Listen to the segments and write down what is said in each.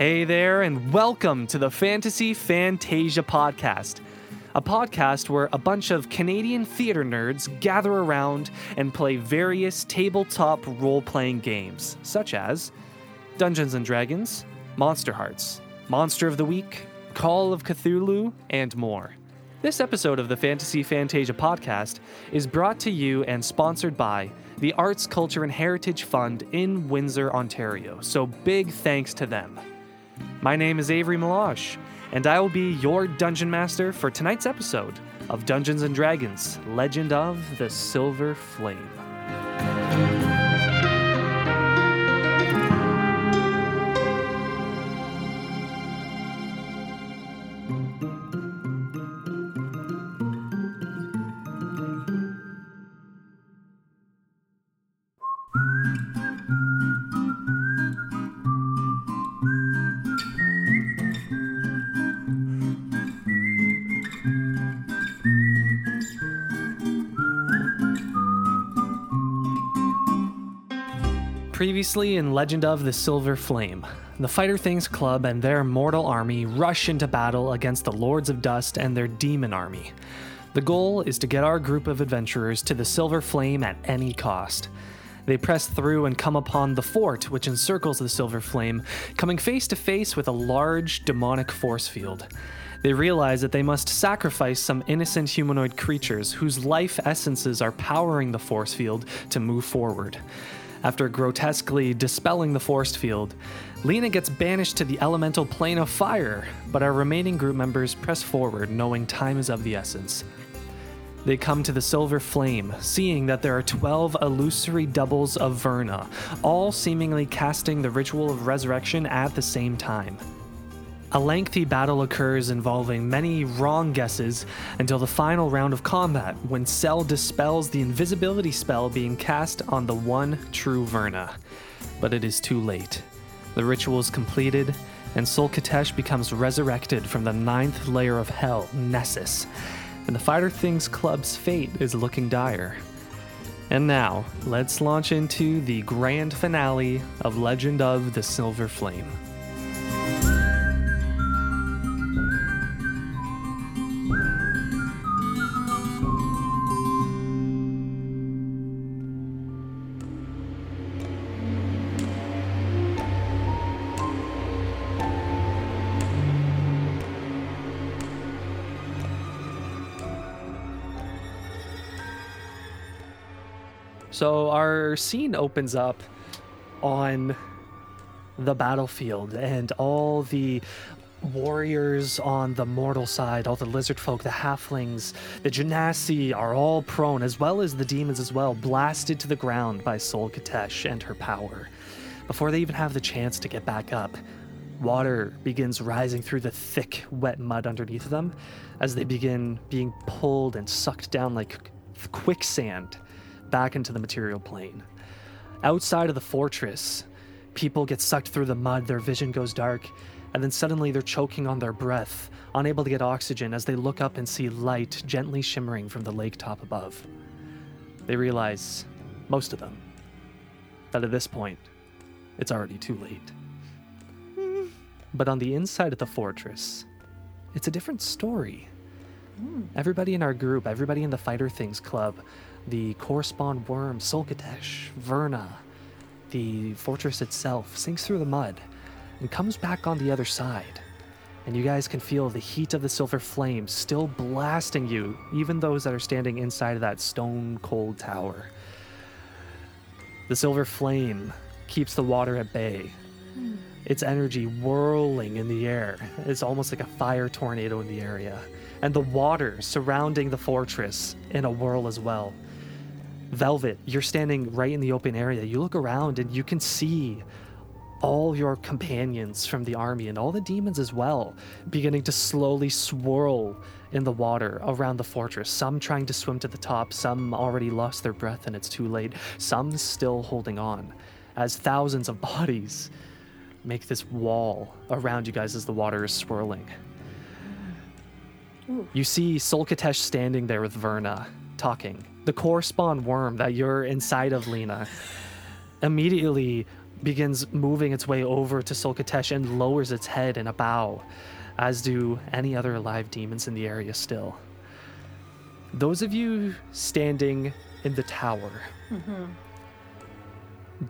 Hey there, and welcome to the Fantasy Fantasia Podcast, a podcast where a bunch of Canadian theater nerds gather around and play various tabletop role playing games, such as Dungeons and Dragons, Monsterhearts, Monster of the Week, Call of Cthulhu, and more. This episode of the Fantasy Fantasia podcast is brought to you and sponsored by the Arts, Culture, and Heritage Fund in Windsor, Ontario, so big thanks to them. My name is Avery Meloche, and I will be your dungeon master for tonight's episode of Dungeons and Dragons Legend of the Silver Flame. Previously in Legend of the Silver Flame, the Fighter Things Club and their mortal army rush into battle against the Lords of Dust and their demon army. The goal is to get our group of adventurers to the Silver Flame at any cost. They press through and come upon the fort, which encircles the Silver Flame, coming face to face with a large demonic force field. They realize that they must sacrifice some innocent humanoid creatures whose life essences are powering the force field to move forward. After grotesquely dispelling the force field, Lena gets banished to the elemental plane of fire, but our remaining group members press forward, knowing time is of the essence. They come to the Silver Flame, seeing that there are 12 illusory doubles of Verna, all seemingly casting the ritual of resurrection at the same time. A lengthy battle occurs involving many wrong guesses until the final round of combat when Cell dispels the invisibility spell being cast on the one true Verna. But it is too late. The ritual is completed, and Sul Khatesh becomes resurrected from the ninth layer of hell, Nessus, and the Fighter Things Club's fate is looking dire. And now, let's launch into the grand finale of Legend of the Silver Flame. So our scene opens up on the battlefield, and all the warriors on the mortal side, all the lizard folk, the halflings, the genasi are all prone, as well as the demons as well, blasted to the ground by Sul Khatesh and her power. Before they even have the chance to get back up, water begins rising through the thick, wet mud underneath them as they begin being pulled and sucked down like quicksand back into the material plane. Outside of the fortress, people get sucked through the mud, their vision goes dark, and then suddenly they're choking on their breath, unable to get oxygen as they look up and see light gently shimmering from the lake top above. They realize, most of them, that at this point, it's already too late. But on the inside of the fortress, it's a different story. Hmm. Everybody in our group, everybody in the Fighter Things Club, the core spawn worm, Sul Khatesh, Verna, the fortress itself, sinks through the mud and comes back on the other side. And you guys can feel the heat of the silver flame still blasting you, even those that are standing inside of that stone cold tower. The silver flame keeps the water at bay, its energy whirling in the air. It's almost like a fire tornado in the area. And the water surrounding the fortress in a whirl as well. Velvet, you're standing right in the open area. You look around and you can see all your companions from the army and all the demons as well beginning to slowly swirl in the water around the fortress. Some trying to swim to the top, some already lost their breath and it's too late, some still holding on as thousands of bodies make this wall around you guys as the water is swirling. You see Sul Khatesh standing there with Verna, talking. The core spawn worm that you're inside of, Lena, immediately begins moving its way over to Sul Khatesh and lowers its head in a bow, as do any other alive demons in the area still. Those of you standing in the tower, mm-hmm.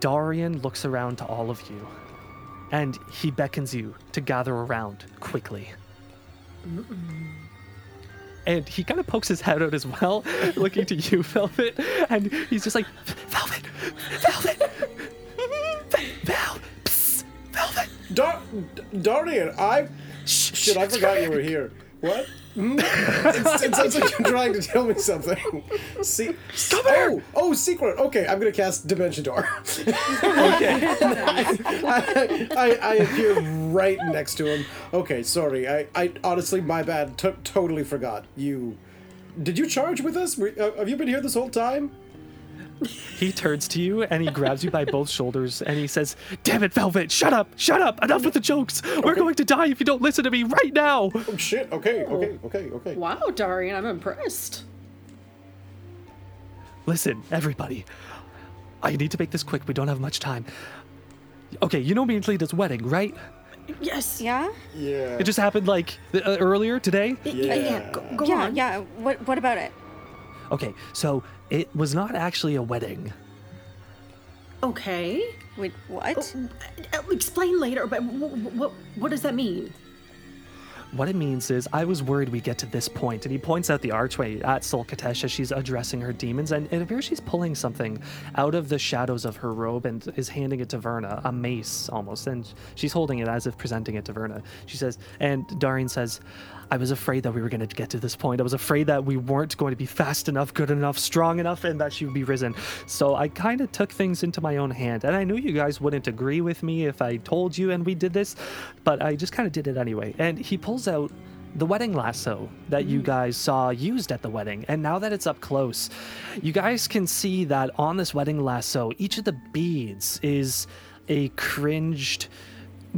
Darian looks around to all of you and he beckons you to gather around quickly. And he kind of pokes his head out as well, looking to you, Velvet. And he's just like, Velvet, Velvet, Vel, psst, Velvet. Dar- Darian, I. Shh, Shit, I forgot you were here. What? It's- it sounds like you're trying to tell me something. See? Oh, oh, secret. Okay, I'm gonna cast Dimension Door. Okay. I, I, I appear right next to him. Okay, sorry. I, I honestly, my bad. T- totally forgot. You. Did you charge with us? Were, uh, have you been here this whole time? He turns to you and he grabs you by both shoulders and he says, Damn it, Velvet, shut up, shut up, enough with the jokes. We're going to die if you don't listen to me right now. Oh shit. Okay. Okay. Okay. Okay. Wow, Darian, I'm impressed. Listen, everybody. I need to make this quick. We don't have much time. Okay, you know me and Lita's wedding, right? Yes. Yeah? Yeah. It just happened like th- uh, earlier today. Yeah. yeah. Go, go yeah, on. yeah. What what about it? Okay, so it was not actually a wedding. Okay. Wait, what? Uh, Explain later, but what, what, what does that mean? What it means is, I was worried we'd get to this point, and he points out the archway at Sul Khatesh as she's addressing her demons, and it appears she's pulling something out of the shadows of her robe and is handing it to Verna, a mace almost, and she's holding it as if presenting it to Verna. She says, and Darian says, I was afraid that we were going to get to this point. I was afraid that we weren't going to be fast enough, good enough, strong enough, and that she would be risen. So I kind of took things into my own hand, and I knew you guys wouldn't agree with me if I told you and we did this, but I just kind of did it anyway. And he pulls out the wedding lasso that you mm. guys saw used at the wedding. And now that it's up close, you guys can see that on this wedding lasso, each of the beads is a cringed,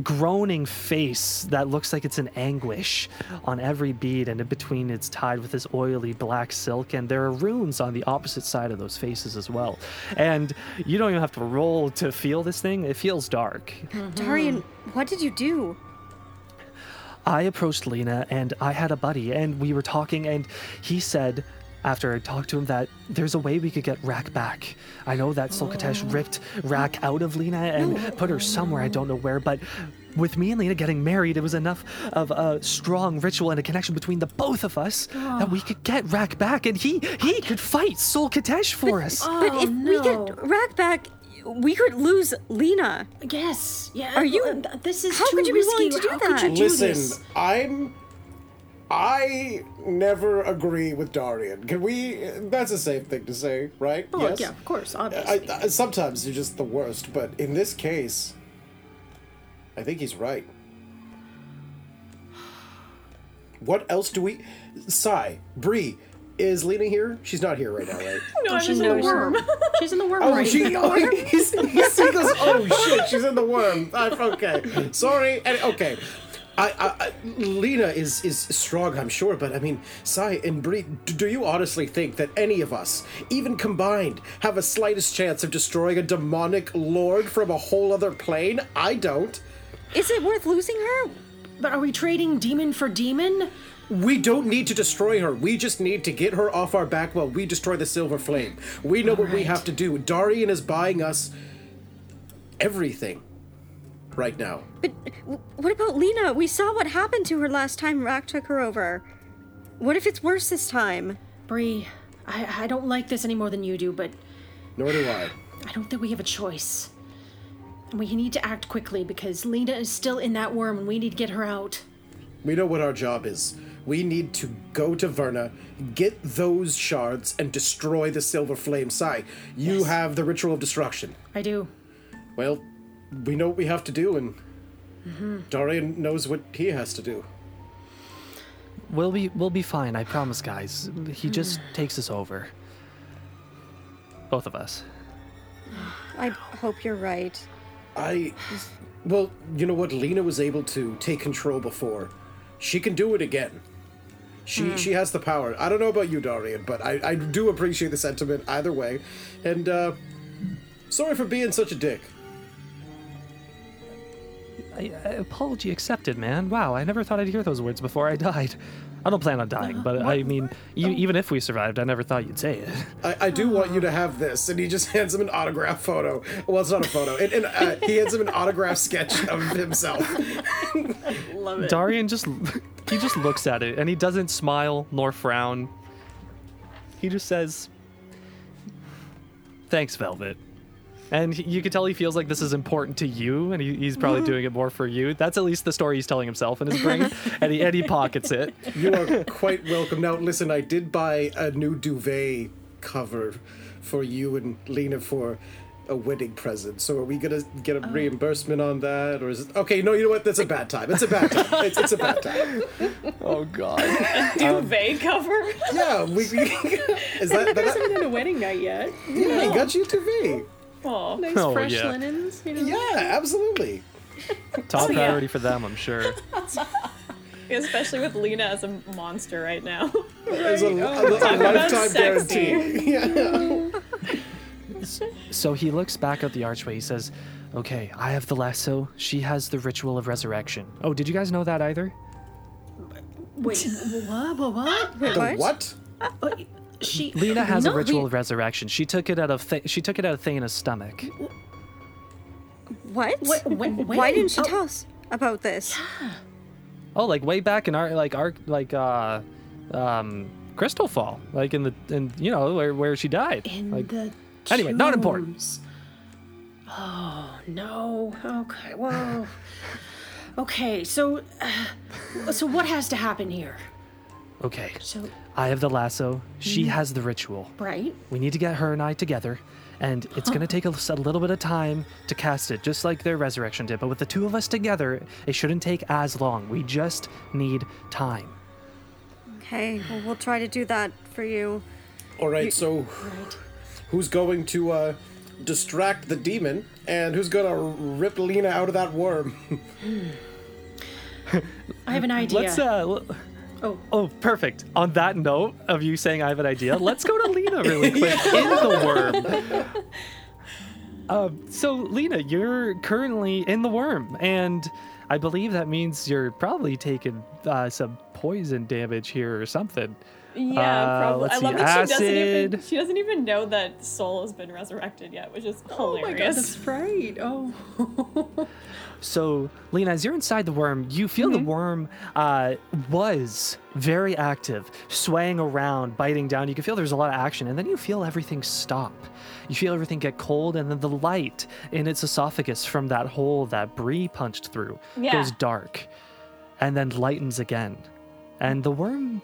groaning face that looks like it's in anguish on every bead, and in between it's tied with this oily black silk. And there are runes on the opposite side of those faces as well. And you don't even have to roll to feel this thing, it feels dark. Mm-hmm. Darian, what did you do? I approached Lena and I had a buddy and we were talking and he said after I talked to him that there's a way we could get Rack back. I know that Sul Khatesh ripped Rack out of Lena and put her somewhere I don't know where, but with me and Lena getting married, it was enough of a strong ritual and a connection between the both of us that we could get Rack back and he he could fight Sul Khatesh for us. But Oh, if we get Rack back, we could lose Lena. Yes. Yeah. Are you- This is how too could you be willing to do How could you that? do Listen, this? I'm. I never agree with Darian. Can we? That's a safe thing to say, right? Oh, yes. yeah, of course, I, obviously. I, sometimes you're just the worst, but in this case, I think he's right. What else do we? Sai, Bree, is Lena here? She's not here right now, right? no, oh, she's in the she's worm. she's in the worm Oh, right she. Oh, he's, he's, he goes. Oh shit, she's in the worm. I, okay, sorry. And, okay, I, I, I, Lena is is strong, I'm sure, but I mean, Sai and Bree, do you honestly think that any of us, even combined, have a slightest chance of destroying a demonic lord from a whole other plane? I don't. Is it worth losing her? But are we trading demon for demon? We don't need to destroy her. We just need to get her off our back while we destroy the Silver Flame. We know what we have to do. Darian is buying us everything right now. But what about Lena? We saw what happened to her last time Rack took her over. What if it's worse this time? Bree, I, I don't like this any more than you do, but Nor do I. I don't think we have a choice. And we need to act quickly because Lena is still in that worm and we need to get her out. We know what our job is. We need to go to Verna, get those shards, and destroy the Silver Flame. Sai, you Yes. have the Ritual of Destruction. I do. Well, we know what we have to do, and Darian knows what he has to do. We'll be we'll be fine, I promise guys. He mm. just takes us over. Both of us. I hope you're right. I. Well, you know what? Lena was able to take control before. She can do it again. She mm. she has the power. I don't know about you, Darian, but I, I do appreciate the sentiment either way. And uh, sorry for being such a dick. I, I, apology accepted, man. Wow, I never thought I'd hear those words before I died. I don't plan on dying, but I mean, e- even if we survived, I never thought you'd say it. I, I do want you to have this, and he just hands him an autograph photo. Well, it's not a photo. And, and uh, he hands him an autograph sketch of himself. Love it. Darian just he just looks at it and he doesn't smile nor frown. He just says, "Thanks, Velvet." And he- you can tell he feels like this is important to you, and he, he's probably doing it more for you. That's at least the story he's telling himself in his brain, and he and he pockets it. You are quite welcome. Now, listen, I did buy a new duvet cover for you and Lena for a wedding present. So are we gonna get a oh. reimbursement on that, or is it okay? No, you know what? That's a bad time. It's a bad time. It's, it's a bad time. Oh God! Um, duvet cover. Yeah, we. we is that, that, There hasn't been a wedding night yet. yeah? I got you a duvet. Oh, Nice Oh, fresh yeah. linens, you know. Yeah, absolutely. Oh, Top yeah. priority for them, I'm sure. especially with Lena as a monster right now. There's oh, a, a, a lifetime sexy. guarantee. Yeah. So he looks back at the archway. He says, "Okay, I have the lasso. She has the ritual of resurrection. Oh, did you guys know that either? Wait, what? What? What? The What? Uh, what? She. Lena has no, a ritual Le- of resurrection. She took it out of Th- she took it out of Thane's stomach. What? What- when- Why didn't she Oh. tell us about this? Oh, like way back in our like our like uh um Crystal Fall, like in the in you know where where she died. in like the. Anyway, not important. Oh no. Okay. Well. Okay. So, uh, so what has to happen here? okay, So, I have the lasso. She has the ritual. right? We need to get her and I together, and it's gonna take us a little bit of time to cast it, just like their resurrection did. But with the two of us together, it shouldn't take as long. We just need time. Okay, well, we'll try to do that for you. All right. So, Right. who's going to uh, distract the demon, and who's gonna rip Lena out of that worm? I have an idea. Let's uh. l- oh, Oh, perfect. On that note of you saying I have an idea, let's go to Lena really quick in the worm. Um, so, Lena, you're currently in the worm, and I believe that means you're probably taking uh, some poison damage here or something. Yeah, Uh, probably. let's I love see, that she doesn't even she doesn't even know that Soul has been resurrected yet, which is oh my god, hilarious. that's right. Oh. So, Lena, as you're inside the worm, you feel the worm uh, was very active, swaying around, biting down. You can feel there's a lot of action, and then you feel everything stop. You feel everything get cold, and then the light in its esophagus from that hole that Bree punched through Yeah. goes dark, and then lightens again. And the worm,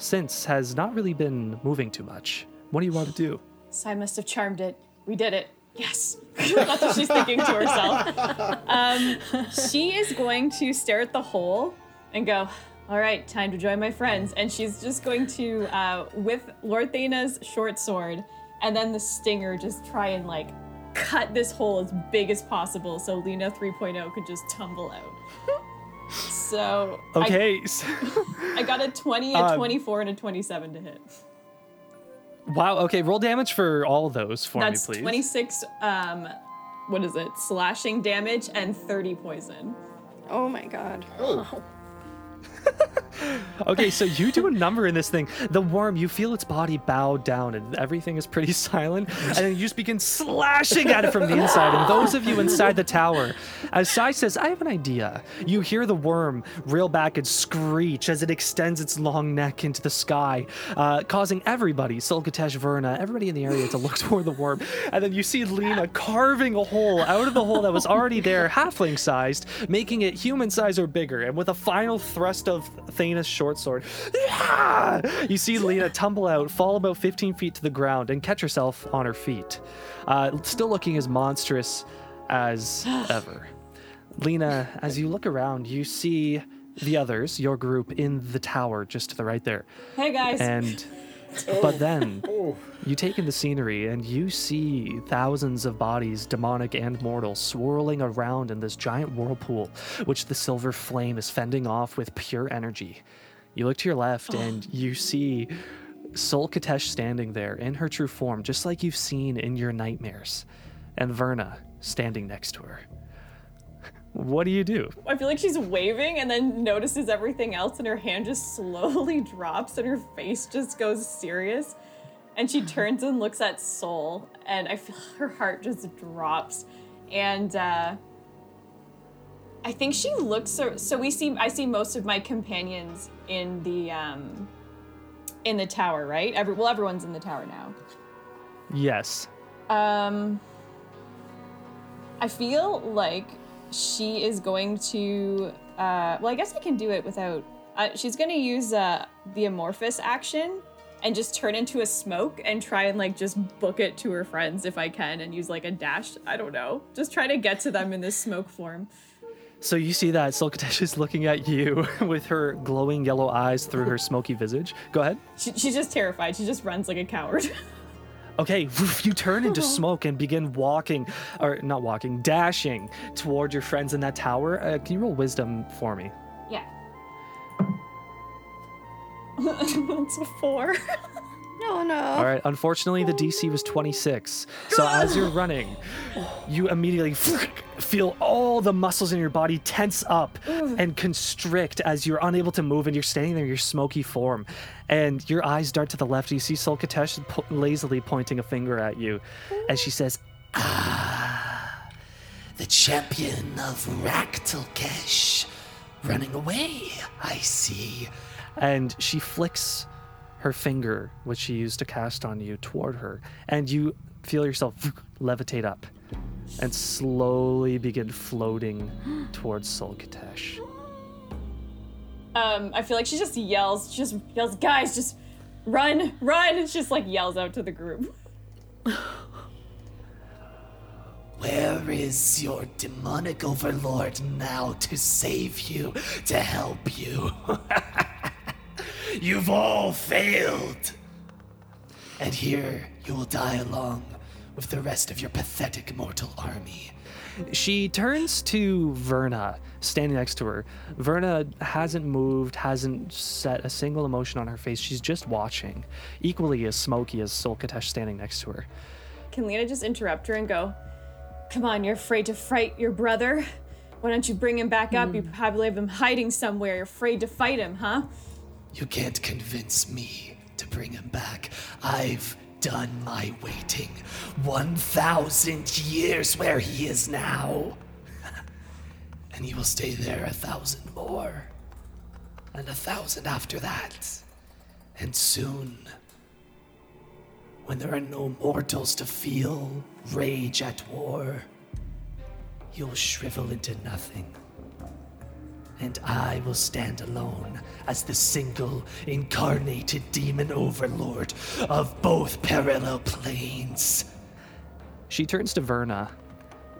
since, has not really been moving too much. What do you want to do? Sai must have charmed it. We did it. Yes. That's what she's thinking to herself. Um, she is going to stare at the hole and go, All right, time to join my friends. And she's just going to, uh, with Lord Thana's short sword and then the stinger, just try and like cut this hole as big as possible so Lena 3.0 could just tumble out. So I- Okay. s- I, got a 20, a Um, 24, and a 27 to hit. wow. Okay. Roll damage for all of those for That's me, please. 26 um what is it? Slashing damage and 30 poison. Oh my god. Okay, so you do a number in this thing. The worm, you feel its body bow down and everything is pretty silent. And then you just begin slashing at it from the inside. And those of you inside the tower, as Sai says, I have an idea. You hear the worm reel back and screech as it extends its long neck into the sky, uh, causing everybody, Sul Khatesh, Verna, everybody in the area to look toward the worm. And then you see Lena carving a hole out of the hole that was already there, halfling sized, making it human size or bigger. And with a final thrust of Thanos' short sword, "Yeah!" you see Lena tumble out, fall about 15 feet to the ground, and catch herself on her feet, uh, still looking as monstrous as ever. Lena, as you look around, you see the others, your group, in the tower just to the right there. Hey guys. And but then Oh, you take in the scenery and you see thousands of bodies, demonic and mortal, swirling around in this giant whirlpool, which the silver flame is fending off with pure energy. You look to your left and you see Sul Khatesh standing there in her true form, just like you've seen in your nightmares, and Verna standing next to her. What do you do? I feel like she's waving and then notices everything else, and her hand just slowly drops, and her face just goes serious. And she turns and looks at Soul, and I feel her heart just drops. And uh, I think she looks. So, so we see. I see most of my companions in the um, in the tower, right? Every well, everyone's in the tower now. Yes. Um, I feel like she is going to. Uh, well, I guess I can do it without. Uh, she's going to use uh, the amorphous action and just turn into a smoke and try and like just book it to her friends if I can and use like a dash. I don't know. Just try to get to them in this smoke form. So you see that Sul Khatesh is looking at you with her glowing yellow eyes through her smoky visage. Go ahead. She, she's just terrified. She just runs like a coward. Okay, you turn into smoke and begin walking, or not walking, dashing toward your friends in that tower. Uh, can you roll wisdom for me? Yeah. It's a four. No, no. All right. Unfortunately, the DC was 26. So as you're running, you immediately feel all the muscles in your body tense up and constrict as you're unable to move, and you're standing there in your smoky form. And your eyes dart to the left. You see Sul Khatesh po- lazily pointing a finger at you, as she says, Ah, The champion of Rak Tulkhesh. Running away, I see. And she flicks her finger, which she used to cast on you, toward her, and you feel yourself levitate up and slowly begin floating towards Sul Khatesh. Um, I feel like she just yells, she just yells, guys, just run, run. And she just like yells out to the group. Where is your demonic overlord now to save you, to help you? You've all failed. And here you will die along with the rest of your pathetic mortal army. She turns to Verna, standing next to her. Verna hasn't moved, hasn't set a single emotion on her face. She's just watching, equally as smoky as Sul Khatesh standing next to her. Can Lena just interrupt her and go, Come on, you're afraid to fight your brother? Why don't you bring him back up? You hmm. probably have him hiding somewhere. You're afraid to fight him, huh? You can't convince me to bring him back. I've done my waiting. 1,000 years where he is now. and he will stay there a thousand more. And a thousand after that. And soon, when there are no mortals to feel rage at war, you'll shrivel into nothing and I will stand alone as the single incarnated demon overlord of both parallel planes. She turns to Verna,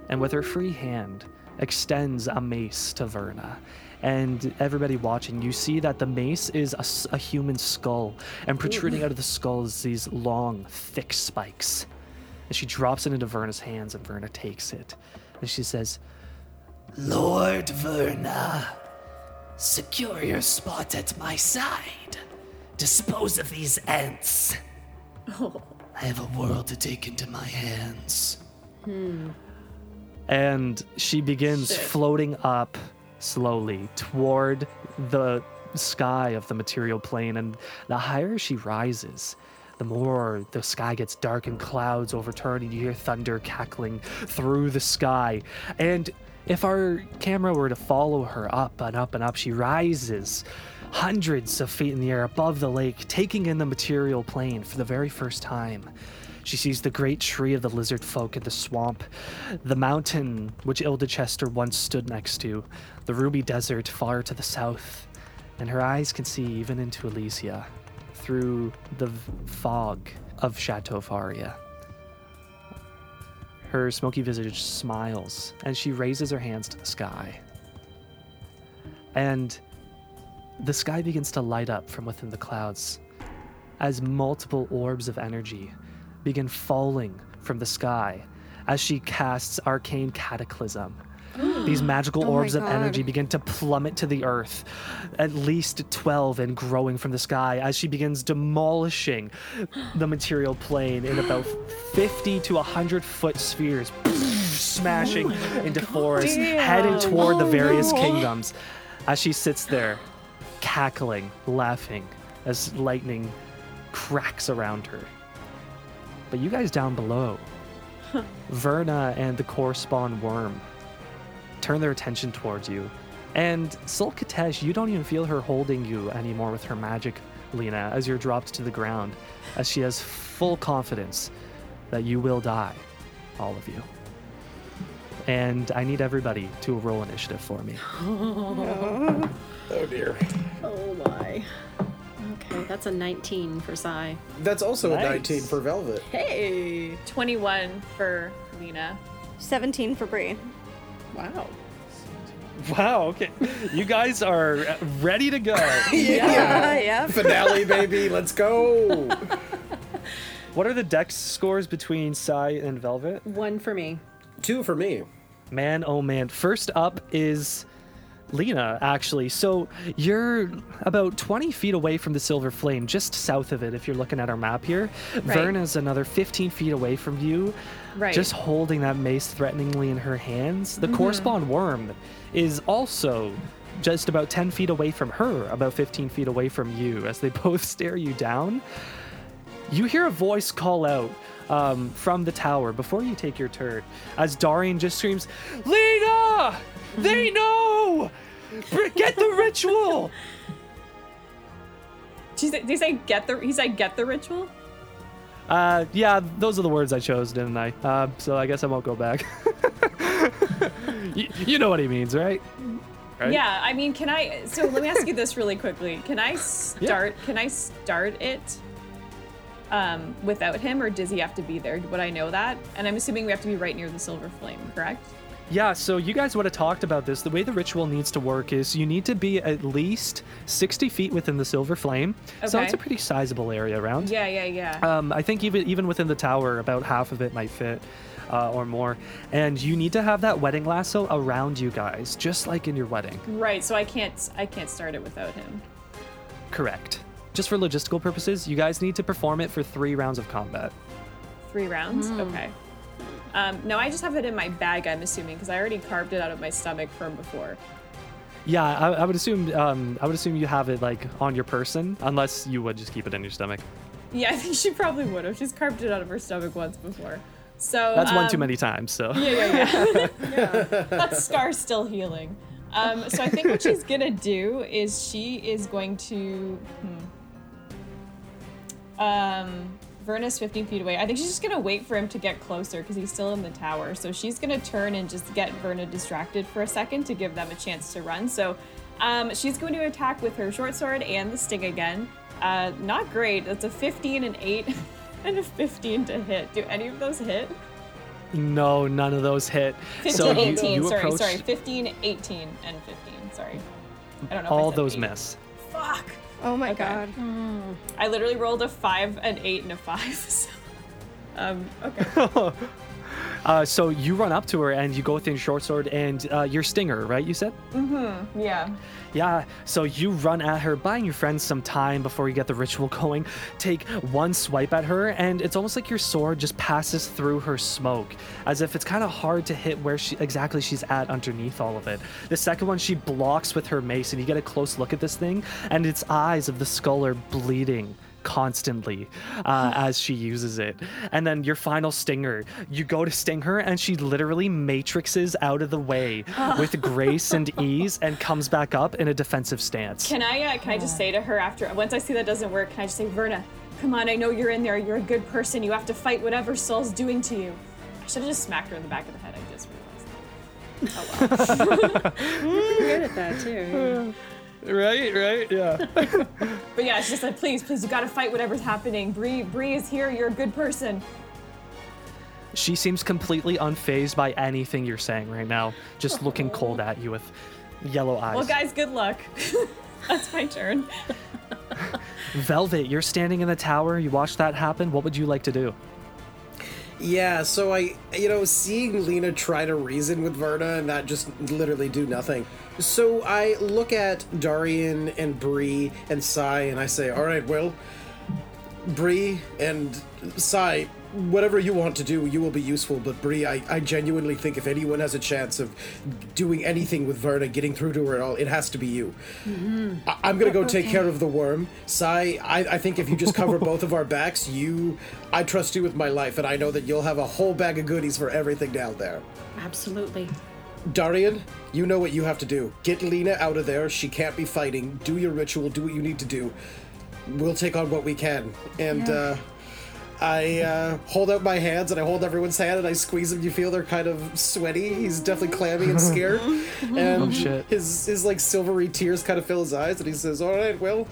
and with her free hand, extends a mace to Verna. And everybody watching, you see that the mace is a human skull, and protruding out of the skull is these long, thick spikes. And she drops it into Verna's hands, and Verna takes it. And she says, Lord Verna, secure your spot at my side. Dispose of these ants. I have a world to take into my hands. Hmm. and she begins floating up slowly toward the sky of the material plane and the higher she rises the more the sky gets dark and clouds overturn and you hear thunder cackling through the sky and if our camera were to follow her up and up and up she rises hundreds of feet in the air above the lake taking in the material plane for the very first time she sees the great tree of the lizard folk in the swamp, the mountain which Ilda Chester once stood next to, the ruby desert far to the south, and her eyes can see even into Elysia through the fog of Chateau Faria. Her smoky visage smiles, and she raises her hands to the sky. And the sky begins to light up from within the clouds as multiple orbs of energy begin falling from the sky as she casts arcane cataclysm These magical Oh orbs of God. energy begin to plummet to the earth, at least 12 and growing from the sky as she begins demolishing the material plane in about 50 to 100 foot spheres, smashing into forests, heading toward the various kingdoms. As she sits there, cackling, laughing as lightning cracks around her. But you guys down below, Verna and the Core Spawn Worm turn their attention towards you. And Sul Khatesh, you don't even feel her holding you anymore with her magic, Lena, as you're dropped to the ground, as she has full confidence that you will die, all of you. And I need everybody to roll initiative for me. Oh dear. Oh my. Okay, that's a 19 for Sai. That's also Nice. a 19 for Velvet. Hey. 21 for Lena. 17 for Bree. Wow. Wow, okay. You guys are ready to go. Yeah, yeah. Finale, baby. Let's go. what are the dex scores between Sai and Velvet? One for me. Two for me. Man, oh man. First up is Lena, actually. So you're about 20 feet away from the Silver Flame, just south of it, if you're looking at our map here. Verna's another 15 feet away from you, Right. just holding that mace threateningly in her hands. The Core Spawn Worm is also just about 10 feet away from her, about 15 feet away from you, as they both stare you down. You hear a voice call out um, from the tower before you take your turn, as Darian just screams, "Lena! They know! Get the ritual!" Did you say, did you say get the? He said get the ritual. Uh, yeah, those are the words I chose, didn't I? Uh, so I guess I won't go back. you, you know what he means, right? Right? Yeah, I mean, can I? So let me ask you this really quickly. Can I start? Can I start it um, without him, or does he have to be there? Would I know that? And I'm assuming we have to be right near the silver flame, correct? Yeah, so you guys would have talked about this. The way the ritual needs to work is you need to be at least 60 feet within the silver flame. Okay. So Okay. it's a pretty sizable area around. Yeah, yeah, yeah. Um, I think even even within the tower, about half of it might fit, uh, or more. And you need to have that wedding lasso around you guys, just like in your wedding. right. So I can't. I can't start it without him. Correct. Just for logistical purposes, you guys need to perform it for three rounds of combat. Three rounds. Hmm. Okay. Um, no, I just have it in my bag. I'm assuming because I already carved it out of my stomach from before. Yeah, I, I would assume. Um, I would assume you have it like on your person, unless you would just keep it in your stomach. Yeah, I think she probably would have. She's carved it out of her stomach once before. So That's one too um, many times. So Yeah, yeah, yeah. that scar's still healing. Um, so I think what she's gonna do is she is going to. Hmm. Um, Verna's 15 feet away. I think she's just gonna wait for him to get closer because he's still in the tower. So she's gonna turn and just get Verna distracted for a second to give them a chance to run. So um, she's going to attack with her short sword and the sting again. Uh, not great. That's a 15 and 8 and a 15 to hit. Do any of those hit? no, none of those hit. 15, so 18, you sorry, approach sorry, 15, 18, and 15, sorry. I don't know. all those eight. miss. Fuck! Oh my Okay. god. I literally rolled a 5, an 8, and a 5. So. Um, okay. Uh, so you run up to her and you go with your short sword and uh, your stinger, right? You said. Mm-hmm. Yeah. Yeah, so you run at her, buying your friends some time before you get the ritual going. Take one swipe at her, and it's almost like your sword just passes through her smoke, as if it's kind of hard to hit where she exactly she's at underneath all of it. The second one she blocks with her mace, and you get a close look at this thing, and its eyes of the skull are bleeding constantly uh, as she uses it. And then your final stinger, you go to sting her, and she literally matrixes out of the way with grace and ease and comes back up in a defensive stance. Can I, uh, can I just say to her after, once I see that doesn't work, can I just say, Verna, come on, I know you're in there. You're a good person. You have to fight whatever Soul's doing to you. I should have just smacked her in the back of the head. I just realized. Oh, wow. You're pretty good at that too. right, right, yeah. But yeah, it's just like, please, please, you gotta fight whatever's happening. Bree, Bree is here. You're a good person. she seems completely unfazed by anything you're saying right now, just looking cold at you with yellow eyes. Well, guys, good luck. That's my turn. Velvet, you're standing in the tower. You watch that happen. What would you like to do? Yeah, so I, you know, seeing Lena try to reason with Verna and that just literally do nothing. So I look at Darian and Bree and Sai and I say, all right, well, Bree and Sai, whatever you want to do, you will be useful. But Bree, I, I genuinely think if anyone has a chance of doing anything with Verna, getting through to her at all, it has to be you. I, I'm gonna go take care of the worm. Sai, I, I think if you just cover both of our backs, you, I trust you with my life, and I know that you'll have a whole bag of goodies for everything down there. Absolutely. Darian, you know what you have to do. Get Lena out of there. She can't be fighting. Do your ritual. Do what you need to do. We'll take on what we can. And uh, I uh, hold out my hands and I hold everyone's hand and I squeeze them. You feel they're kind of sweaty. He's definitely clammy and scared. And Oh, shit. his his like silvery tears kind of fill his eyes and he says, "All right, well,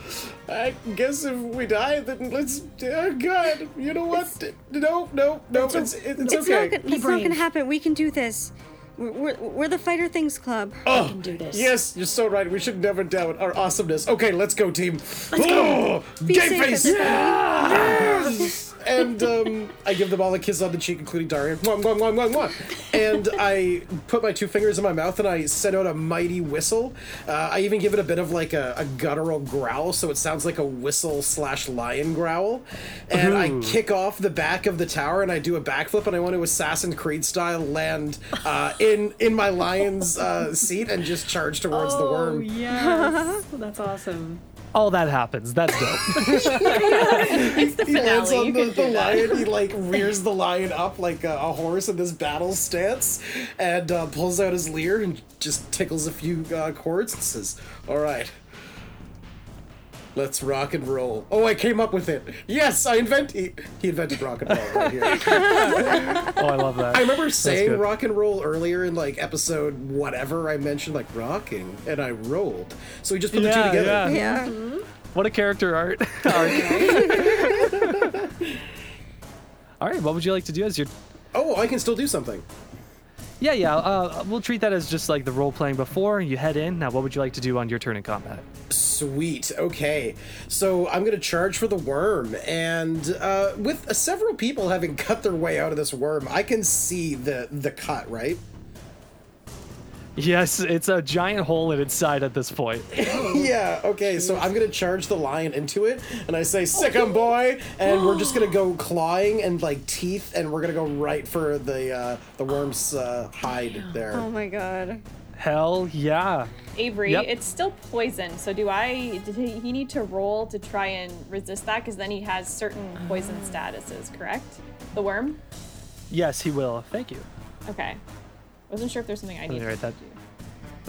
I guess if we die, then let's. Oh God, you know what? No, no, no. It's it's, it's, It's okay." not, gonna, it's not gonna happen. We can do this. We're, we're, we're the Fighter Things Club. Oh, can do this. Yes, you're so right. We should never doubt our awesomeness. Okay, let's go, team. Let's go. Be Gay safe, face. everybody. Yes! And um, I give them all a kiss on the cheek, including Darian. Mwah, mwah, mwah, mwah, mwah. And I put my two fingers in my mouth and I send out a mighty whistle. Uh, I even give it a bit of like a, a guttural growl, so it sounds like a whistle slash lion growl. And I kick off the back of the tower and I do a backflip and I want to Assassin's Creed style land uh, in in my lion's uh, seat and just charge towards the worm. Oh yes. That's awesome. All that happens. That's dope. he lands on the, the lion. He like rears the lion up like a, a horse in this battle stance, and uh, pulls out his leer and just tickles a few uh, chords and says, "All right, let's rock and roll." Oh, I came up with it. Yes, I invent. He, he invented rock and roll right here. Oh, I love that. I remember saying rock and roll earlier in like episode whatever. I mentioned like rocking, and I rolled. So we just put the two together. yeah. Yeah. Mm-hmm. What a character art. arc. All right, what would you like to do as your Oh, I can still do something. Yeah, yeah. Uh, we'll treat that as just like the role playing before you head in. Now, what would you like to do on your turn in combat? Sweet. Okay. So I'm going to charge for the worm. And uh, with uh, several people having cut their way out of this worm, I can see the, the cut, right? Yes, it's a giant hole in its side at this point. yeah. Okay. So I'm going to charge the lion into it. And I say, sick 'em, boy. And we're just going to go clawing and like teeth. And we're going to go right for the, uh, the worm's uh, hide there. Oh my god. Hell yeah. Avery, Yep. it's still poison. So do I? Did he, he need to roll to try and resist that? Because then he has certain poison statuses. Correct? The worm. Yes, he will. Thank you. Okay. Wasn't sure if there's something I Let need me to write that.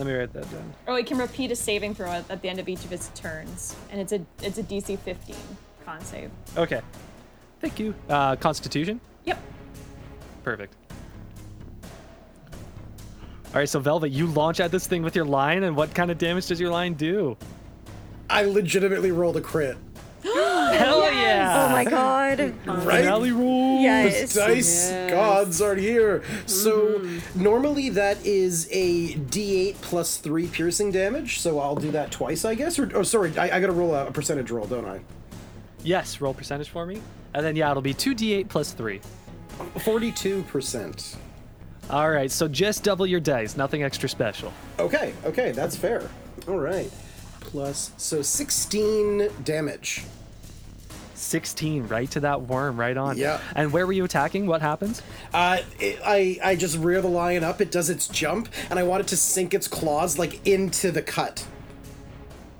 Do. Let me write that down. Oh, he can repeat a saving throw at, at the end of each of its turns, and it's a it's a DC 15 con save. Okay. Thank you. Uh, Constitution. Yep. Perfect. All right, so Velvet, you launch at this thing with your line, and what kind of damage does your line do? I legitimately rolled a crit. Hell yeah! Oh my god. Right? Finale rules. Yes. dice gods are here. So mm-hmm. normally that is a D8 plus three piercing damage. So I'll do that twice, I guess. Or oh, sorry, I, I got to roll a, a percentage roll, don't I? Yes, roll percentage for me, and then yeah, it'll be two d8 plus three. Forty-two percent. All right, so just double your dice, nothing extra special. Okay, okay, that's fair. All right. Plus, so sixteen damage. 16 right to that worm right on Yeah. and where were you attacking what happens Uh, it, I I just rear the lion up. It does its jump, and I want it to sink its claws like into the cut.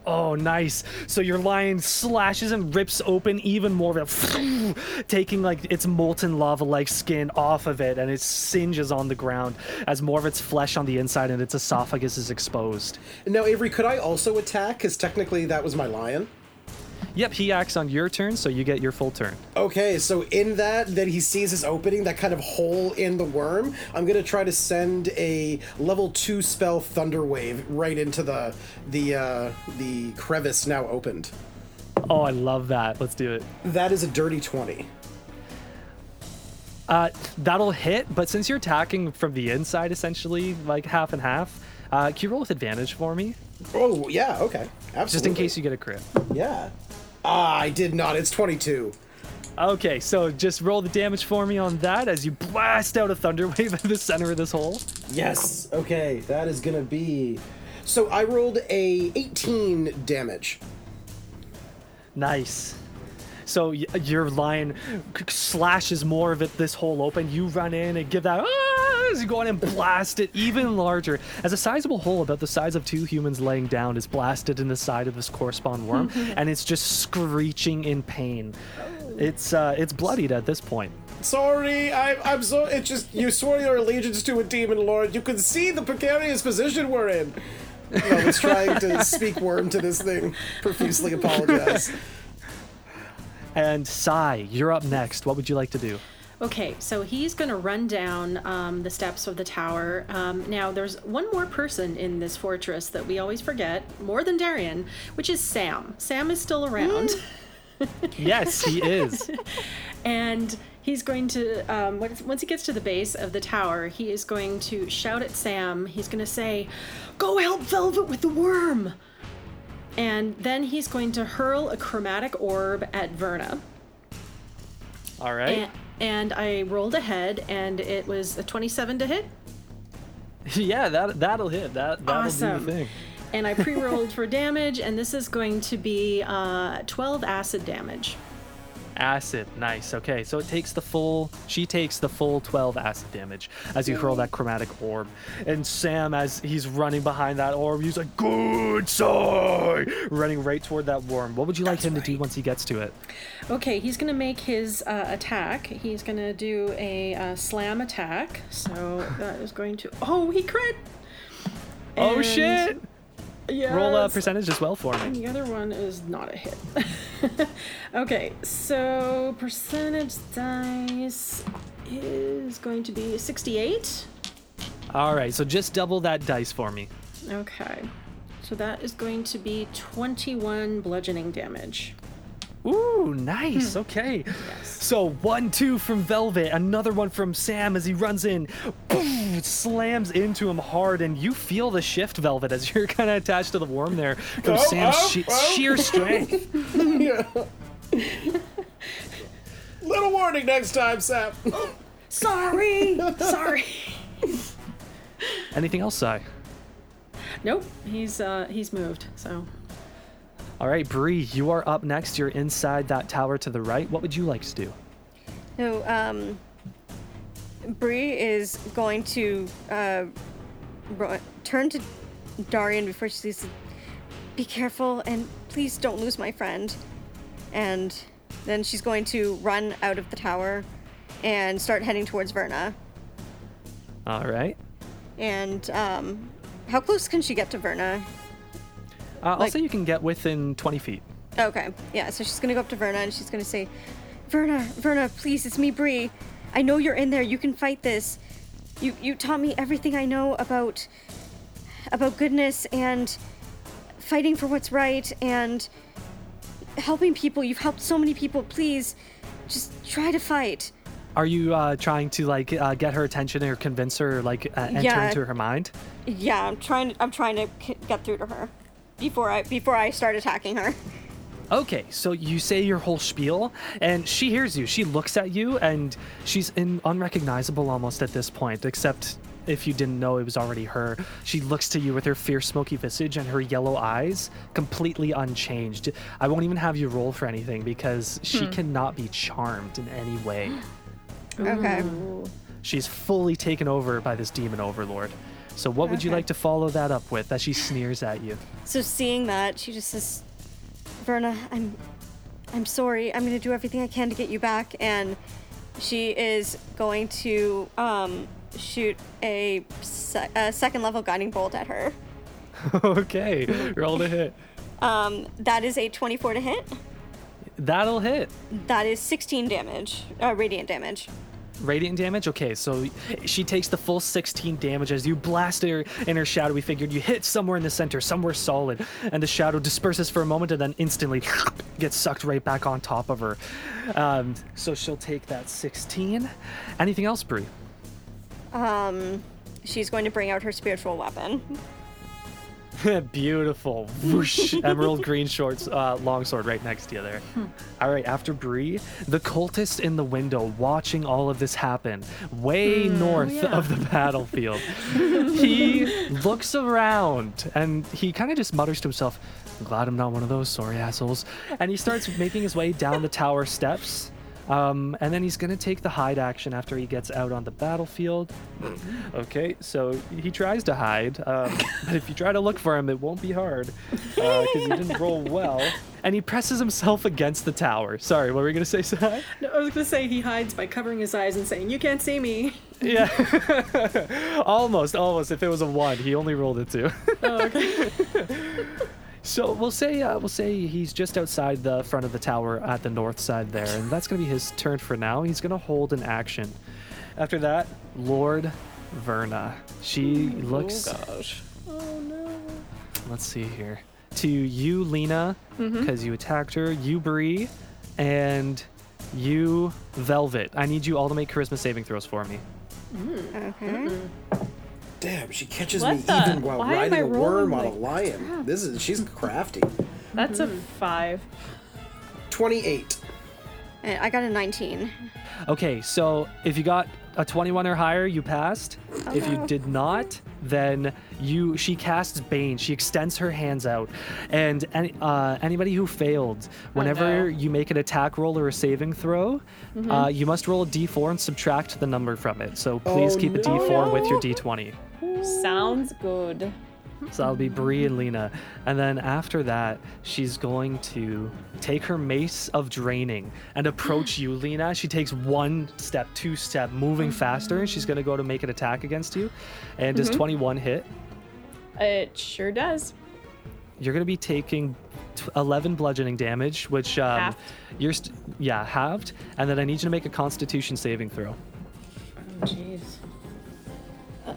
Oh nice so your lion slashes and rips open even more of it taking like its molten lava like skin off of it and it singes on the ground as more of its flesh on the inside and its esophagus is exposed Now, Avery, could I also attack? Because technically that was my lion. Yep he acts on your turn so you get your full turn Okay, so in that, that he sees his opening, that kind of hole in the worm, I'm gonna try to send a level two spell Thunder Wave right into the the uh, the crevice now opened. oh i love that let's do it That is a dirty twenty. Uh, that'll hit, but since you're attacking from the inside, essentially, like half and half, uh, can you roll with advantage for me? Oh yeah, okay, absolutely. Just in case you get a crit. Yeah. Ah, I did not. It's twenty-two. Okay, so just roll the damage for me on that as you blast out a thunder wave in the center of this hole. Yes. Okay, that is gonna be. So I rolled a 18 damage. Nice. So your line c- slashes more of it this hole open. You run in and give that "Ah!" as you go in and blast it even larger. As a sizable hole about the size of two humans laying down is blasted in the side of this core spawn worm, and it's just screeching in pain. It's uh, it's bloodied at this point. Sorry, I, I'm so. It's just you swore your allegiance to a demon lord. You can see the precarious position we're in. I was trying to speak worm to this thing. Profusely apologize. And Sai, you're up next. What would you like to do? Okay, so he's going to run down um, the steps of the tower. Um, now, there's one more person in this fortress that we always forget, more than Darian, which is Sam. Sam is still around. Yes, he is. and he's going to um, once, once he gets to the base of the tower he is going to shout at sam he's going to say go help velvet with the worm and then he's going to hurl a chromatic orb at verna All right. and, and i rolled ahead and it was a 27 to hit yeah, that that'll hit. That that'll Awesome. do the thing. and i pre-rolled for damage and this is going to be uh, 12 acid damage Acid, nice. Okay, so it takes the full. She takes the full 12 acid damage as you hurl that chromatic orb. And Sam, as he's running behind that orb, he's like, "Good side!" running right toward that worm. What would you like him to do once he gets to it? Okay, he's gonna make his uh, attack. He's gonna do a uh, slam attack. So that is going to. Oh, he crit! oh shit! Yeah. Roll a percentage as well for me. And The other one is not a hit. okay, so percentage dice is going to be 68. All right, so just double that dice for me. Okay, so that is going to be 21 bludgeoning damage. Ooh, nice. Okay. Yes. So one, two from Velvet, another one from Sam as he runs in, boom, slams into him hard, and you feel the shift, Velvet, as you're kind of attached to the worm there from Oh, Sam's oh, she- oh. sheer strength. yeah. Little warning next time, Sam. Sorry! Sorry! Anything else, Sai? Nope, he's uh he's moved. So All right, Bree, you are up next. You're inside that tower to the right. What would you like to do? So, um, Bree is going to uh, turn to Darian before she sees. Be careful and please don't lose my friend. And then she's going to run out of the tower and start heading towards Verna. All right. And um, how close can she get to Verna? Uh, I'll Like- say you can get within 20 feet. Okay, yeah, so she's gonna go up to Verna and she's gonna say, Verna, Verna, please, it's me, Bree. I know you're in there. You can fight this. You you taught me everything I know about about goodness and fighting for what's right and helping people. You've helped so many people. Please, just try to fight. Are you uh, trying to like uh, get her attention or convince her, like uh, enter Yeah. into her mind? Yeah, I'm trying. I'm trying to k- get through to her before I before I start attacking her. Okay, so you say your whole spiel, and she hears you. She looks at you, and she's in unrecognizable almost at this point, except if you didn't know it was already her. She looks to you with her fierce, smoky visage and her yellow eyes, completely unchanged. I won't even have you roll for anything because she hmm. cannot be charmed in any way. Okay. She's fully taken over by this demon overlord. So, what would you Okay. like to follow that up with as she sneers at you? So seeing that, she just says, "Verna, I'm, I'm sorry. I'm gonna do everything I can to get you back." And she is going to um, shoot a, se- a second level guiding bolt at her. okay, roll to hit. Um, that is a 24 to hit. That'll hit. That is 16 damage, uh, radiant damage. Radiant damage? Okay, so she takes the full 16 damage as you blast her in her shadowy figure. You hit somewhere in the center, somewhere solid, and the shadow disperses for a moment and then instantly gets sucked right back on top of her. Um, so she'll take that 16. Anything else, Bree? Um, she's going to bring out her spiritual weapon. Beautiful. Whoosh. Emerald green shorts, uh, longsword right next to you there. All right, after Bree, the cultist in the window watching all of this happen, way north yeah. of the battlefield. he looks around and he kind of just mutters to himself, I'm glad I'm not one of those sorry assholes. And he starts making his way down the tower steps. Um, and then he's going to take the hide action after he gets out on the battlefield. Okay, so he tries to hide, um, but if you try to look for him, it won't be hard because he didn't roll well. And he presses himself against the tower. Sorry, what were you going to say, Sai? No, I was gonna say he hides by covering his eyes and saying, "You can't see me." Yeah. almost, almost. If it was a one, he only rolled a two. Oh, okay. So we'll say uh, we'll say he's just outside the front of the tower at the north side there, and that's gonna be his turn for now. He's gonna hold an action. After that, Lord Verna. She looks. Oh gosh. oh no. Let's see here. To you, Lena, because you attacked her. You, Bree, and you, Velvet. I need you all to make charisma saving throws for me. Okay. Damn, she catches What me the- even while why riding a worm rolling on a like lion. This is she's crafty. That's a five. Twenty-eight. And I got a 19. Okay, so if you got a 21 or higher, you passed. If you did not, then you she casts Bane. She extends her hands out, and any, uh, anybody who failed, whenever no. you make an attack roll or a saving throw, uh, you must roll a d4 and subtract the number from it. So please Oh, keep a no. d4 with your d20. Sounds good. So that'll be Bree and Lena. And then after that, she's going to take her mace of draining and approach you, Lena. She takes one step, two step, moving faster, and she's going to go to make an attack against you. And does 21 hit? It sure does. You're going to be taking 11 bludgeoning damage, which um, Halved. you're st- yeah halved. And then I need you to make a Constitution saving throw. Jeez. Uh,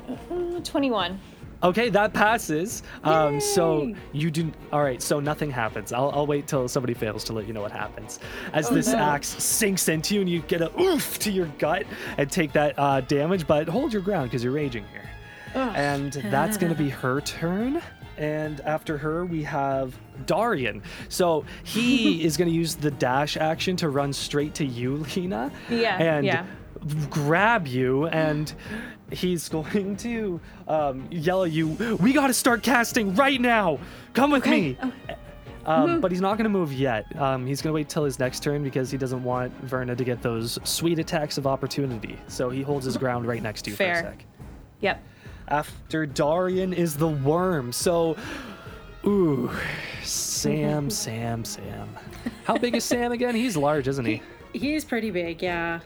uh, 21. Okay, that passes. Um, so you do. All right, so nothing happens. I'll, I'll wait till somebody fails to let you know what happens. As this no. axe sinks into you and you get a oof to your gut and take that uh, damage, but hold your ground because you're raging here. And that's going to be her turn. And after her, we have Darian. So he is going to use the dash action to run straight to you, Lena. Yeah, And yeah. grab you and he's going to um, yell at you. We got to start casting right now. Come with me. Oh. um, but he's not going to move yet. Um, he's going to wait till his next turn because he doesn't want verna to get those sweet attacks of opportunity. So he holds his ground right next to you for a sec. Yep. after darian is the worm. So ooh sam sam sam. How big is sam again? He's large isn't he? He's pretty big, yeah.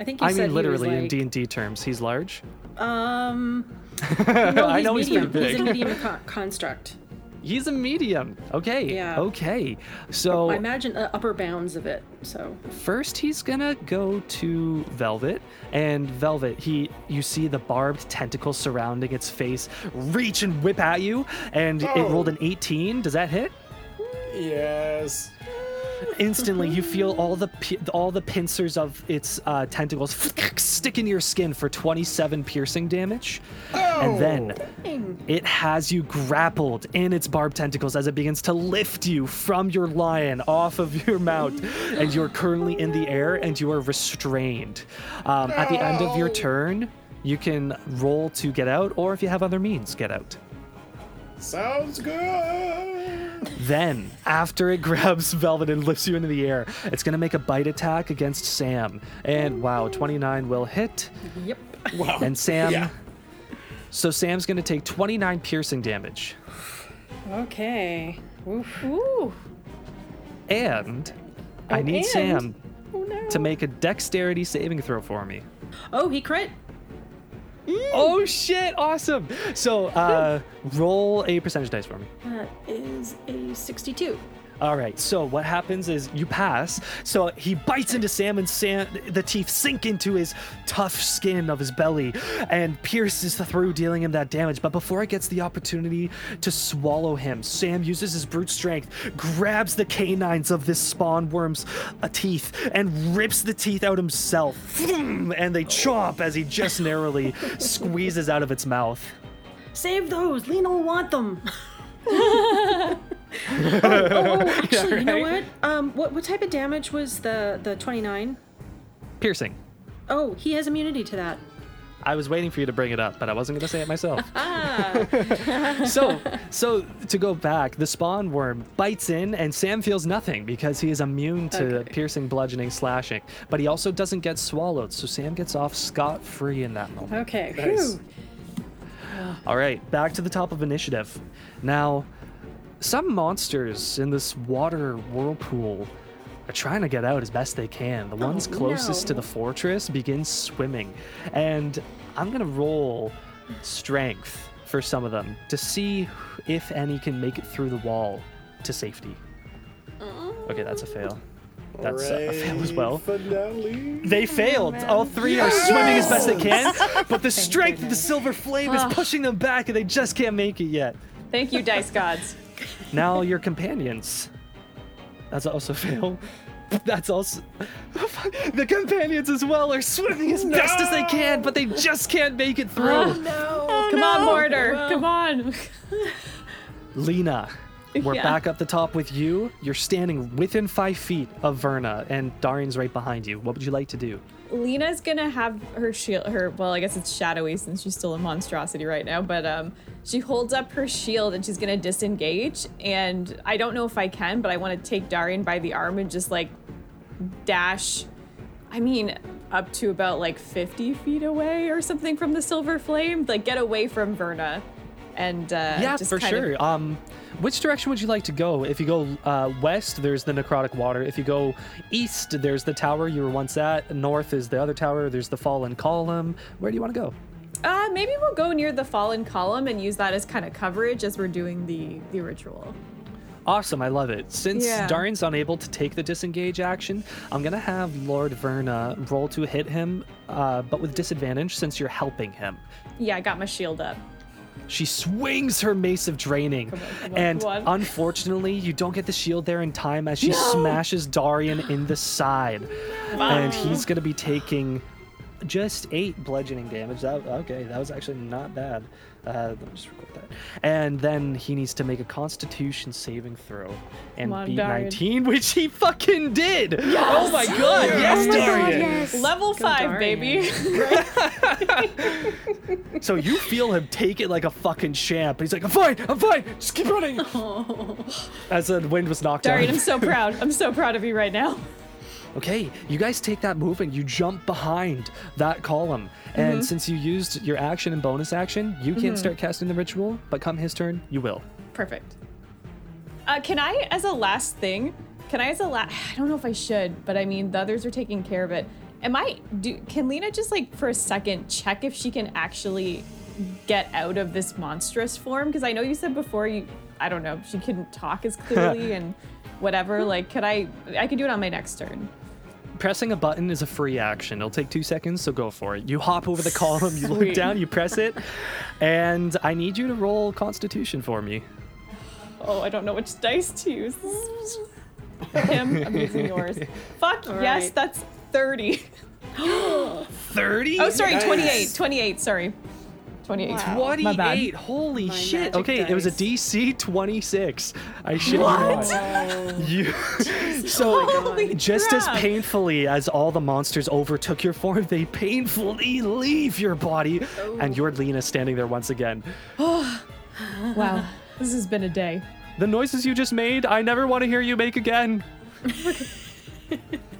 I think i mean literally he in was d&d terms he's large. like, um. No, I he's know he's medium. pretty He's a medium con- construct. He's a medium. Okay. Yeah. Okay. So I imagine the upper bounds of it. So first he's gonna go to Velvet, and Velvet, he you see the barbed tentacles surrounding its face reach and whip at you, and it Oh. rolled an 18. Does that hit? Yes. Instantly, you feel all the all the pincers of its uh, tentacles stick in your skin for 27 piercing damage, and then it has you grappled in its barbed tentacles as it begins to lift you from your lion off of your mount, and you're currently in the air and you are restrained. Um, at the end of your turn, you can roll to get out, or if you have other means, get out. Sounds good. Then, after it grabs Velvet and lifts you into the air, it's going to make a bite attack against Sam. And wow, 29 will hit. yep. Wow. And Sam. Yeah. So Sam's going to take 29 piercing damage. Okay. Oof. Ooh. And I Oh, need and- Sam Oh no. to make a dexterity saving throw for me. Oh, he crit. Oh shit, awesome. So uh, roll a percentage dice for me. That is a 62. All right. So what happens is you pass. So he bites into Sam, and Sam, the teeth sink into his tough skin of his belly and pierces through, dealing him that damage. But before it gets the opportunity to swallow him, Sam uses his brute strength, grabs the canines of this spawn worm's uh, teeth, and rips the teeth out himself. And they chomp as he just narrowly squeezes out of its mouth. Save those. Lena will want them. Oh actually, you know what? Um, what what type of damage was the the 29? Piercing. Oh, he has immunity to that. I was waiting for you to bring it up, but I wasn't going to say it myself. Ah, so, so to go back, the spawn worm bites in, and Sam feels nothing because he is immune to Okay. piercing, bludgeoning, slashing. But he also doesn't get swallowed, so Sam gets off scot free in that moment. okay. Nice. All right, back to the top of initiative. Now, some monsters in this water whirlpool are trying to get out as best they can. The ones oh, closest to the fortress begin swimming, and I'm gonna roll strength for some of them to see if any can make it through the wall to safety. Okay, that's a fail. That's a fail as well. Finale. They oh, failed. All three are swimming as best they can, but the strength of the silver flame is pushing them back, and they just can't make it yet. Thank you, dice gods. Now your companions. That's also fail. That's also the companions as well are swimming as best as they can, but they just can't make it through. No. Come on, Mortar. Come on. Lena, we're Yeah. back up the top with you. You're standing within five feet of Verna, and Darian's right behind you. What would you like to do? Lena's gonna have her shield. Her well, I guess it's shadowy since she's still a monstrosity right now. But um, she holds up her shield and she's gonna disengage. And I don't know if I can, but I want to take Darian by the arm and just like dash. I mean, up to about like 50 feet away or something from the silver flame. Like get away from Verna. And uh, yeah, for kind of- sure. Um, which direction would you like to go? If you go uh, west, there's the necrotic water. If you go east, there's the tower you were once at. North is the other tower. There's the fallen column. Where do you want to go? Uh, maybe we'll go near the fallen column and use that as kind of coverage as we're doing the the ritual. Awesome, I love it. Since Yeah. Darian's unable to take the disengage action, I'm gonna have Lord Verna roll to hit him, uh, but with disadvantage since you're helping him. Yeah, I got my shield up. She swings her mace of draining, on, come on, and unfortunately, you don't get the shield there in time as she smashes Darian in the side, and he's gonna be taking just eight bludgeoning damage. That okay, that was actually not bad. Uh, let me just record that. And then he needs to make a Constitution saving throw and Come on, beat Darian. 19, which he fucking did. Oh my god, yes, Oh God, yes. Level five, Darian. baby. So you feel him take it like a fucking champ. He's like, I'm fine, I'm fine, just keep running. As the wind was knocked Darian, I'm so proud. I'm so proud of you right now. Okay, you guys take that move and you jump behind that column. And since you used your action and bonus action, you can't start casting the ritual, but come his turn, you will. Perfect. Uh, can I, as a last thing, can I, as a last, I don't know if I should, but I mean, the others are taking care of it. Am I, do, can Lena just like for a second check if she can actually get out of this monstrous form? Because I know you said before you, I don't know, she couldn't talk as clearly and whatever. Like, could I, I could do it on my next turn. Pressing a button is a free action. It'll take two seconds, so go for it. You hop over the column, you look down, you press it, and I need you to roll Constitution for me. Oh, I don't know which dice to use. Him, I'm using yours. Fuck, yes, right. that's 30. 30? Oh, sorry, Nice. 28. 28, sorry. 28. My bad. 28. Holy shit. magic Okay, it was a. DC 26. I should you not. You So Holy just as painfully as all the monsters overtook your form, they painfully leave your body and you're Lena standing there once again. Wow, this has been a day. The noises you just made, I never want to hear you make again.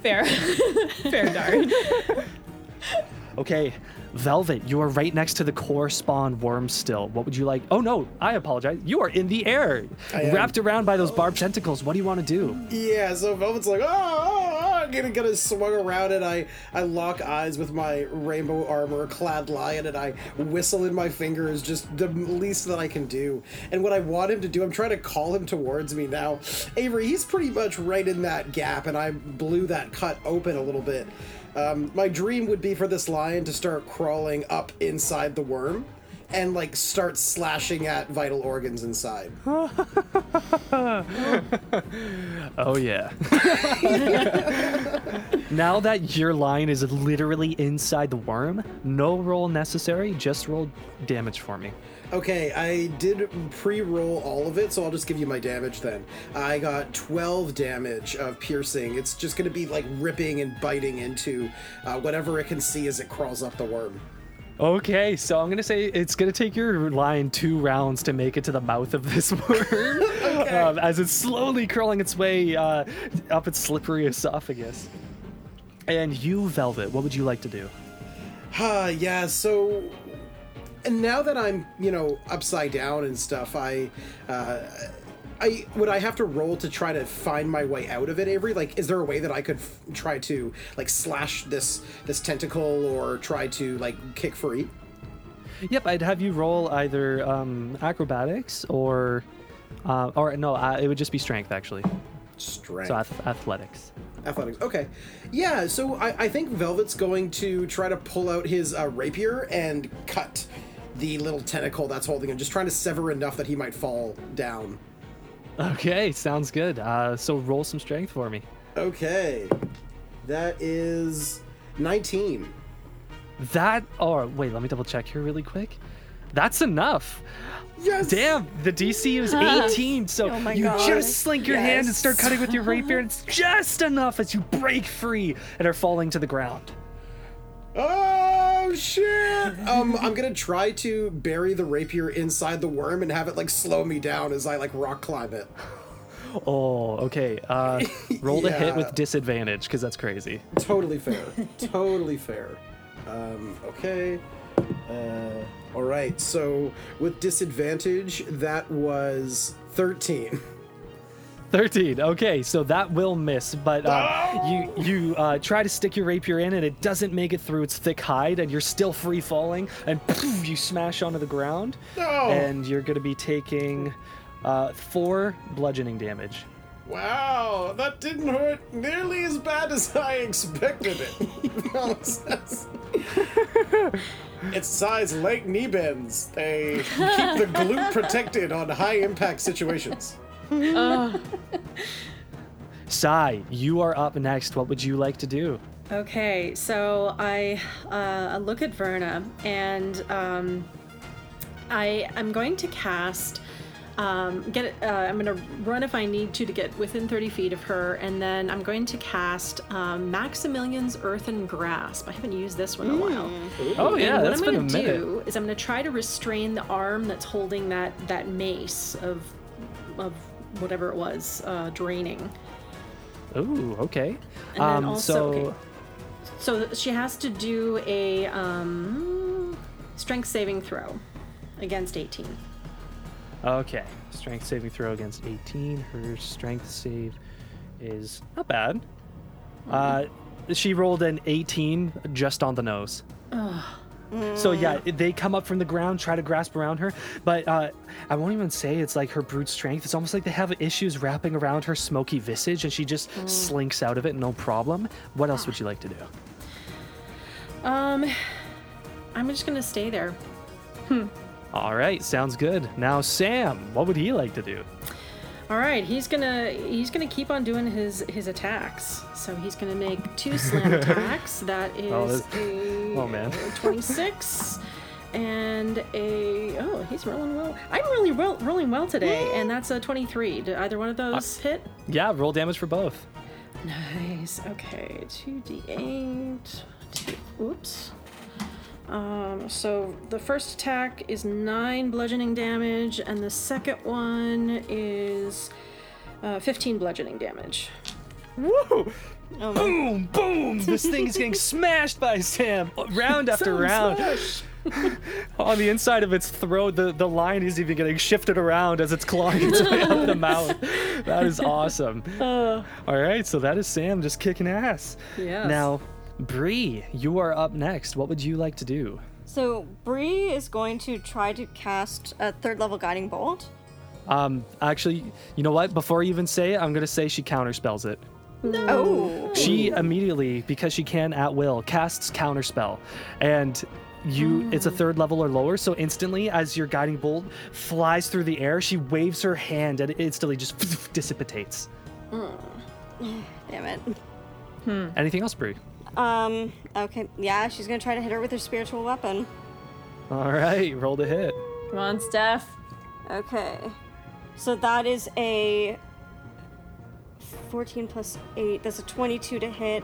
Fair. Fair, Darian. Okay, Velvet, you are right next to the core spawn worm still. What would you like? Oh no, I apologize. You are in the air, I am. wrapped around by those barbed tentacles. What do you want to do? Yeah, so Velvet's like, oh, oh, oh I'm gonna get it swung around and I, I lock eyes with my rainbow armor clad lion and I whistle in my fingers, just the least that I can do. And what I want him to do, I'm trying to call him towards me now. Avery, he's pretty much right in that gap and I blew that cut open a little bit. Um, my dream would be for this lion to start crawling up inside the worm and like start slashing at vital organs inside. Oh yeah. now that your line is literally inside the worm, no roll necessary. Just roll damage for me. Okay, I did pre-roll all of it, so I'll just give you my damage then. I got 12 damage of piercing. It's just gonna be like ripping and biting into uh, whatever it can see as it crawls up the worm. Okay, so I'm gonna say it's gonna take your line two rounds to make it to the mouth of this worm, um, as it's slowly curling its way uh, up its slippery esophagus. And you, Velvet, what would you like to do? Uh, yeah, so and now that I'm, you know, upside down and stuff, I uh I would I have to roll to try to find my way out of it, Avery? Like is there a way that I could f- try to like slash this this tentacle or try to like kick free? Yep, I'd have you roll either um, acrobatics or, uh, or no, uh, it would just be strength actually. Strength. So ath- athletics. Athletics. Okay. Yeah, so I, I think Velvet's going to try to pull out his uh, rapier and cut the little tentacle that's holding him, just trying to sever enough that he might fall down. Okay, sounds good. Uh, so roll some strength for me. Okay. That is 19. That, or wait, let me double check here really quick. That's enough. Yes! Damn, the DC is 18, so Oh you God. just slink your hand and start cutting with your rapier, and it's just enough as you break free and are falling to the ground. Oh shit! Um, I'm gonna try to bury the rapier inside the worm and have it like slow me down as I like rock climb it. Oh, okay. Uh, roll to hit with disadvantage, because that's crazy. Totally fair. totally fair. Um, okay. Uh, all right. So with disadvantage, that was 13. 13. Okay, so that will miss, but uh, you you uh, try to stick your rapier in and it doesn't make it through its thick hide, and you're still free falling, and poof, you smash onto the ground, No! and you're going to be taking uh, four bludgeoning damage. Wow, that didn't hurt nearly as bad as I expected it. Well, it says- its size like knee bends. They keep the glute protected on high impact situations. Sai, you are up next. What would you like to do? Okay, so I uh, look at Verna and um, I I'm going to cast. Um, get uh, I'm going to run if I need to to get within 30 feet of her, and then I'm going to cast um, Maximilian's Earthen Grasp. I haven't used this one in a while. Oh yeah, and what that's I'm gonna do is I'm going to try to restrain the arm that's holding that that mace of of whatever it was uh, draining. Ooh, okay. And then um, also- so okay. So she has to do a um, strength saving throw against 18. okay, strength saving throw against 18. Her strength save is not bad. Uh, she rolled an 18 just on the nose. So yeah, they come up from the ground, try to grasp around her, but uh, I won't even say it's like her brute strength. It's almost like they have issues wrapping around her smoky visage, and she just slinks out of it, no problem. What else would you like to do? Um, I'm just gonna stay there. Hmm. All right, sounds good. Now Sam, what would he like to do? All right, he's gonna he's gonna keep on doing his his attacks. So he's gonna make two slam attacks. That oh, is Oh, this- a oh, man. 26 and a oh he's rolling well. I'm really well, rolling well today, and that's a 23. Did either one of those hit? Yeah, roll damage for both. Nice. Okay, 2d8. Two, oops. Um, so the first attack is 9 bludgeoning damage, and the second one is uh, 15 bludgeoning damage. Woo! boom, boom! This thing is getting smashed by Sam, round after round. On the inside of its throat, the, the line is even getting shifted around as it's clawing its way up the mouth. That is awesome. All right, so that is Sam just kicking ass. Yes. Now, Bree, you are up next. What would you like to do? So Bree is going to try to cast a third level guiding bolt. Um, actually, you know what? Before you even say it, I'm gonna say she counterspells it. Oh. She immediately, because she can at will, casts counterspell, and you it's a third level or lower. So instantly, as your guiding bolt flies through the air, she waves her hand and it instantly just dissipates. Damn it. hmm. Anything else, Bree? Um, okay, yeah, she's gonna try to hit her with her spiritual weapon. All right, roll the hit. Come on, Steph. Okay. So that is a 14 plus 8. That's a 22 to hit.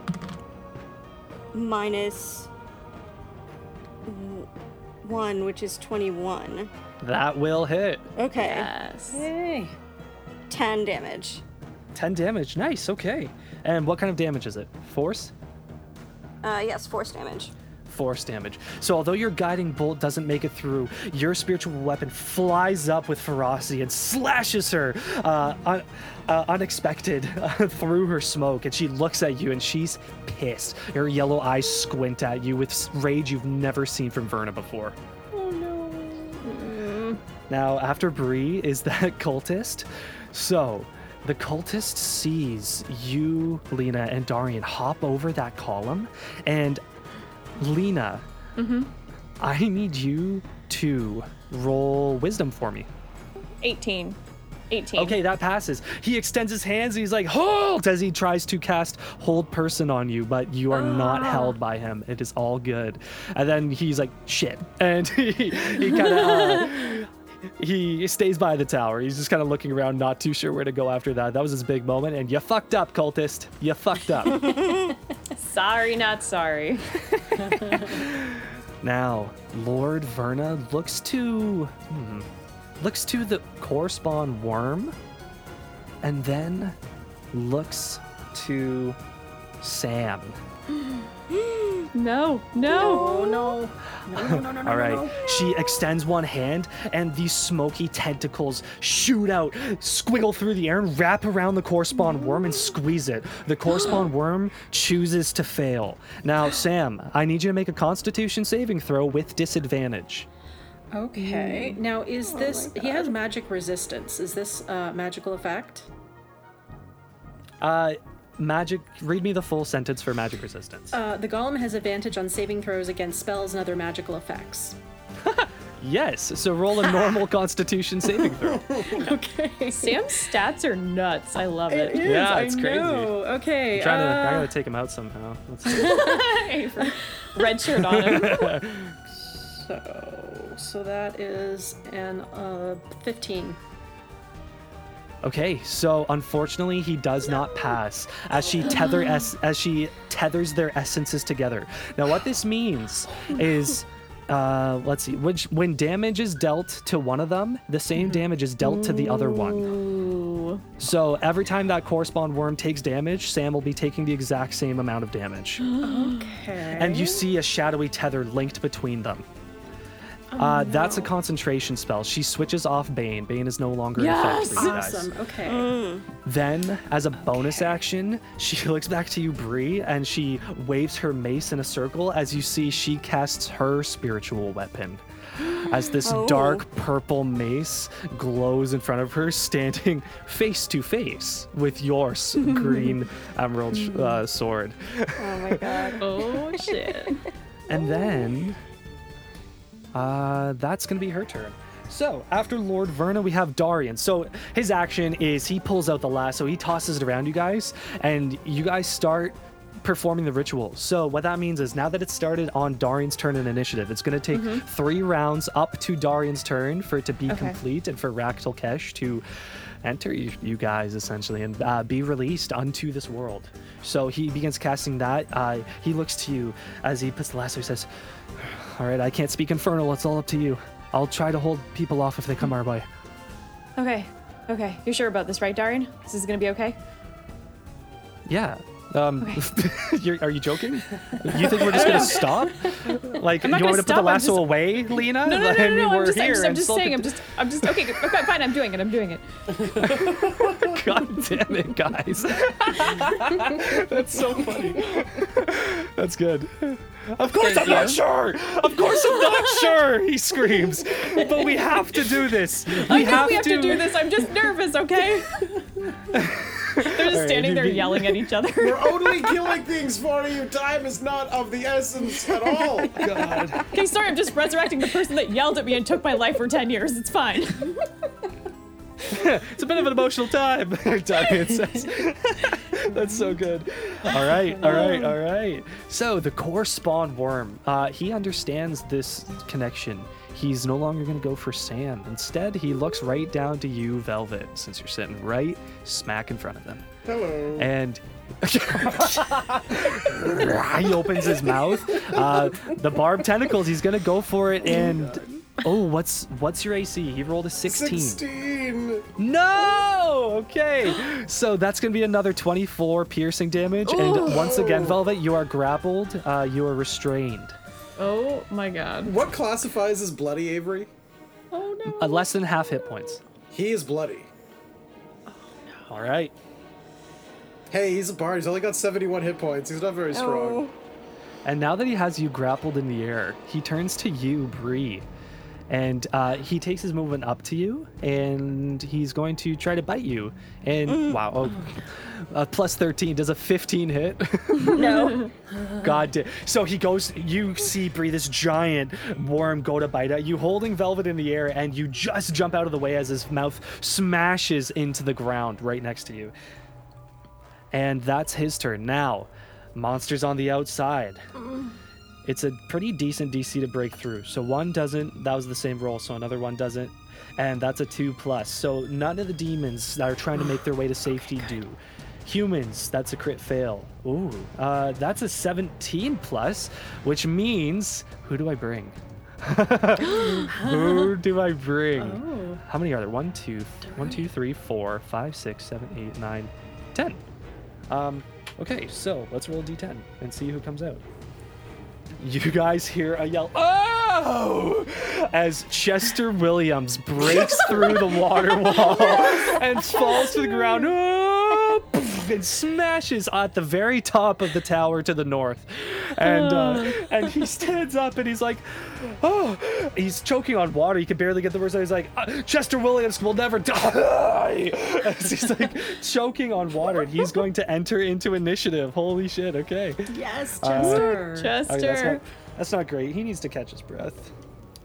1, which is 21. That will hit. Okay. Yes. Yay. 10 damage. 10 damage. Nice. Okay. And what kind of damage is it? Force? Uh, yes, force damage. Force damage. So although your guiding bolt doesn't make it through, your spiritual weapon flies up with ferocity and slashes her uh, un- uh, unexpected through her smoke. And she looks at you and she's pissed. Her yellow eyes squint at you with rage you've never seen from Verna before. Oh no. Now, after Bree is that cultist. So, the cultist sees you, Lena, and Darian hop over that column. And Lena, I need you to roll wisdom for me. 18. 18. Okay, that passes. He extends his hands and he's like, Hold! as he tries to cast Hold Person on you, but you are not held by him. It is all good. And then he's like, Shit. And he, he kind of. Uh, he stays by the tower. He's just kind of looking around, not too sure where to go after that. That was his big moment, and you fucked up, cultist. You fucked up. Sorry, not sorry. Now, Lord Verna looks to hmm, looks to the core spawn worm, and then looks to Sam. No, no. Oh no. No, no, no, no, no. All right, no. she extends one hand, and these smoky tentacles shoot out, squiggle through the air, and wrap around the core spawn worm and squeeze it. The core spawn worm chooses to fail. Now, Sam, I need you to make a Constitution saving throw with disadvantage. Okay. Now, is this. He has magic resistance. Is this uh, magical effect? Uh, magic. Read me the full sentence for magic resistance. Uh, the golem has advantage on saving throws against spells and other magical effects. yes. So roll a normal Constitution saving throw. Okay. Sam's stats are nuts. I love it. Yeah, I it's crazy. know. Okay. Trying to. I uh, gotta take him out somehow. Let's see. Hey, for- Red shirt on him. So, so that is an uh, 15. Okay, so unfortunately, he does not pass as she tether es- as she tethers their essences together. Now, what this means is, uh, let's see, which when damage is dealt to one of them, the same damage is dealt to the other one. So every time that core spawn worm takes damage, Sam will be taking the exact same amount of damage. Okay. And you see a shadowy tether linked between them. Uh, That's a concentration spell. She switches off Bane. Bane is no longer in effect for you guys. Awesome. Okay. Then, as a bonus action, she looks back to you, Bree, and she waves her mace in a circle as you see she casts her spiritual weapon. As this Oh. dark purple mace glows in front of her, standing face to face with your green emerald uh, sword. Oh my god. Oh shit. And then, uh, that's gonna be her turn. So after Lord Verna, we have Darian. So his action is he pulls out the lasso, he tosses it around you guys, and you guys start performing the ritual. So what that means is now that it's started on Darian's turn in initiative, it's gonna take three rounds up to Darian's turn for it to be complete and for Rak Tulkhesh to enter you, you guys essentially and uh, be released unto this world. So he begins casting that. Uh, he looks to you as he puts the lasso. He says, "All right, I can't speak infernal. It's all up to you. I'll try to hold people off if they come our way." Okay. Okay. You're sure about this, right, Darian? This is gonna be okay? Yeah. Um, you're, are you joking? You think we're just gonna stop? Like, you not want me gonna to put the lasso just- away, Lena? No, no, no, I no, mean, no. we're I'm just, I'm just, I'm just saying. I'm just, I'm just. Okay, okay, fine. I'm doing it. I'm doing it. God damn it, guys. That's so funny. That's good. Of course Thank I'm not sure. Of course I'm not sure. He screams. But we have to do this. We I know we have to do this. I'm just nervous. Okay. They're just Alright, standing there you- you- yelling at each other. We're only killing things for you. Time is not of the essence at all. God. Okay, sorry. I'm just resurrecting the person that yelled at me and took my life for ten years. It's fine. It's a bit of an emotional time. Says. That's so good. All right, all right, all right. So the core spawn worm, uh, he understands this connection. He's no longer going to go for Sam. Instead, he looks right down to you, Velvet, since you're sitting right smack in front of them. Hello. And he opens his mouth. Uh, the barbed tentacles. He's gonna go for it. And oh, what's what's your AC? He rolled a 16. 16. No. Okay. So that's gonna be another 24 piercing damage. And once again, Velvet, you are grappled. Uh, you are restrained. Oh my god. What classifies as bloody, Avery? Oh no. Uh, less than half hit points. He is bloody. All right. Hey, he's a bard. He's only got 71 hit points. He's not very strong. Oh. And now that he has you grappled in the air, he turns to you, Bree. And uh, he takes his movement up to you, and he's going to try to bite you. And wow, oh, uh, plus 13 does a 15 hit. No. God, da- so he goes. You see Bree, this giant worm, go to bite at you, holding Velvet in the air, and you just jump out of the way as his mouth smashes into the ground right next to you. And that's his turn. Now, monsters on the outside. It's a pretty decent DC to break through. So one doesn't. That was the same roll. So another one doesn't, and that's a two plus. So none of the demons that are trying to make their way to safety do. Humans, that's a crit fail. Ooh, uh, that's a 17 plus, which means who do I bring? who do I bring? How many are there? One, two, th- One, two, three, four, five, six, seven, eight, nine, ten. Um, okay, so let's roll a d10 and see who comes out. You guys hear a yell, "Oh!" as Chester Williams breaks through the water wall and falls to the ground. "Oh!" And smashes at the very top of the tower to the north, and uh, and he stands up and he's like, "Oh!" He's choking on water. He can barely get the words out. He's like, "Uh, "Chester Williams will never die." As he's like choking on water, and he's going to enter into initiative. Holy shit! Okay. Yes, Uh, Chester. Chester. Okay, that's not, that's not great. He needs to catch his breath.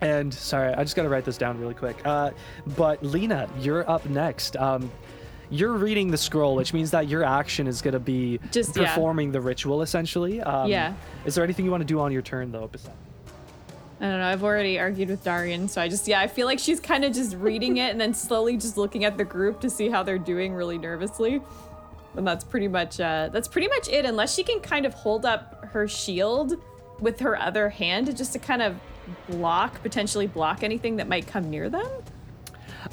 And sorry, I just got to write this down really quick. Uh, but Lena, you're up next. Um, you're reading the scroll, which means that your action is going to be Just- yeah. performing the ritual, essentially. Um, Yeah. Is there anything you want to do on your turn, though? besides- I don't know. I've already argued with Darian, so I just yeah, I feel like she's kind of just reading it and then slowly just looking at the group to see how they're doing really nervously. And that's pretty much uh, that's pretty much it. Unless she can kind of hold up her shield with her other hand, just to kind of block potentially block anything that might come near them.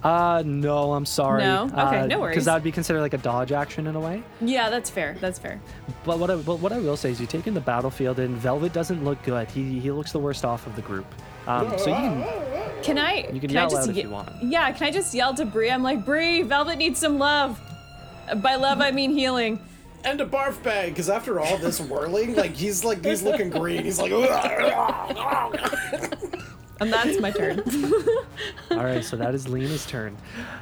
Uh, no, I'm sorry. No? Okay, no worries. Because that would be considered like a dodge action in a way. Yeah, that's fair. That's fair. But what I, but what I will say is, you take in the battlefield, and Velvet doesn't look good. He he looks the worst off of the group. Um, so you can Can I? You can I yell just out if you want. Yeah, can I just yell to Bree? I'm like, Bree, Velvet needs some love. By love, I mean healing. And a barf bag, because after all this whirling, like he's like he's looking green. He's like, And that's my turn. All right, so that is Lena's turn.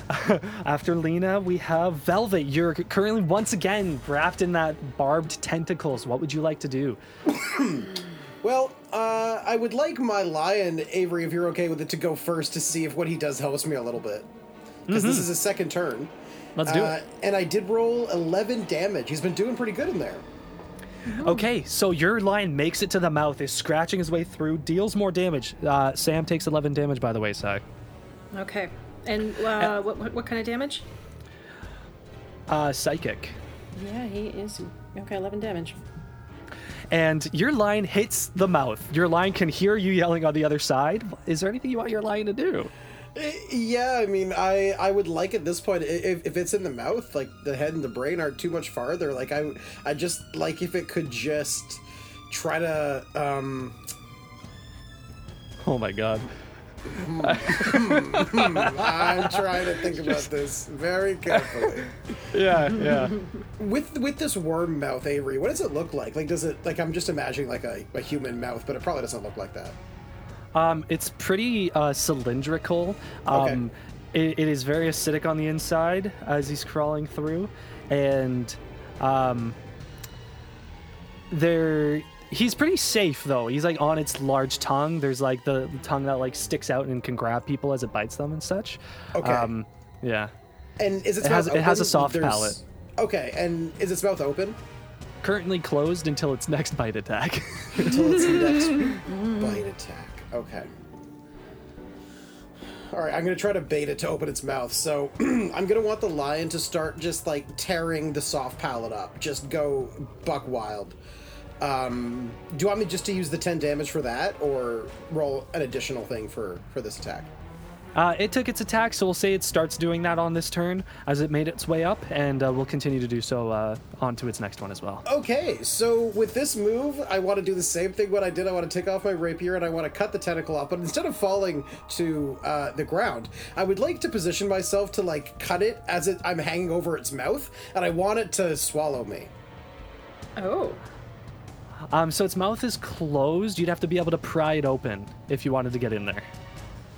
After Lena, we have Velvet. You're currently once again wrapped in that barbed tentacles. What would you like to do? well, uh, I would like my lion, Avery, if you're okay with it, to go first to see if what he does helps me a little bit. Because this is his second turn. Let's do Uh, and I did roll 11 damage. He's been doing pretty good in there. It. Okay, so your lion makes it to the mouth, is scratching his way through, deals more damage. Uh, Sam takes 11 damage, by the way, Sai. Okay. And uh, what, what, what kind of damage? Uh, psychic. Yeah, he is. Okay, 11 damage. And your lion hits the mouth. Your lion can hear you yelling on the other side. Is there anything you want your lion to do? Yeah, I mean, I I would like at this point if, if it's in the mouth, like the head and the brain aren't too much farther. Like I I just like if it could just try to um Oh my god. I'm trying to think about this very carefully. Yeah, yeah. With with this worm mouth, Avery, what does it look like? Like does it like I'm just imagining like a, a human mouth, but it probably doesn't look like that. Um, it's pretty uh, cylindrical. Um, it, it is very acidic on the inside as he's crawling through, and um, there he's pretty safe though. He's like on its large tongue. There's like the tongue that like sticks out and can grab people as it bites them and such. Okay. Um, yeah. And is its It has- mouth it has a open? soft There's- palate. Okay, and is its mouth open? Currently closed until its next bite attack. Until its next bite attack. Okay. Alright, I'm gonna try to bait it to open its mouth. So I'm gonna want the lion to start just like tearing the soft palate up. Just go buck wild. Um, do you want me just to use the 10 damage for that, or roll an additional thing for for this attack? Uh, it took its attack, so we'll say it starts doing that on this turn as it made its way up, and uh, we'll continue to do so uh, on to its next one as well. Okay, so with this move, I want to do the same thing what I did. I want to take off my rapier and I want to cut the tentacle off, but instead of falling to uh, the ground, I would like to position myself to like cut it as it, I'm hanging over its mouth, and I want it to swallow me. Oh. Um, so its mouth is closed. You'd have to be able to pry it open if you wanted to get in there.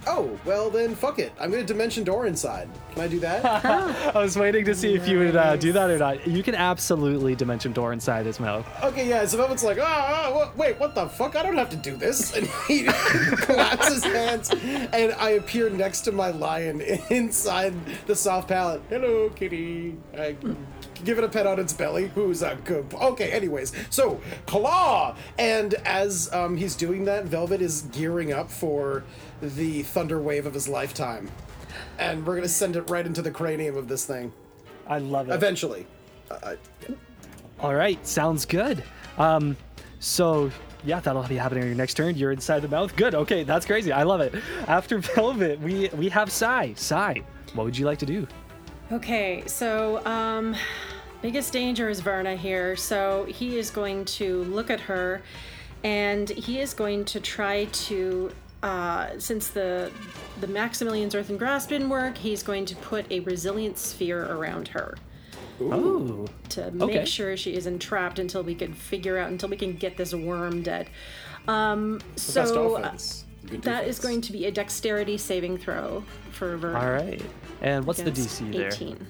Oh, well then, fuck it. I'm gonna dimension door inside. Can I do that? I was waiting to see if you would uh, do that or not. You can absolutely dimension door inside his mouth. okay, yeah. So Velvet's like, ah, wha- wait, what the fuck? I don't have to do this. And he claps his hands, and I appear next to my lion inside the soft palate. Hello, kitty. I give it a pet on its belly. Who's a good? Okay. Anyways, so claw, and as um, he's doing that, Velvet is gearing up for the thunder wave of his lifetime, and we're gonna send it right into the cranium of this thing I love it. eventually. All right, sounds good. Um, so yeah, that'll be happening on your next turn. You're inside the mouth. Good. Okay, that's crazy. I love it. After Velvet, we we have Sai. Sai, what would you like to do? Okay, so um biggest danger is Verna here. So he is going to look at her and he is going to try to uh, since the the Maximilian's Earthen Grasp didn't work, he's going to put a resilient sphere around her Oh, to make Okay. sure she is entrapped until we can figure out until we can get this worm dead. Um, so uh, that is going to be a dexterity saving throw for Verna. all right. And what's the against DC there? 18.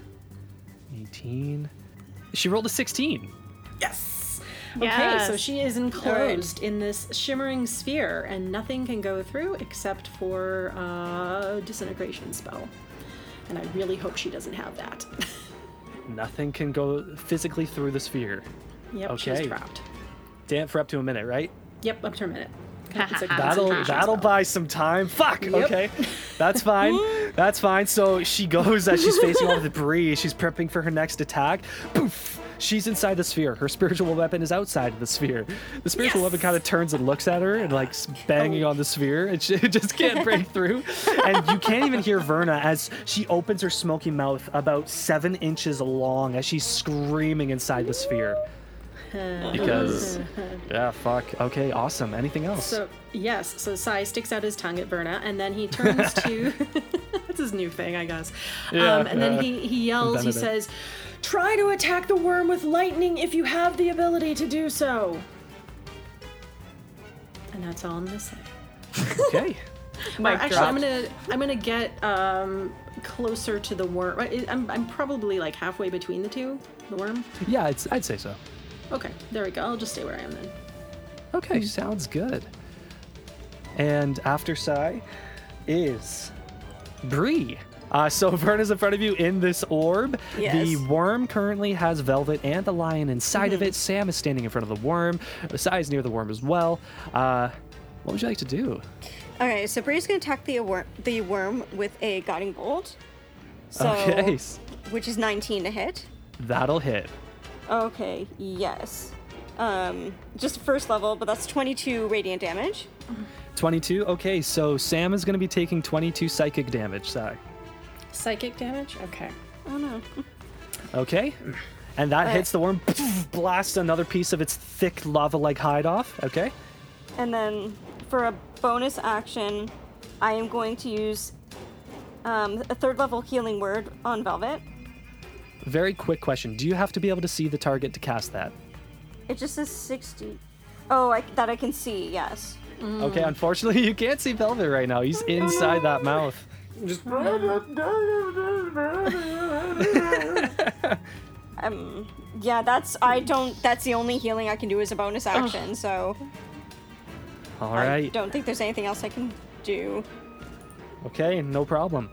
18. She rolled a 16. Yes. Okay, so she is enclosed in this shimmering sphere, and nothing can go through except for uh, disintegration spell. And I really hope she doesn't have that. Nothing can go physically through the sphere. yep, Okay. she's trapped. Damn, for up to a minute, right? Yep, up to a minute. That'll that'll buy some time. Fuck. Yep. Okay, that's fine. that's fine. So she goes as she's facing all the debris. She's prepping for her next attack. Poof. She's inside the sphere. Her spiritual weapon is outside of the sphere. The spiritual weapon kind of turns and looks at her and like banging Oh. on the sphere, and she just can't break through. And you can't even hear Verna as she opens her smoky mouth about seven inches long as she's screaming inside the sphere. Because, yeah, fuck. Okay, awesome. Anything else? So yes, so Sai sticks out his tongue at Verna, and then he turns to that's his new thing, I guess. Yeah, um, and then he he yells. He it. Says, "Try to attack the worm with lightning if you have the ability to do so." And that's all I'm gonna say. okay. Mic Actually, drop. I'm gonna I'm gonna get um closer to the worm. I- I'm I'm probably like halfway between the two. The worm. Yeah, I'd, I'd say so. Okay, there we go. I'll just stay where I am then. Okay, sounds good. And after Sai is Bree. Uh, so Verna's in front of you in this orb. The worm currently has Velvet and the lion inside of it. Sam is standing in front of the worm. Sai is near the worm as well. Uh, what would you like to do? Okay, so Bree's gonna attack the wor- the worm with a guiding bolt. So, okay, which is 19 to hit. that'll hit. Okay, yes. Um, just first level, but that's 22 radiant damage. 22. Okay, so Sam is going to be taking 22 psychic damage, Sai. Psychic damage. Okay. Oh no. Okay. And that hits the worm, blasts another piece of its thick lava like hide off. Okay. And then for a bonus action, I am going to use um, a third level healing word on Velvet. Very quick question. Do you have to be able to see the target to cast that? It just says 60. Oh, I, that I can see, yes. Okay, unfortunately, you can't see Velvet right now. He's inside that mouth. Just Um, yeah, that's I don't. That's the only healing I can do as a bonus action. So All right. I don't think there's anything else I can do. Okay, no problem.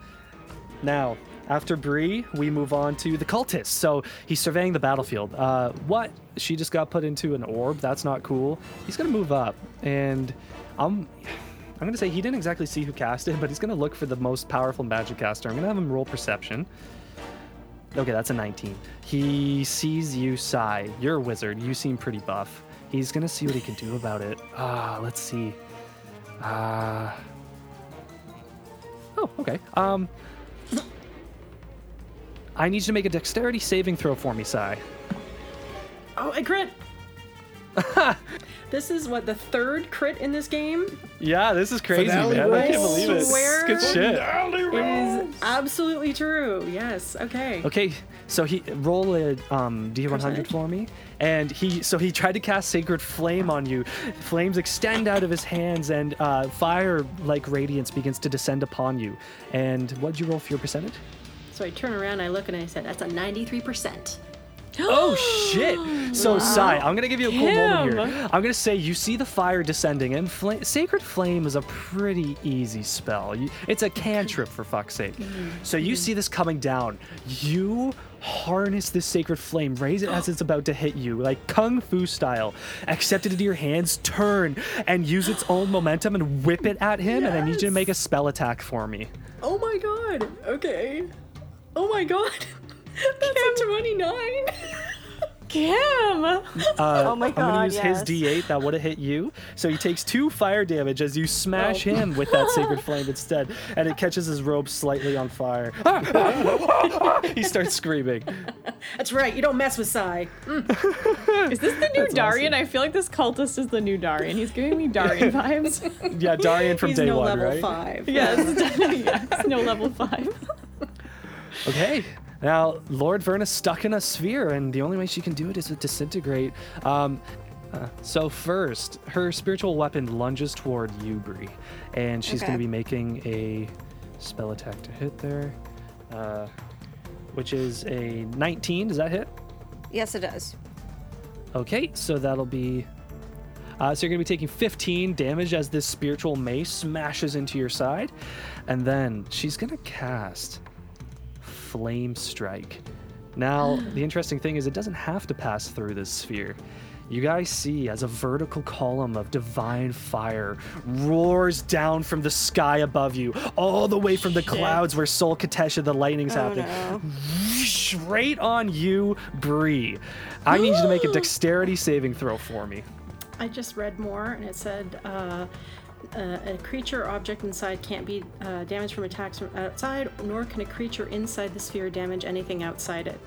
Now, after Bree, we move on to the cultist. So he's surveying the battlefield. Uh, what? She just got put into an orb. That's not cool. He's gonna move up, and I'm. I'm gonna say he didn't exactly see who cast it, but he's gonna look for the most powerful magic caster. I'm gonna have him roll perception. Okay, that's a 19. He sees you, Sai. You're a wizard. You seem pretty buff. He's gonna see what he can do about it. Ah, let's see. Ah. oh, okay. Um. I need you to make a dexterity saving throw for me, Sai. Oh, I crit. this is what the third crit in this game Yeah, this is crazy, Finale man. I can't believe it. Swear Good shit. is absolutely true. Yes. Okay. Okay, so he roll a um, D100 Percentage? for me, and he so he tried to cast Sacred Flame on you. Flames extend out of his hands, and uh, fire like radiance begins to descend upon you. And what'd you roll for your percentage? So I turn around, I look, and I said, "That's a ninety-three percent." Oh shit! So Sai, I'm gonna give you a cool moment here. I'm gonna say you see the fire descending, and fla- Sacred Flame is a pretty easy spell. You, it's a cantrip for fuck's sake. So you see this coming down. You harness this Sacred Flame, raise it as it's about to hit you, like kung fu style. Accept it into your hands, turn, and use its own momentum and whip it at him. And I need you to make a spell attack for me. Oh my god. Okay. Oh my god. That's a twenty-nine. Kim! Uh, Oh my god. I'm gonna use yes. his D8 that would have hit you. So he takes two fire damage as you smash Oh. him with that sacred flame instead, and it catches his robe slightly on fire. he starts screaming. That's right. You don't mess with Sai. Is this the new Darian? I feel like this cultist is the new Darian. He's giving me Darian vibes. Yeah, Darian from He's day no one, level right? five. yes, yes, no level five. Okay. Now, Lord Verna's stuck in a sphere, and the only way she can do it is to disintegrate. Um, uh, so first, her spiritual weapon lunges toward you, Bree, and she's going to be making a spell attack to hit there, uh, which is a 19. Does that hit? Yes, it does. Okay, so that'll be. Uh, so you're going to be taking 15 damage as this spiritual mace smashes into your side. And then she's going to cast Flame Strike. Now, the interesting thing is, it doesn't have to pass through this sphere. You guys see as a vertical column of divine fire roars down from the sky above you, all the way from the clouds where Sul Khatesh, the lightning's Oh happening no. straight on you, Bree. I need you to make a dexterity saving throw for me. I just read more, and it said uh, uh, a creature or object inside can't be uh, damaged from attacks from outside, nor can a creature inside the sphere damage anything outside it.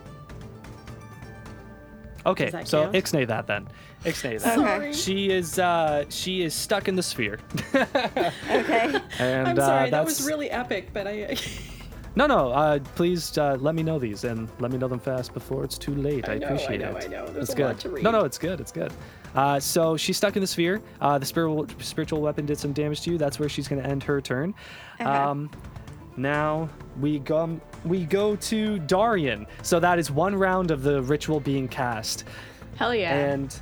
Okay, so count? ixnay that then. Ixnay that. Okay. She is uh she is stuck in the sphere. Okay. and I'm uh, sorry, that was really epic, but I. No, no, uh please uh, let me know these and let me know them fast before it's too late. I, I know, I appreciate know, it. I know. There's That's a good. lot to read. No, no, it's good. It's good. Uh, so she's stuck in the sphere. Uh, the spiritual spiritual weapon did some damage to you. That's where she's going to end her turn. Um, now we go we go to Darian. So that is one round of the ritual being cast. Hell yeah. And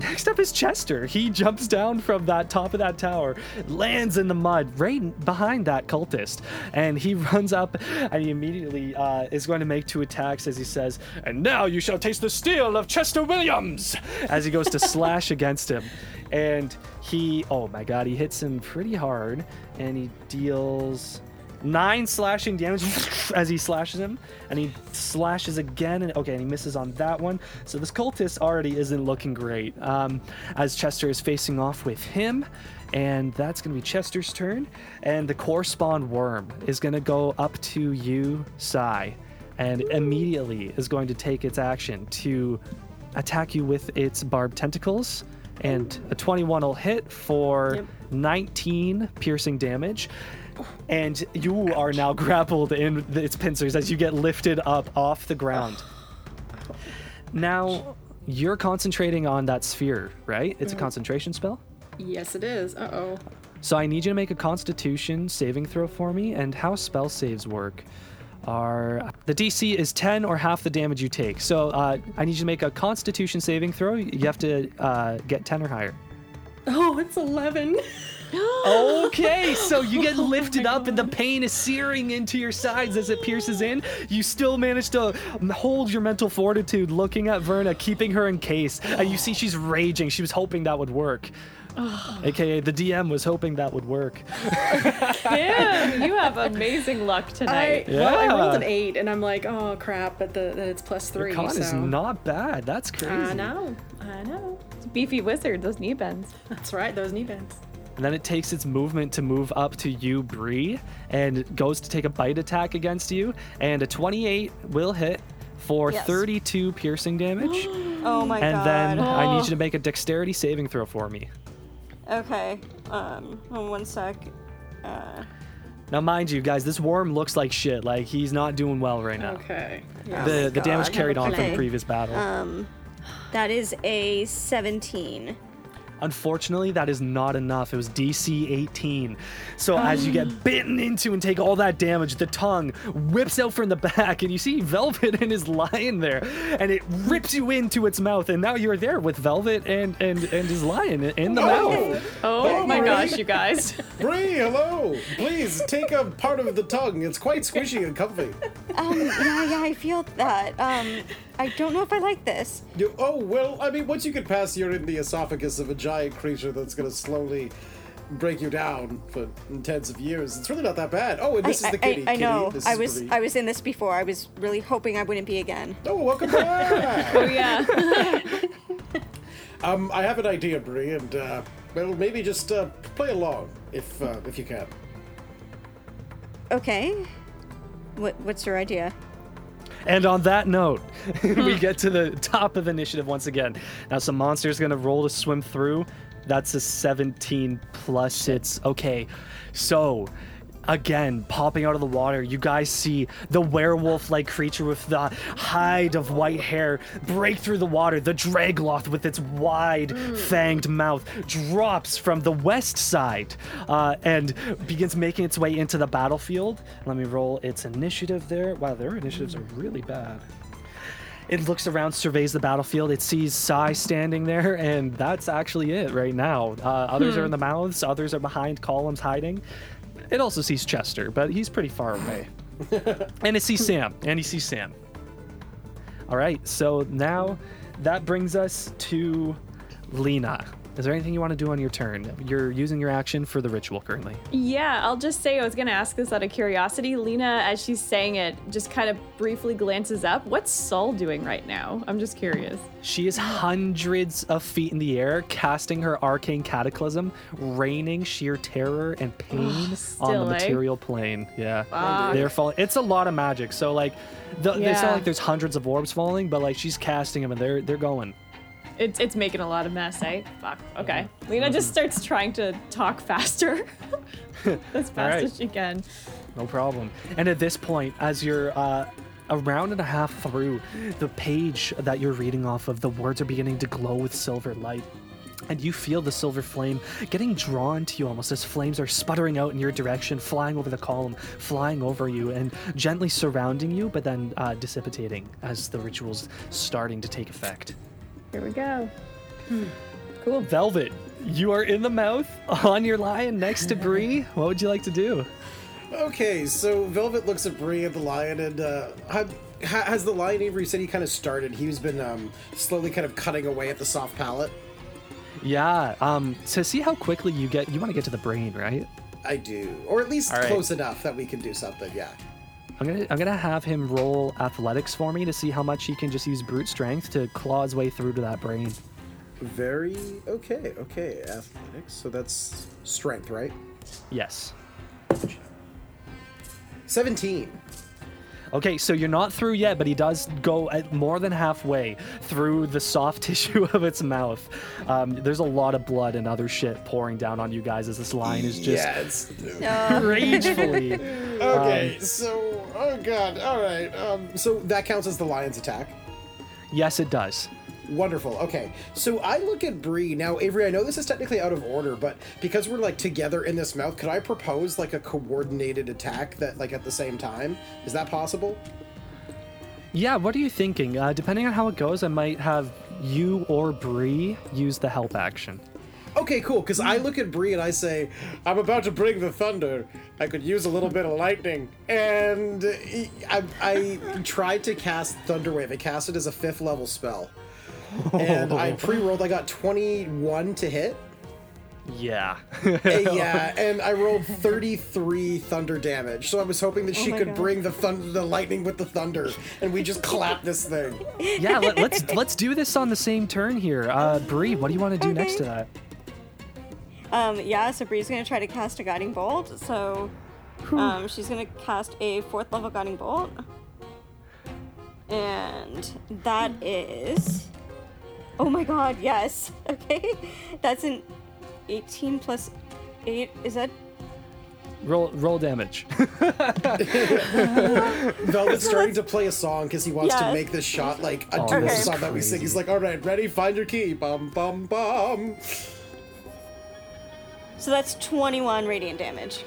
next up is Chester. He jumps down from that top of that tower, lands in the mud right behind that cultist, and he runs up and he immediately uh, is going to make two attacks as he says, "And now you shall taste the steel of Chester Williams!" As he goes to slash against him, and he, oh my God, he hits him pretty hard, and he deals nine slashing damage as he slashes him, and he slashes again. And okay, and he misses on that one. So this cultist already isn't looking great. Um, as Chester is facing off with him, and that's gonna be Chester's turn. And the core spawn worm is gonna go up to you, Sai, and immediately is going to take its action to attack you with its barbed tentacles. And a 21 will hit for Yep. 19 piercing damage and you are now grappled in its pincers as you get lifted up off the ground. Now, you're concentrating on that sphere, right? It's a concentration spell. yes, it is. Uh oh. So I need you to make a constitution saving throw for me, and how spell saves work are the DC is 10 or half the damage you take. So uh, I need you to make a constitution saving throw. You have to uh, get 10 or higher. Oh, it's 11. Okay, so you get oh lifted up and the pain is searing into your sides as it pierces in. You still manage to hold your mental fortitude looking at Verna, keeping her encased. And you see she's raging. She was hoping that would work. AKA the DM was hoping that would work. Damn, you have amazing luck I, tonight. Well, I rolled an eight, and I'm like, oh crap, but the, that it's plus three. Your con so. is not bad. That's crazy. I know, I know. Beefy wizard, those knee bends. That's right, those knee bends. And then it takes its movement to move up to you, Bree, and goes to take a bite attack against you. And a 28 will hit for Yes. 32 piercing damage. Oh my and god. And then I Oh. need you to make a dexterity saving throw for me. Okay. Um. oh, One sec. Uh. Now, mind you, guys, this worm looks like shit. Like he's not doing well right now. Okay. Oh The my the damage carried on from the previous battle. Um. That is a 17. Unfortunately, that is not enough. It was DC 18. So as you get bitten into and take all that damage, the tongue whips out from the back, and you see Velvet and his lion there, and it rips you into its mouth, and now you're there with Velvet and and and his lion in the mouth. Oh Oh, my Marie. gosh, you guys. Bree, hello. Please take a part of the tongue. It's quite squishy and comfy. Um. Yeah. Yeah. I feel that. Um. I don't know if I like this. You, oh well, I mean, once you get past you're in the esophagus of a giant creature that's gonna slowly break you down for tens of years, it's really not that bad. Oh, and this I, is the I- kitty. I, I know. Kitty. I was. Bree. I was in this before. I was really hoping I wouldn't be again. Oh, welcome back. oh yeah. um, I have an idea, Bree, and uh, well, maybe just uh, play along if uh, if you can. Okay. What What's your idea? And on that note, we get to the top of initiative once again. Now, some monster's gonna roll to swim through. That's a 17 plus. It's okay. So, again, popping out of the water, you guys see the werewolf-like creature with the hide of white hair break through the water. The draegloth with its wide, fanged mouth drops from the west side uh, and begins making its way into the battlefield. Let me roll its initiative there. Wow, their initiatives are really bad. It looks around, surveys the battlefield. It sees Sai standing there, and that's actually it right now. Uh, others are in the mouths, others are behind columns hiding. It also sees Chester, but he's pretty far away. and it sees Sam, and he sees Sam. All right, so now that brings us to Lena. Is there anything you want to do on your turn? You're using your action for the ritual currently. Yeah, I'll just say I was gonna ask this out of curiosity. Lena, as she's saying it, just kind of briefly glances up. What's Sul doing right now? I'm just curious. She is hundreds of feet in the air, casting her arcane cataclysm, raining sheer terror and pain on the eh? material plane. Yeah, they're falling. It's a lot of magic. So like, the, it's not like there's hundreds of orbs falling, but like she's casting them and they're they're going. It's it's making a lot of mess, eh? Fuck. Okay. Lena just starts trying to talk faster. as fast right. as she can. No problem. And at this point, as you're uh, a round and a half through, the page that you're reading off of, the words are beginning to glow with silver light. And you feel the silver flame getting drawn to you almost as flames are sputtering out in your direction, flying over the column, flying over you, and gently surrounding you, but then uh, dissipating as the ritual's starting to take effect. Here we go. Cool. Velvet, you are in the mouth on your lion next to Bree. What would you like to do? Okay, so Velvet looks at Bree and the lion, and uh, ha- ha- has the lion Avery said he kind of started. He's been um, slowly kind of cutting away at the soft palate. Yeah, um, to see how quickly you get, you want to get to the brain, right? I do, or at least All right. close enough that we can do something. Yeah. I'm gonna I'm gonna have him roll athletics for me to see how much he can just use brute strength to claw his way through to that brain. Very okay. Okay, athletics. So that's strength, right? Yes. Seventeen. Okay, so you're not through yet, but he does go at more than halfway through the soft tissue of its mouth. Um, there's a lot of blood and other shit pouring down on you guys as this line is just yeah, it's ragefully. okay. so, oh god. All right. Um, so that counts as the lion's attack. Yes, it does. Wonderful. Okay. So I look at Bree. Now, Avery, I know this is technically out of order, but because we're like together in this mouth, could I propose like a coordinated attack that like at the same time? Is that possible? Yeah, what are you thinking? Uh, depending on how it goes, I might have you or Bree use the help action. okay, cool. Because I look at Bree and I say, I'm about to bring the thunder. I could use a little bit of lightning. And I, I tried to cast Thunderwave. I cast it as a fifth level spell. And I pre rolled, I got 21 to hit. Yeah. Uh, yeah, and I rolled 33 thunder damage. So I was hoping that she my could God. bring the thunder, the lightning with the thunder, and we just clap this thing. yeah. Let, let's let's do this on the same turn here. Uh, Bree, what do you want to do next to that? Um, yeah, so Bree's gonna try to cast a guiding bolt. So, um, she's gonna cast a fourth level guiding bolt, and that is. Oh my god! Yes. Okay, that's an 18 plus eight. Is that? Roll roll damage. Velvet's starting to play a song because he wants to make this shot like a Oh, dual this song that we sing. He's like, all right, ready, find your key, bum bum bum. So that's 21 radiant damage.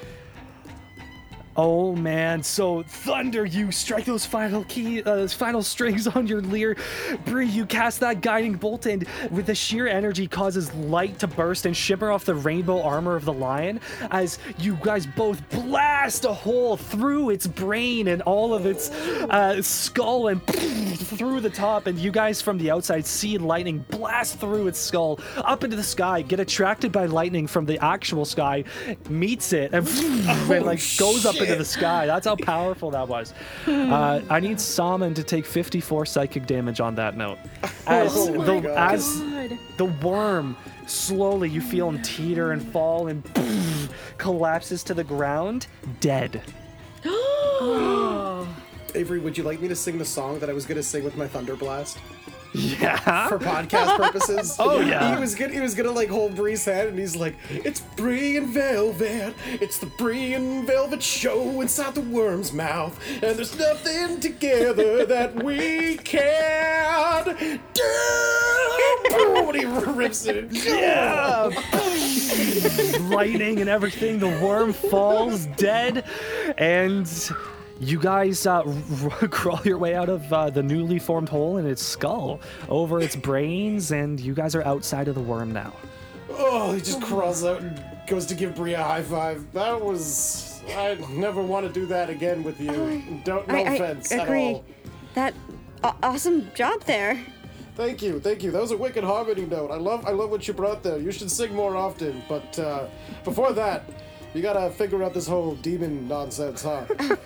Oh man, so Thunder, you strike those final key, uh, those final strings on your lyre. Bree, you cast that guiding bolt, and with the sheer energy, causes light to burst and shimmer off the rainbow armor of the lion as you guys both blast a hole through its brain and all of its uh, skull and through the top. And you guys from the outside see lightning blast through its skull up into the sky, get attracted by lightning from the actual sky, meets it, and, and like goes up into the sky. That's how powerful that was. Uh, I need Salmon to take 54 psychic damage on that note. As Oh the God. as God. the worm slowly you feel him teeter and fall and collapses to the ground, dead. Avery, would you like me to sing the song that I was gonna sing with my thunder blast Yeah. for podcast purposes? Oh, yeah. He was gonna he was gonna like hold Bree's head and he's like, It's Bree and Velvet, it's the Bree and Velvet show inside the worm's mouth, and there's nothing together that we can do. He rips it. Yeah. Lightning and everything. The worm falls dead, and you guys uh, r- crawl your way out of uh, the newly formed hole in its skull, over its brains, and you guys are outside of the worm now. Oh, he just crawls out and goes to give Bria a high five. That was. I never want to do that again with you. Don't. No I, I agree. at all. That aw- awesome job there. Thank you, thank you. That was a wicked harmony note. I love, I love what you brought there. You should sing more often. But uh, before that, you gotta figure out this whole demon nonsense, huh?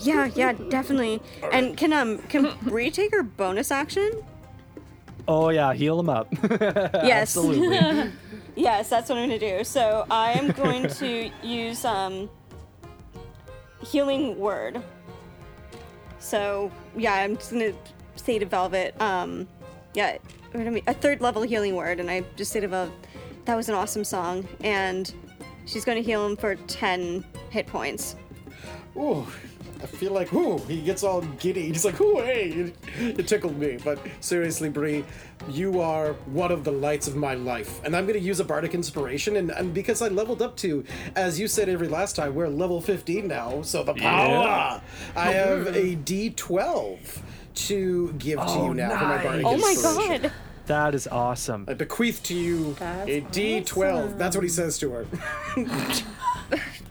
Yeah, yeah, definitely. And can um can Bree take her bonus action? Oh yeah, heal him up. Yes. Absolutely. Yes, that's what I'm gonna do. So I am going to use um healing word. So yeah, I'm just gonna say to Velvet, um, yeah, what I mean? a third level healing word, and I just say to Velvet, that was an awesome song, and she's gonna heal him for ten hit points. Ooh, I feel like, ooh, he gets all giddy. He's like, ooh, hey, it, it tickled me. But seriously, Bree, you are one of the lights of my life. And I'm going to use a bardic inspiration. And, and because I leveled up to, as you said every last time, we're level 15 now. So the power. I have a D12 to give to Oh, you now for my bardic nice. Oh my god! That is awesome. I bequeath to you That's a D12. That's what he says to her.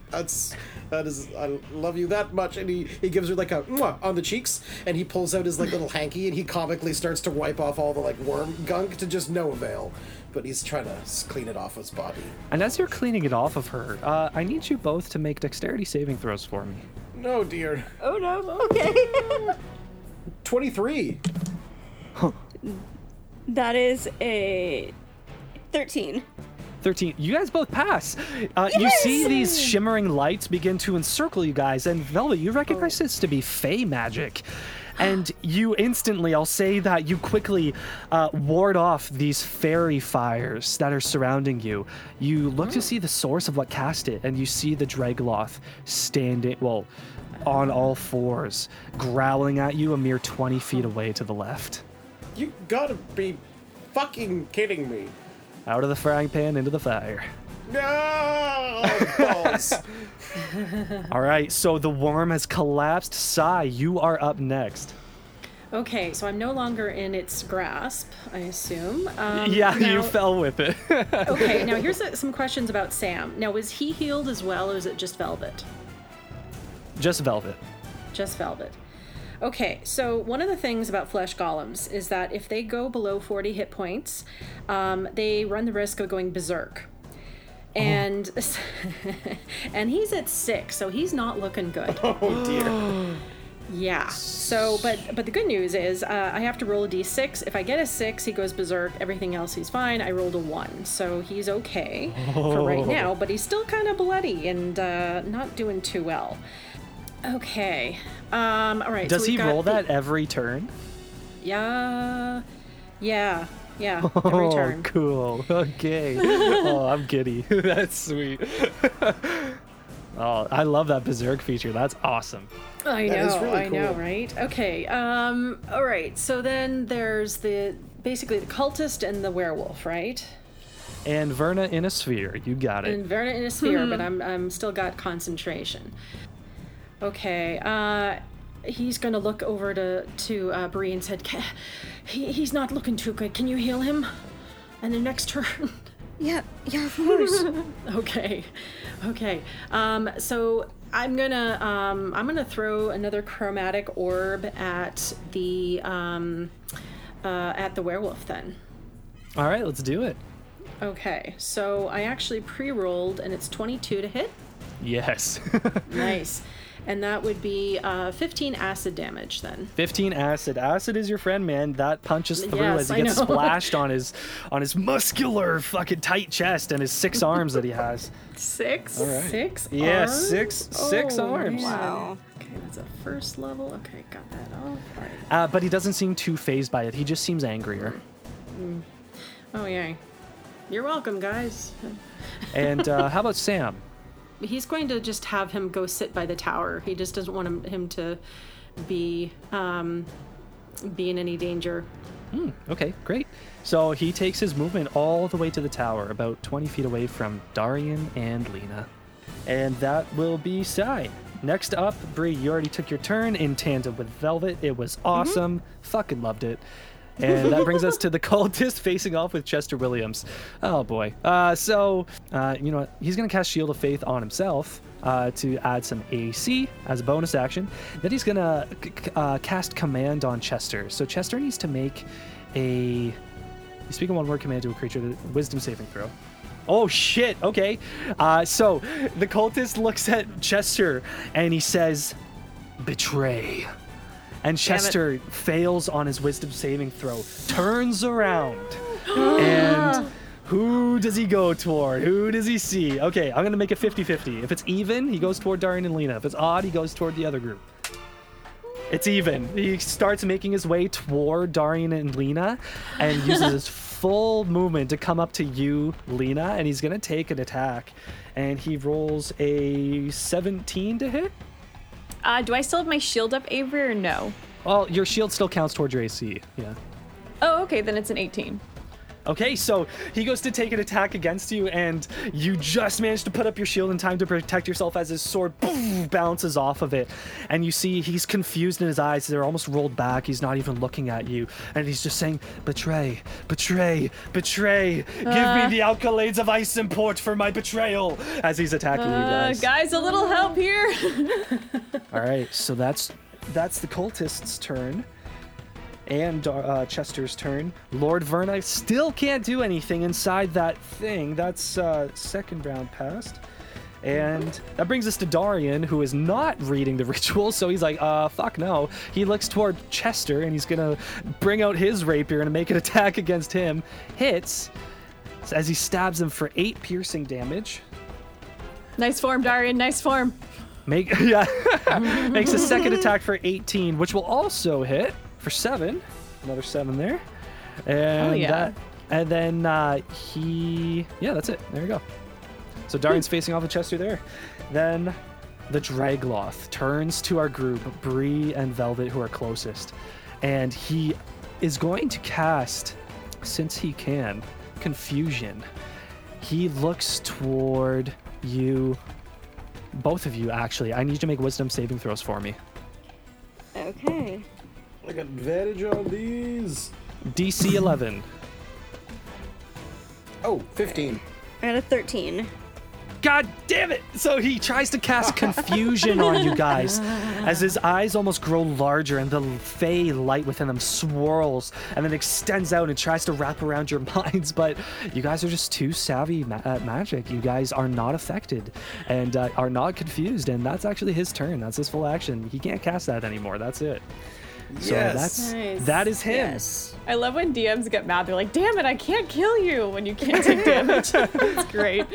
That's that is I love you that much, and he he gives her like a mwah on the cheeks, and he pulls out his like little hanky, and he comically starts to wipe off all the like worm gunk to just no avail. But he's trying to s- clean it off his body. And as you're cleaning it off of her, uh, I need you both to make dexterity saving throws for me. No, dear. Oh no. Okay. Twenty three. That is a thirteen. 13. You guys both pass. Uh, You see these shimmering lights begin to encircle you guys, and Velvet, you recognize this to be Fey magic. And you instantly, I'll say that you quickly uh, ward off these fairy fires that are surrounding you. You look to see the source of what cast it, and you see the Draegloth standing, well, on all fours, growling at you a mere 20 feet away to the left. You gotta be fucking kidding me. Out of the frying pan into the fire. No balls. All right, so the worm has collapsed. Sai, you are up next. Okay, so I'm no longer in its grasp, I assume. Um, yeah, you fell with it. Okay, now here's uh, some questions about Sam. Now, was he healed as well, or is it just Velvet? Just velvet. Just Velvet. Okay, so one of the things about flesh golems is that if they go below 40 hit points, um, they run the risk of going berserk. And and he's at six, so he's not looking good. Oh dear. Yeah. So, but but the good news is uh, I have to roll a d6. If I get a six, he goes berserk. Everything else, he's fine. I rolled a one, so he's okay for right now. But he's still kind of bloody and uh, not doing too well. Okay. Um. All right. Does so he roll the- that every turn? Yeah. Yeah. Yeah. Every oh, turn. cool. Okay. oh, I'm giddy. That's sweet. oh, I love that berserk feature. That's awesome. I That is know, really I know, right? Okay. Um. All right. So then there's the basically the cultist and the werewolf, right? And Verna in a sphere. You got it. And Verna in a sphere, but I'm I'm still got concentration. Okay. Uh, he's gonna look over to to uh, Bree and said, he, "He's not looking too good. Can you heal him?" And the next turn. Yeah, yeah, of course. okay okay um so i'm gonna um i'm gonna throw another chromatic orb at the um uh at the werewolf then All right, let's do it. okay so i actually pre-rolled and it's 22 to hit Yes. nice and that would be uh 15 acid damage then 15 acid. Acid is your friend, man. That punches through Yes, as he I gets know. splashed on his on his muscular fucking tight chest and his six arms that he has. six right. six Yeah, arms? six- six Oh, arms. man. Wow. okay that's a first level okay got that off all right Uh, but he doesn't seem too phased by it. He just seems angrier. oh yeah you're welcome guys And uh, how about Sam? He's going to just have him go sit by the tower. He just doesn't want him, him to be um, be in any danger. Okay, great. So he takes his movement all the way to the tower, about 20 feet away from Darian and Lena. And that will be Sai. Next up, Bree, you already took your turn in tandem with Velvet. It was awesome. Fucking loved it. And that brings us to the cultist facing off with Chester Williams. Oh boy. Uh, so, uh, you know what? He's going to cast Shield of Faith on himself uh, to add some AC as a bonus action. Then he's going to c- uh, cast Command on Chester. So Chester needs to make a. You speak a one word command to a creature, the wisdom saving throw. Oh shit, okay. Uh, so the cultist looks at Chester and he says, Betray. And Chester fails on his wisdom saving throw, turns around, and who does he go toward? Who does he see? Okay, I'm gonna make it 50 50. If it's even, he goes toward Darian and Lena. If it's odd, he goes toward the other group. It's even. He starts making his way toward Darian and Lena and uses his full movement to come up to you, Lena, and he's gonna take an attack. And he rolls a 17 to hit. Uh, do I still have my shield up, Avery, or no? Well, your shield still counts towards your AC. Yeah. Oh, okay, then it's an 18. Okay, so he goes to take an attack against you, and you just manage to put up your shield in time to protect yourself as his sword boom, bounces off of it. And you see he's confused in his eyes. They're almost rolled back. He's not even looking at you. And he's just saying, Betray, betray, betray. Give me the alkalades of ice import for my betrayal. As he's attacking you Uh, guys. guys, a little help here. All right, so that's that's the cultist's turn. And uh, Chester's turn. Lord Verna still can't do anything inside that thing. That's uh, second round passed. And that brings us to Darian, who is not reading the ritual, so he's like, uh, fuck no. He looks toward Chester, and he's gonna bring out his rapier and make an attack against him. Hits as he stabs him for eight piercing damage. nice form, Darian. Nice form. Make yeah, makes a second attack for 18, which will also hit for seven. Another seven there, and yeah. that, and then uh, he yeah, that's it. There you go. So Darian's facing off with Chester there. Then the Draegloth turns to our group, Bree and Velvet, who are closest, and he is going to cast, since he can, confusion. He looks toward you, both of you actually. I need you to make wisdom saving throws for me. Okay. I got advantage on these. DC 11. Oh, 15. I got a 13. God damn it! So he tries to cast confusion on you guys as his eyes almost grow larger and the fey light within them swirls and then extends out and tries to wrap around your minds. But you guys are just too savvy ma- at magic. You guys are not affected and uh, are not confused. And that's actually his turn. That's his full action. He can't cast that anymore. That's it. So Yes. that's Nice. that is him. Yes. I love when DMs get mad. They're like, damn it, I can't kill you when you can't take damage. it's great.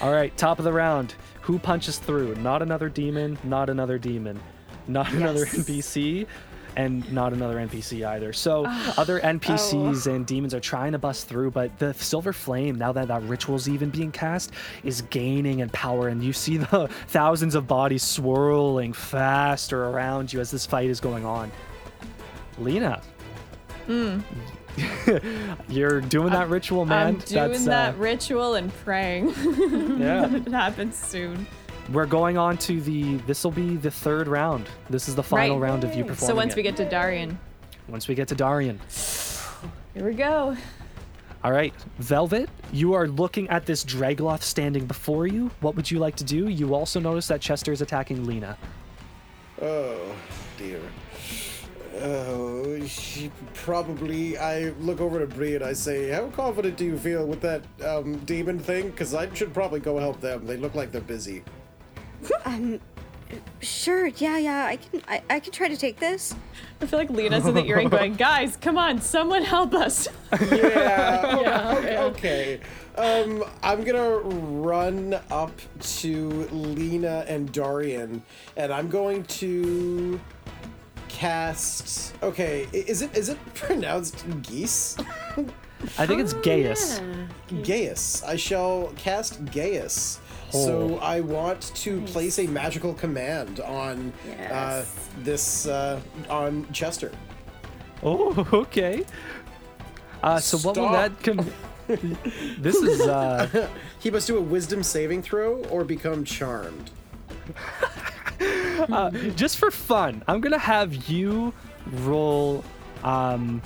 All right, top of the round. Who punches through? Not another demon, not another demon, not another Yes. NPC, and not another NPC either. So other NPCs and demons are trying to bust through, but the silver flame, now that that ritual's even being cast, is gaining in power, and you see the thousands of bodies swirling faster around you as this fight is going on. Lena. You're doing that ritual, man. I'm doing That's, that uh, ritual and praying yeah. it happens soon. We're going on to the. This will be the third round. This is the final Right. round of you performing. So once it. we get to Darian, once we get to Darian. here we go. All right, Velvet, you are looking at this Draegloth standing before you. What would you like to do? You also notice that Chester is attacking Lena. Oh, dear. Oh, she probably. I look over to Bree and I say, How confident do you feel with that um, demon thing? Because I should probably go help them. They look like they're busy. Sure, yeah, yeah, I can I, I can try to take this. I feel like Lena's in the earring going, guys, come on, someone help us. Yeah. okay. okay. Um, I'm gonna run up to Lena and Darian, and I'm going to cast. Okay, is it is it pronounced geese? I think it's Gaius. Gaius. I shall cast Gaius. So I want to place a magical command on uh, this uh, on Chester. Oh, okay. Uh, so what will that com- This is uh He must do a Wisdom saving throw or become charmed. just for fun. I'm gonna have you roll um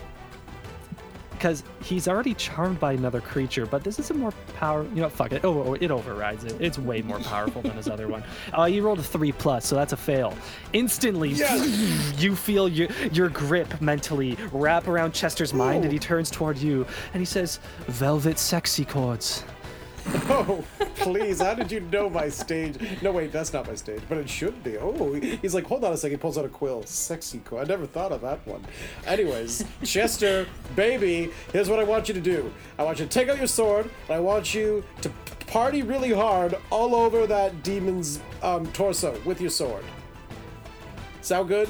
because he's already charmed by another creature, but this is a more power. You know, fuck it. Oh, oh, it overrides it. It's way more powerful than his other one. Uh, you rolled a three plus, so that's a fail. Instantly, you feel your your grip mentally wrap around Chester's mind, and he turns toward you and he says, "Velvet sexy chords." Oh, please! How did you know my stage? No, wait, that's not my stage, but it should be. Oh, he's like, hold on a second. He pulls out a quill. Sexy quill. I never thought of that one. Anyways, Chester, baby, here's what I want you to do. I want you to take out your sword, and I want you to party really hard all over that demon's um, torso with your sword. Sound good?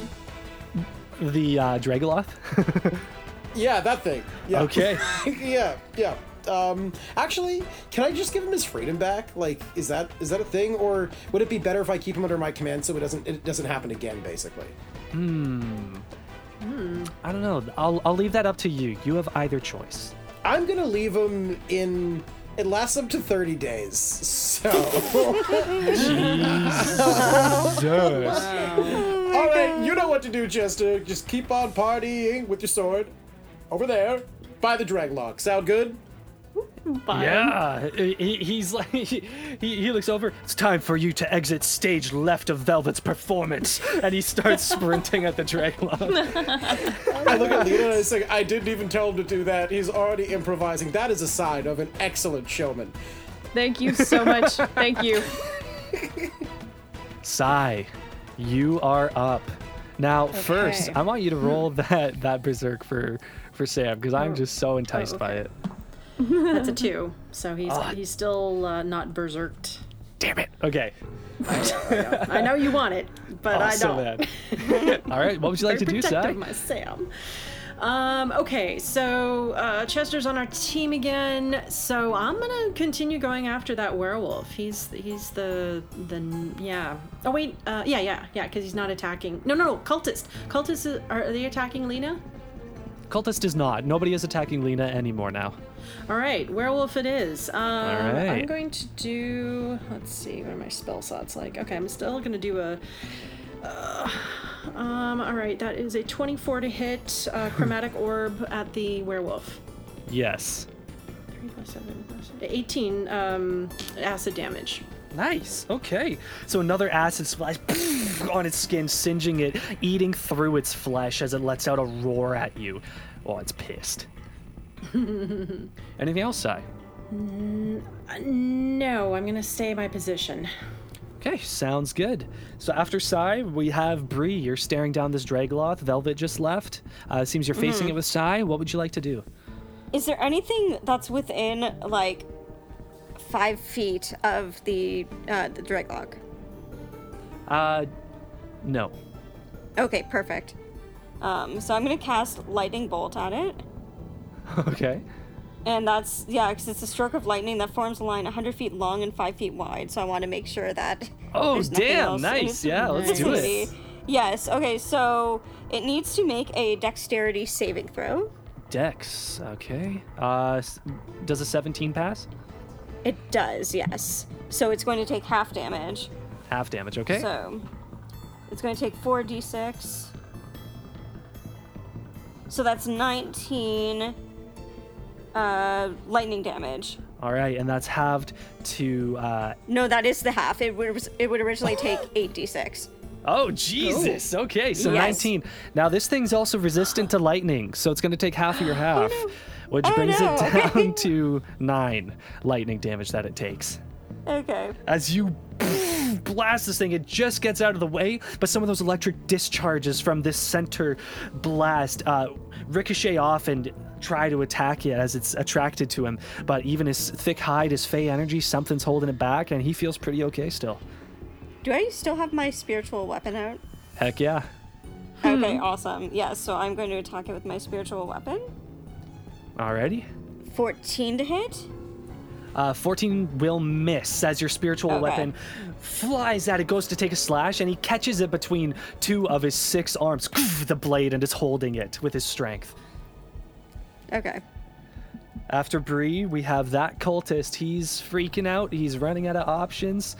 The uh, Draegloth. Yeah, that thing. Yeah. Okay. yeah, yeah. Um, actually, can I just give him his freedom back? Like, is that is that a thing, or would it be better if I keep him under my command so it doesn't it doesn't happen again? Basically. Hmm. Hmm. I don't know. I'll I'll leave that up to you. You have either choice. I'm gonna leave him in. It lasts up to 30 days. So. Jesus. All right, you know what to do, Chester. Just keep on partying with your sword over there by the draglock. Sound good? Fine. Yeah, he, he- he's like he, he looks over. It's time for you to exit stage left of Velvet's performance, and he starts sprinting at the Draegloth. I look at Lena and I say, I didn't even tell him to do that. He's already improvising. That is a sign of an excellent showman. Thank you so much. Thank you. Sai, you are up. Now, first, I want you to roll that that berserk for for Sam because I'm oh. just so enticed by oh, it. That's a two. So he's he's still uh, not berserked. Damn it. Okay. I know you want it, but Oh, I don't. bad. All right. What would you like to do, Sai? protective, my Sam. Um, okay, so uh, Chester's on our team again. So I'm gonna continue going after that werewolf. He's he's the the yeah. Oh wait, uh, yeah yeah yeah, because he's not attacking. No no no, cultist. Cultists are, are they attacking Lena? Cultist is not. Nobody is attacking Lena anymore now. All right, werewolf it is. Um, I'm going to do. Let's see, what are my spell slots like? Okay, I'm still going to do a Um, all right, that is a 24 to hit uh, chromatic orb at the werewolf. Yes. 3 plus 7 plus 18 um, acid damage. Nice. Okay. So another acid splash on its skin, singeing it, eating through its flesh as it lets out a roar at you. Oh, it's pissed. Anything else, Sai? Uh, no, I'm gonna stay my position. Okay, sounds good. So after Sai, we have Bree. You're staring down this Draegloth. Velvet just left. Uh, it seems you're facing it with Sai. What would you like to do? Is there anything that's within like five feet of the uh, the Draglock? Uh, no. Okay, perfect. Um, so I'm gonna cast lightning bolt at it, okay. and that's yeah, because it's a stroke of lightning that forms a line 100 feet long and five feet wide. So I want to make sure that. Oh, damn, nice. Yeah, let's do it. Yes. Okay. So it needs to make a dexterity saving throw. Dex. Okay. Uh, does a 17 pass? It does. Yes. So it's going to take half damage. Half damage. Okay. So it's going to take 4d6. So that's 19 uh, lightning damage. All right, and that's halved to. Uh, No, that is the half. It would it would originally take 8d6. oh Jesus! Okay, so Yes. 19. Now this thing's also resistant to lightning, so it's going to take half of your half, which Oh, brings no. it down to nine lightning damage that it takes. Okay. As you blast this thing, it just gets out of the way, but some of those electric discharges from this center blast uh, ricochet off and try to attack it as it's attracted to him. But even his thick hide, his fey energy, something's holding it back, and he feels pretty okay still. Do I still have my spiritual weapon out? Heck yeah. Okay, awesome. Yeah, so I'm going to attack it with my spiritual weapon. Alrighty. 14 to hit. Uh, 14 will miss as your spiritual Okay. weapon flies at it, goes to take a slash, and he catches it between two of his six arms, the blade, and is holding it with his strength. Okay. After Bree, we have that cultist. He's freaking out. He's running out of options.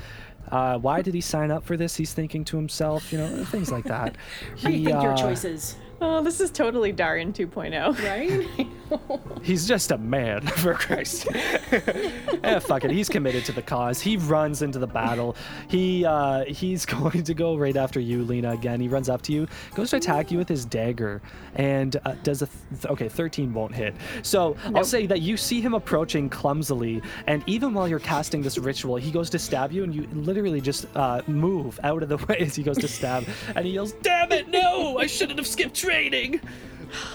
Uh, why did he sign up for this? He's thinking to himself, you know, things like that. He, Rethink your uh, choices, Oh, this is totally Darian 2.0. right? He's just a man, for Christ. eh, fuck it. He's committed to the cause. He runs into the battle. He uh, he's going to go right after you, Lena. Again, he runs up to you, goes to attack you with his dagger, and uh, does a th- okay. Thirteen won't hit. So I'll say that you see him approaching clumsily, and even while you're casting this ritual, he goes to stab you, and you literally just uh, move out of the way as he goes to stab, and he yells, "Damn it! No! I shouldn't have skipped training."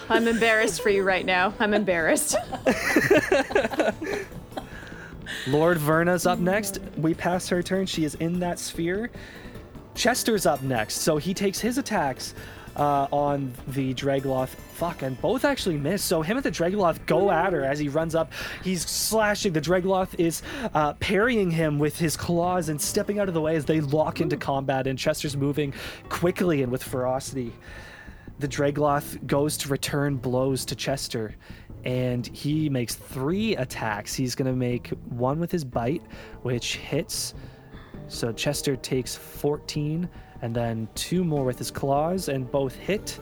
I'm embarrassed for you right now. I'm embarrassed. Lord Verna's up next. We pass her turn. She is in that sphere. Chester's up next, so he takes his attacks uh, on the Draegloth. Fuck, and both actually miss. So him and the Draegloth go at her as he runs up. He's slashing. The Draegloth is uh, parrying him with his claws and stepping out of the way as they lock into combat. And Chester's moving quickly and with ferocity the Draegloth goes to return blows to Chester, and he makes three attacks. He's going to make one with his bite, which hits. So Chester takes 14, and then two more with his claws, and both hit.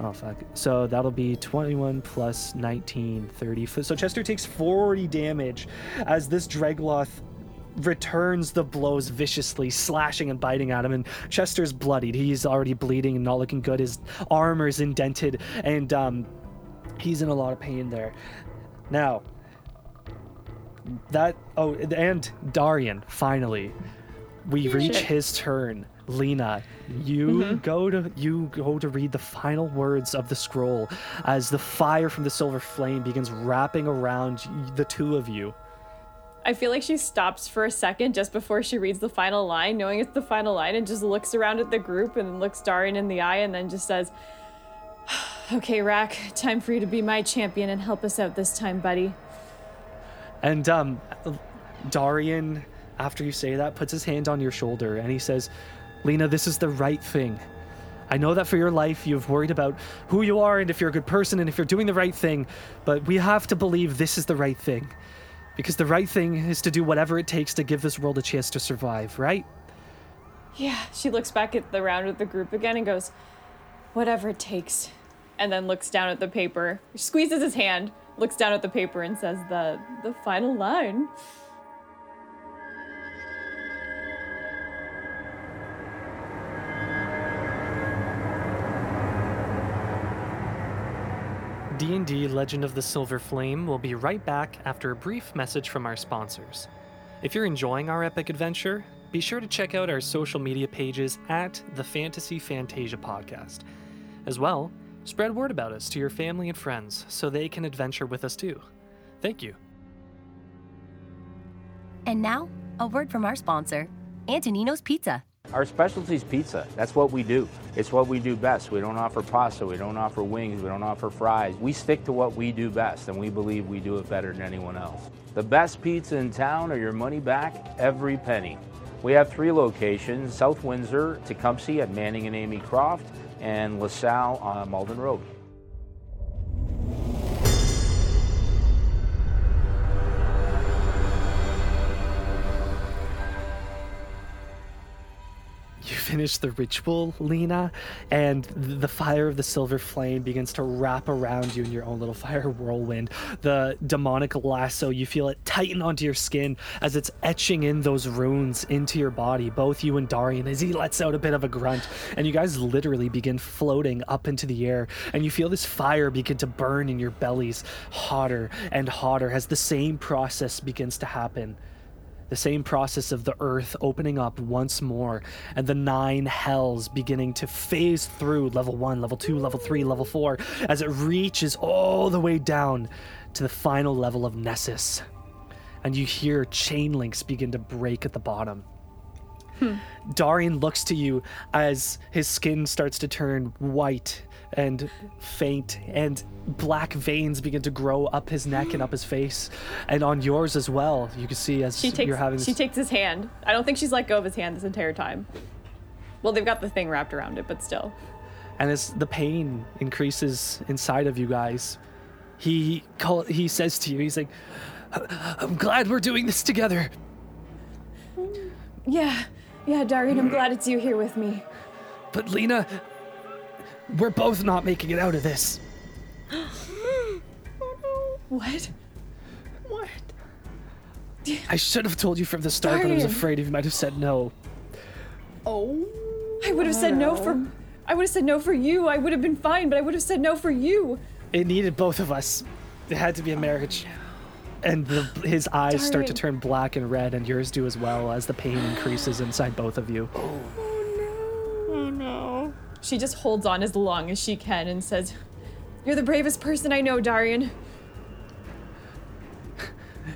Oh, fuck. So that'll be 21 plus 19, 30. So Chester takes 40 damage as this Dragloth returns the blows viciously, slashing and biting at him. And Chester's bloodied. He's already bleeding and not looking good. His armor's indented, and um, he's in a lot of pain there. Now, that oh, and Darian finally, we reach his turn. Lena, you go to you go to read the final words of the scroll as the fire from the silver flame begins wrapping around the two of you. I feel like she stops for a second just before she reads the final line, knowing it's the final line, and just looks around at the group and looks Darian in the eye and then just says, Okay, Rak, time for you to be my champion and help us out this time, buddy. And um, Darian, after you say that, puts his hand on your shoulder and he says, Lena, this is the right thing. I know that for your life you've worried about who you are and if you're a good person and if you're doing the right thing, but we have to believe this is the right thing. Because the right thing is to do whatever it takes to give this world a chance to survive, right? Yeah. She looks back at the round of the group again and goes, whatever it takes. And then looks down at the paper, squeezes his hand, looks down at the paper and says the the final line. D&D Legend of the Silver Flame will be right back after a brief message from our sponsors. If you're enjoying our epic adventure, be sure to check out our social media pages at the Fantasy Fantasia podcast. As well, spread word about us to your family and friends so they can adventure with us too. Thank you. And now, a word from our sponsor, Antonino's Pizza. Our specialty is pizza. That's what we do. It's what we do best. We don't offer pasta, we don't offer wings, we don't offer fries. We stick to what we do best, and we believe we do it better than anyone else. The best pizza in town or your money back every penny. We have three locations South Windsor, Tecumseh at Manning and Amy Croft, and LaSalle on Malden Road. Finish the ritual, Lena, and the fire of the silver flame begins to wrap around you in your own little fire whirlwind. The demonic lasso, you feel it tighten onto your skin as it's etching in those runes into your body, both you and Darian, as he lets out a bit of a grunt. And you guys literally begin floating up into the air, and you feel this fire begin to burn in your bellies hotter and hotter as the same process begins to happen the same process of the earth opening up once more and the nine hells beginning to phase through level one, level two, level three, level four as it reaches all the way down to the final level of Nessus. And you hear chain links begin to break at the bottom. Darian looks to you as his skin starts to turn white and faint, and black veins begin to grow up his neck and up his face, and on yours as well. You can see as She takes you're having she this- takes his hand. I don't think she's let go of his hand this entire time. Well, they've got the thing wrapped around it, but still. and as the pain increases inside of you guys, he call, he says to you, he's like, "I'm glad we're doing this together." Yeah, yeah, Darian, I'm glad it's you here with me. But Lena, we're both not making it out of this. What? What? I should have told you from the start, but I was Darian. afraid you might have said no. Oh. I would have said no for. I would have said no for you. I would have been fine, but I would have said no for you. It needed both of us. It had to be a marriage. And the, his eyes start to turn black and red, and yours do as well as the pain increases inside both of you. Oh, oh no! Oh no! She just holds on as long as she can and says, "You're the bravest person I know, Darian."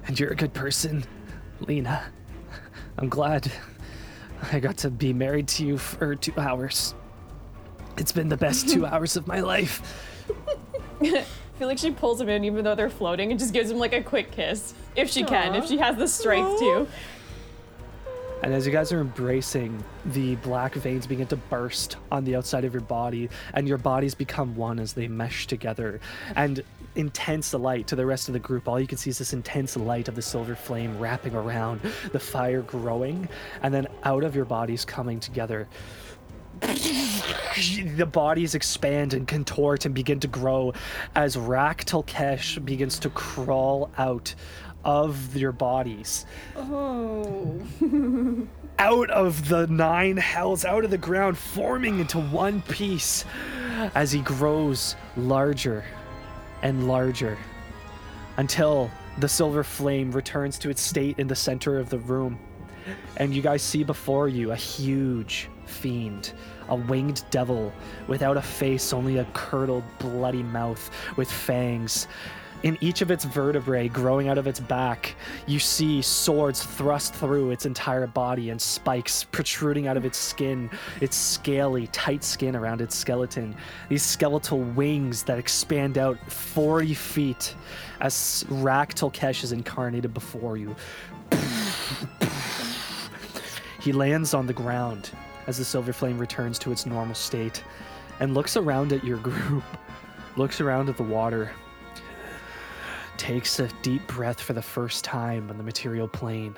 And you're a good person, Lena. I'm glad I got to be married to you for two hours. It's been the best two hours of my life. I feel like she pulls him in even though they're floating and just gives him like a quick kiss. If she can, if she has the strength to. And as you guys are embracing, the black veins begin to burst on the outside of your body, and your bodies become one as they mesh together. And intense light to the rest of the group. All you can see is this intense light of the silver flame wrapping around, the fire growing, and then out of your bodies coming together. The bodies expand and contort and begin to grow as Rak Tulkhesh begins to crawl out of your bodies Oh. out of the nine hells, out of the ground, forming into one piece as he grows larger and larger until the silver flame returns to its state in the center of the room. And you guys see before you a huge fiend, a winged devil without a face, only a curdled, bloody mouth with fangs. In each of its vertebrae growing out of its back, you see swords thrust through its entire body and spikes protruding out of its skin, its scaly, tight skin around its skeleton. These skeletal wings that expand out 40 feet as Rak Tulkhesh is incarnated before you. He lands on the ground as the silver flame returns to its normal state and looks around at your group, looks around at the water, takes a deep breath for the first time on the material plane.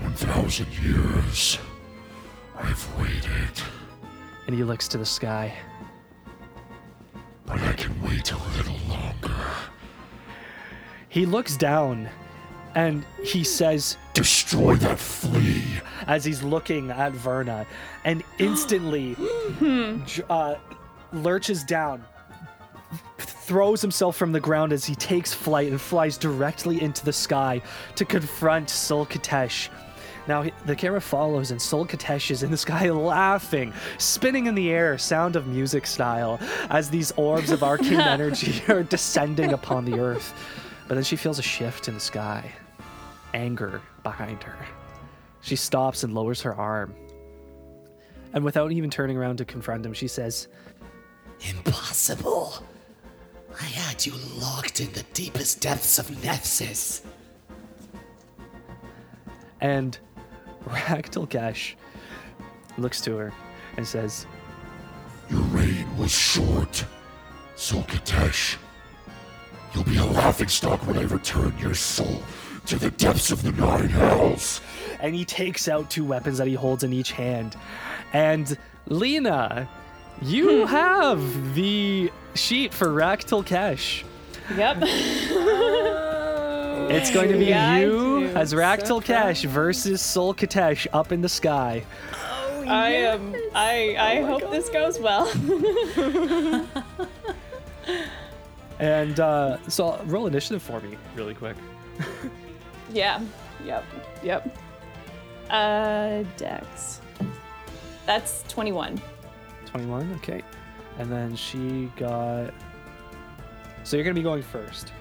1,000 years. I've waited, And he looks to the sky. but I can wait a little longer. He looks down and he says, Destroy that flea. as he's looking at Verna, and instantly uh, lurches down, throws himself from the ground as he takes flight and flies directly into the sky to confront Sul Khatesh. Now the camera follows, and Sul Khatesh is in the sky laughing, spinning in the air, sound of music style, as these orbs of arcane energy are descending upon the earth. But then she feels a shift in the sky, anger behind her. She stops and lowers her arm. And without even turning around to confront him, she says, Impossible. I had you locked in the deepest depths of Nessus. and Rak Tulkhesh looks to her and says, Your reign was short, Sul Khatesh. You'll be a laughingstock when I return your soul to the depths of the nine hells. and he takes out two weapons that he holds in each hand. And Lena, you have the sheet for Rak Tulkhesh. Yep. It's going to be Yeah, I you do. as Rak Tulkhesh versus Sul Khatesh up in the sky. I am. I I hope this goes well. And uh, so roll initiative for me really quick. Yeah. Yep. Yep. Uh, Dex. That's 21. 21, okay. And then she got. So you're going to be going first.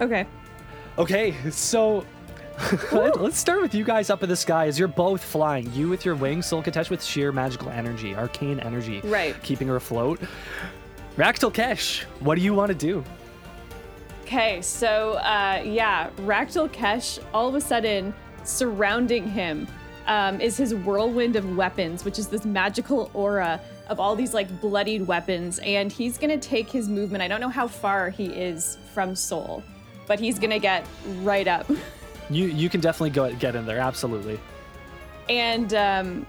Okay. Okay, so let- let's start with you guys up in the sky as you're both flying. You with your wings, Sul Khatesh with sheer magical energy, arcane energy, Right. keeping her afloat. Rak Tulkhesh, what do you want to do? Okay, so uh, yeah, Rak Tulkhesh, all of a sudden, surrounding him um, is his whirlwind of weapons, which is this magical aura of all these like bloodied weapons. And he's gonna take his movement. I don't know how far he is from Sul, but he's gonna get right up. You you can definitely go get in there, absolutely. And um,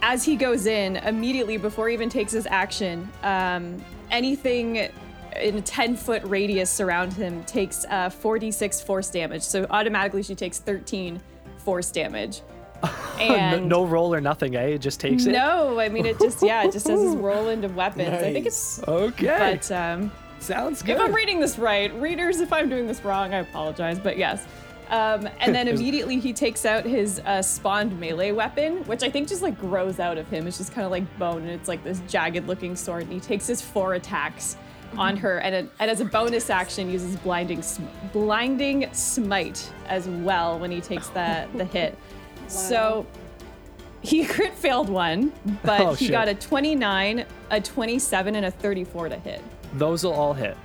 as he goes in, immediately before he even takes his action, um, anything in a 10 foot radius around him takes uh, 46 force damage. So automatically she takes 13 force damage. No, And no roll or nothing, eh? It just takes it. no, I mean, it just, yeah, it just says his whirlwind of weapons. I think it's, Okay. but um, Sounds good. if I'm reading this right, readers, if I'm doing this wrong, I apologize, but yes. Um, and then immediately he takes out his uh, spawned melee weapon, which I think just like grows out of him. It's just kind of like bone, and it's like this jagged looking sword. And he takes his four attacks on her, and, it, and as a bonus action, uses blinding sm- blinding smite as well when he takes the the hit. So he crit failed one, but Oh, he shit. got a 29, a 27, and a 34 to hit. Those will all hit.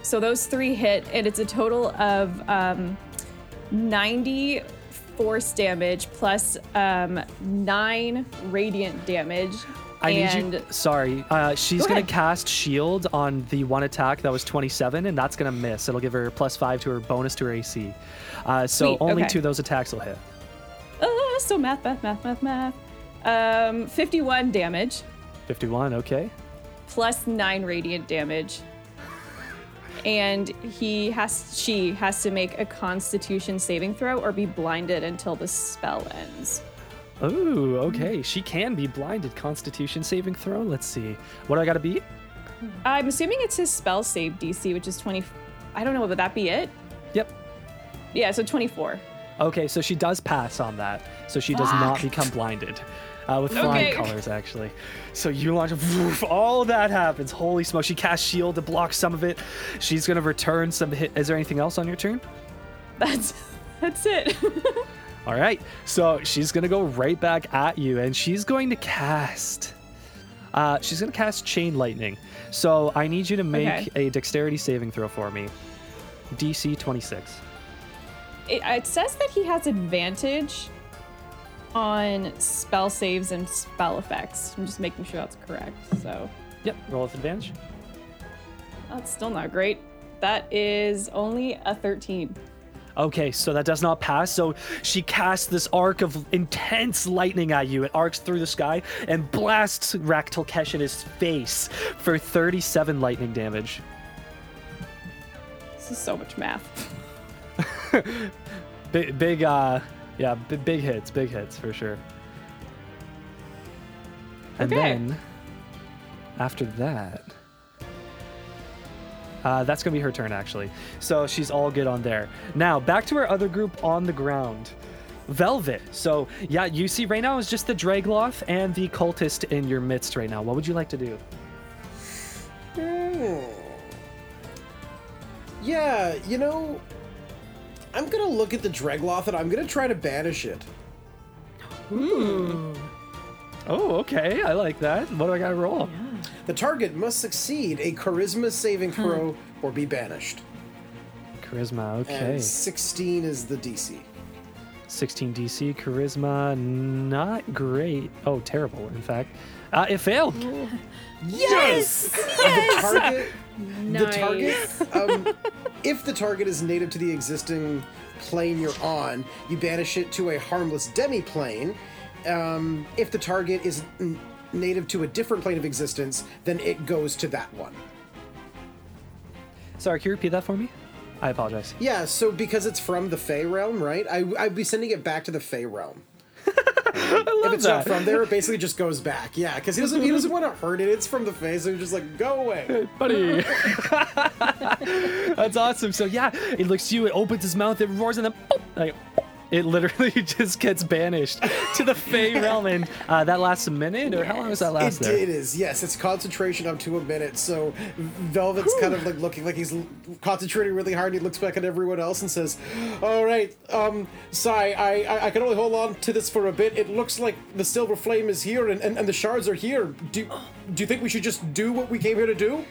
So those three hit, and it's a total of um, 90 force damage plus um, nine radiant damage. I and need you. Sorry. Uh, she's Go going ahead. to cast Shield on the one attack that was 27, and that's going to miss. It'll give her plus five to her bonus to her AC. Uh, so Sweet, only okay. two of those attacks will hit. uh, so math, math, math, math, math. Um, 51 damage 51, okay. plus nine radiant damage. And he has, she has to make a Constitution saving throw or be blinded until the spell ends. Ooh, okay. She can be blinded. Constitution saving throw. Let's see. What do I got to beat? I'm assuming it's his spell save DC, which is 20. I don't know, would that be it? Yep. Yeah, so 24. Okay, so she does pass on that. So she does not become blinded. Uh, with flying Okay. colors, actually. So you launch, woof, all that happens. Holy smoke! She casts shield to block some of it. She's gonna return some hit. Is there anything else on your turn? That's that's it. All right. So she's gonna go right back at you, and she's going to cast. Uh, she's gonna cast chain lightning. So I need you to make Okay. a dexterity saving throw for me. DC 26. it, it says that he has advantage on spell saves and spell effects. I'm just making sure that's correct. So Yep. Roll with advantage. that's still not great. That is only a 13. Okay, so that does not pass. So she casts this arc of intense lightning at you. It arcs through the sky and blasts Rak Tulkhesh in his face for 37 lightning damage. This is so much math. Big, big uh, yeah, b- big hits, big hits for sure. And Okay. then after that, uh, that's gonna be her turn actually. So she's all good on there. Now back to our other group on the ground. Velvet. So yeah, you see right now is just the Draegloth and the cultist in your midst right now. What would you like to do? Yeah, you know, I'm gonna look at the Draegloth and I'm gonna try to banish it. Oh, okay. I like that. What do I gotta roll? The target must succeed a charisma saving throw or be banished. Charisma. Okay. And 16 is the DC. 16 DC, charisma, not great. Oh, terrible, in fact. Uh, it failed. Yes! The target, the Nice. target, um, if the target is native to the existing plane you're on, you banish it to a harmless demi-plane. Um, if the target is n- native to a different plane of existence, then it goes to that one. Sorry, can you repeat that for me? I apologize. Yeah, so because it's from the Fey realm, right? I, I'd be sending it back to the Fey realm. if it's not from there, it basically just goes back. Yeah, because he doesn't he doesn't want to hurt it. It's from the Fey, so he's just like, go away. Buddy. That's awesome. So, yeah, it looks to you, it opens its mouth, it roars, and then boop, like, it literally just gets banished to the Fey realm. And uh, that lasts a minute, or how long does that last It, there? it is, yes. It's concentration up to a minute. So Velvet's kind of like looking like he's concentrating really hard. He looks back at everyone else and says, "All right, um, Sai, I, I I can only hold on to this for a bit. It looks like the silver flame is here and, and, and the shards are here. Do do you think we should just do what we came here to do?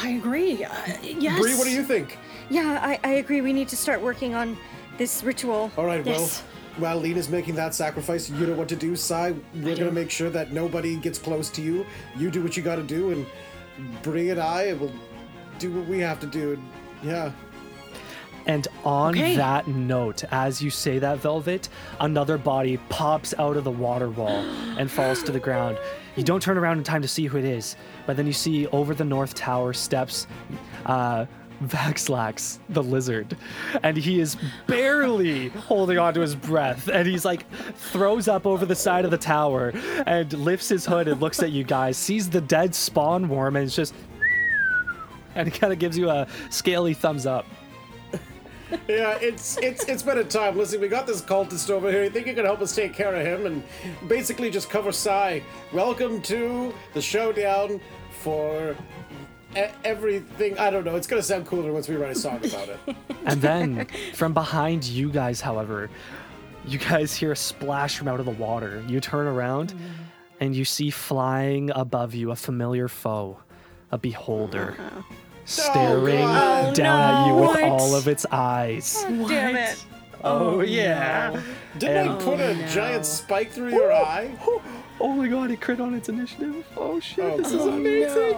I agree. Uh, yes. Bree, what do you think? Yeah, I, I agree. We need to start working on this ritual. All right, Yes. well, while Lena's making that sacrifice, you know what to do, Sai. We're gonna make sure that nobody gets close to you. You do what you gotta do, and Bree and I will do what we have to do. And yeah. And on Okay. that note, as you say that, Velvet, another body pops out of the water wall and falls to the ground. You don't turn around in time to see who it is, but then you see over the north tower steps uh, Vaxlax, the lizard. And he is barely holding on to his breath. And he's like, throws up over the side of the tower and lifts his hood and looks at you guys, sees the dead spawn worm, and it's just. And kind of gives you a scaly thumbs up. Yeah, it's it's it's been a time. Listen, we got this cultist over here. You think you can help us take care of him and basically just cover Sai? Welcome to the showdown for everything. I don't know. It's gonna sound cooler once we write a song about it. And then from behind you guys, however, you guys hear a splash from out of the water. You turn around mm-hmm. and you see flying above you a familiar foe, a beholder, uh-huh. staring oh, God. down at you with What? all of its eyes. Damn it. Oh, yeah. Didn't I put a oh, giant spike through your eye? Oh my god, it crit on its initiative. Oh shit, Oh, this is God. amazing.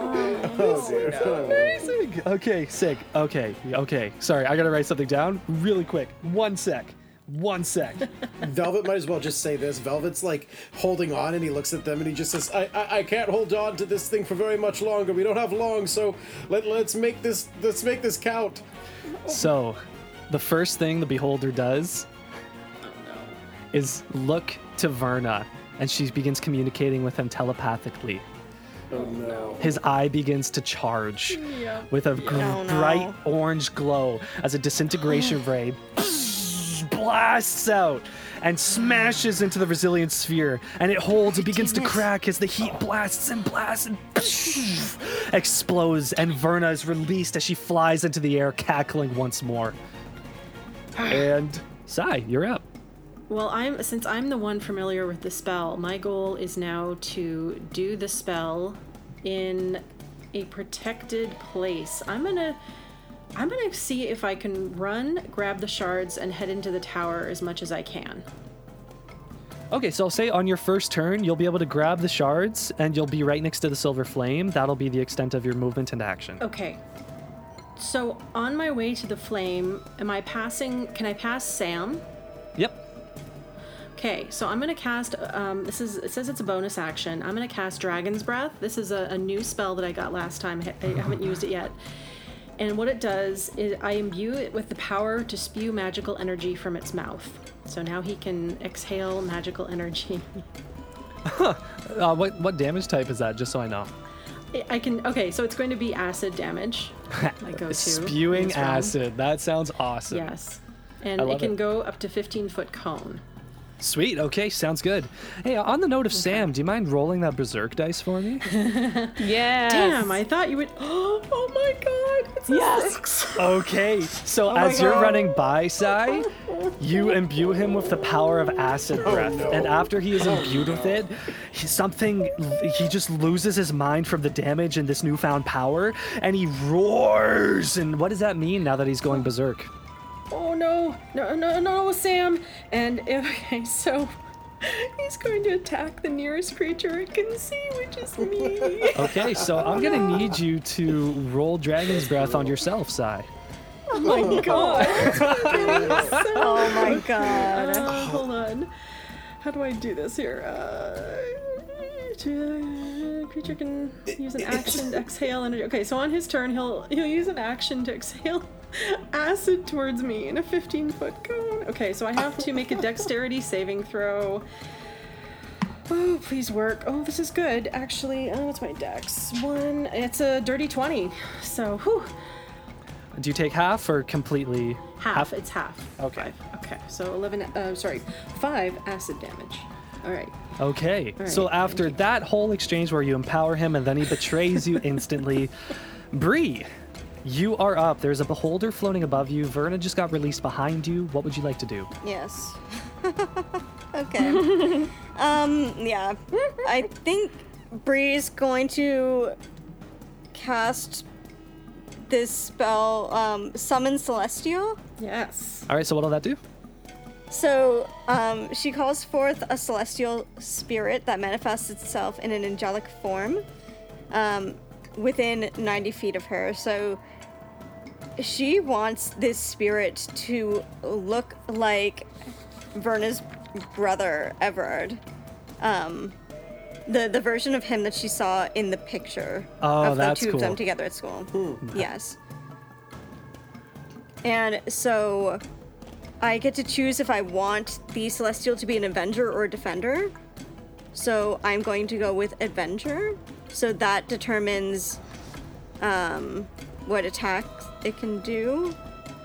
Oh, dear. Amazing. Okay, sick. Okay, okay. Sorry, I gotta write something down really quick. One sec. One sec. Velvet might as well just say this. Velvet's like holding on, and he looks at them, and he just says, "I, I, I can't hold on to this thing for very much longer. We don't have long, so let let's make this let's make this count." So, the first thing the beholder does oh, is look to Verna, and she begins communicating with him telepathically. Oh no. His eye begins to charge with a gr- Oh, no. bright orange glow as a disintegration ray blasts out and smashes into the resilient sphere. And it holds, it begins to crack as the heat blasts and blasts and explodes. And Verna is released as she flies into the air, cackling once more. And Sai, you're up. Well, I'm since I'm the one familiar with the spell, my goal is now to do the spell in a protected place. I'm gonna I'm gonna see if I can run, grab the shards, and head into the tower as much as I can. Okay, so I'll say on your first turn, you'll be able to grab the shards and you'll be right next to the silver flame. That'll be the extent of your movement and action. Okay. So on my way to the flame, am I passing? Can I pass Sam? Yep. Okay, so I'm gonna cast. Um, this is. It says it's a bonus action. I'm gonna cast Dragon's Breath. This is a, a new spell that I got last time. I I haven't used it yet. And what it does is I imbue it with the power to spew magical energy from its mouth. So now he can exhale magical energy. Uh, what what damage type is that? Just so I know. I- can. Okay, so it's going to be acid damage. My go-to. Spewing in this realm. acid. That sounds awesome. Yes. And it can it. go up to 15 foot cone. Sweet. Okay, sounds good. Hey, on the note of Sam, do you mind rolling that berserk dice for me? Yeah. Damn, I thought you would. Oh my god, it's a Yes. six. Okay, so Oh as you're running by Sai, you imbue him with the power of acid oh, breath, and after he is oh, imbued with it, he, something he just loses his mind from the damage and this newfound power, and he roars. And what does that mean now that he's going berserk? Oh no, no, no, no, Sam. And okay, so he's going to attack the nearest creature it can see, which is me. Okay, so I'm gonna need you to roll Dragon's Breath on yourself, Sai. oh my god. Oh my god. Uh, hold on. How do I do this here? Uh, creature can use an action to exhale energy. Okay, so on his turn, he'll he'll use an action to exhale acid towards me in a 15 foot cone. Okay, so I have to make a dexterity saving throw. Oh, please work. Oh, this is good. Actually, oh, what's my dex? One. It's a dirty 20. So, whew. Do you take half or completely? Half. It's half. Okay. Five. Okay, so 11. Uh, sorry, 5 acid damage. All right. Okay. All so after that whole exchange where you empower him and then he betrays you instantly, Bree, you are up. There's a beholder floating above you. Verna just got released behind you. What would you like to do? Yes. okay. um, yeah. I think Bree's going to cast this spell, um, Summon Celestial. Yes. All right. So what'll that do? So, um, she calls forth a celestial spirit that manifests itself in an angelic form um, within 90 feet of her. So, she wants this spirit to look like Verna's brother, Everard. Um, the, the version of him that she saw in the picture Oh, of the that's two of them together at school. Yes. And so I get to choose if I want the Celestial to be an Avenger or a Defender. So I'm going to go with Avenger. So that determines um, what attack it can do.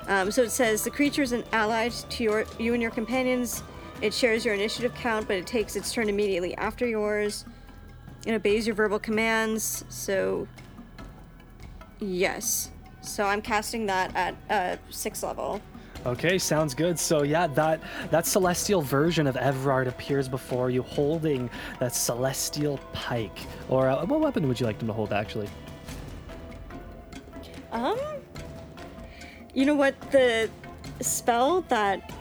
Um, so it says the creature is an ally to your, you and your companions. It shares your initiative count, but it takes its turn immediately after yours. It obeys your verbal commands. So, yes. So I'm casting that at uh, sixth level. Okay, sounds good. So yeah, that that celestial version of Everard appears before you, holding that celestial pike. Or uh, what weapon would you like them to hold? Actually, Um, you know what? The spell that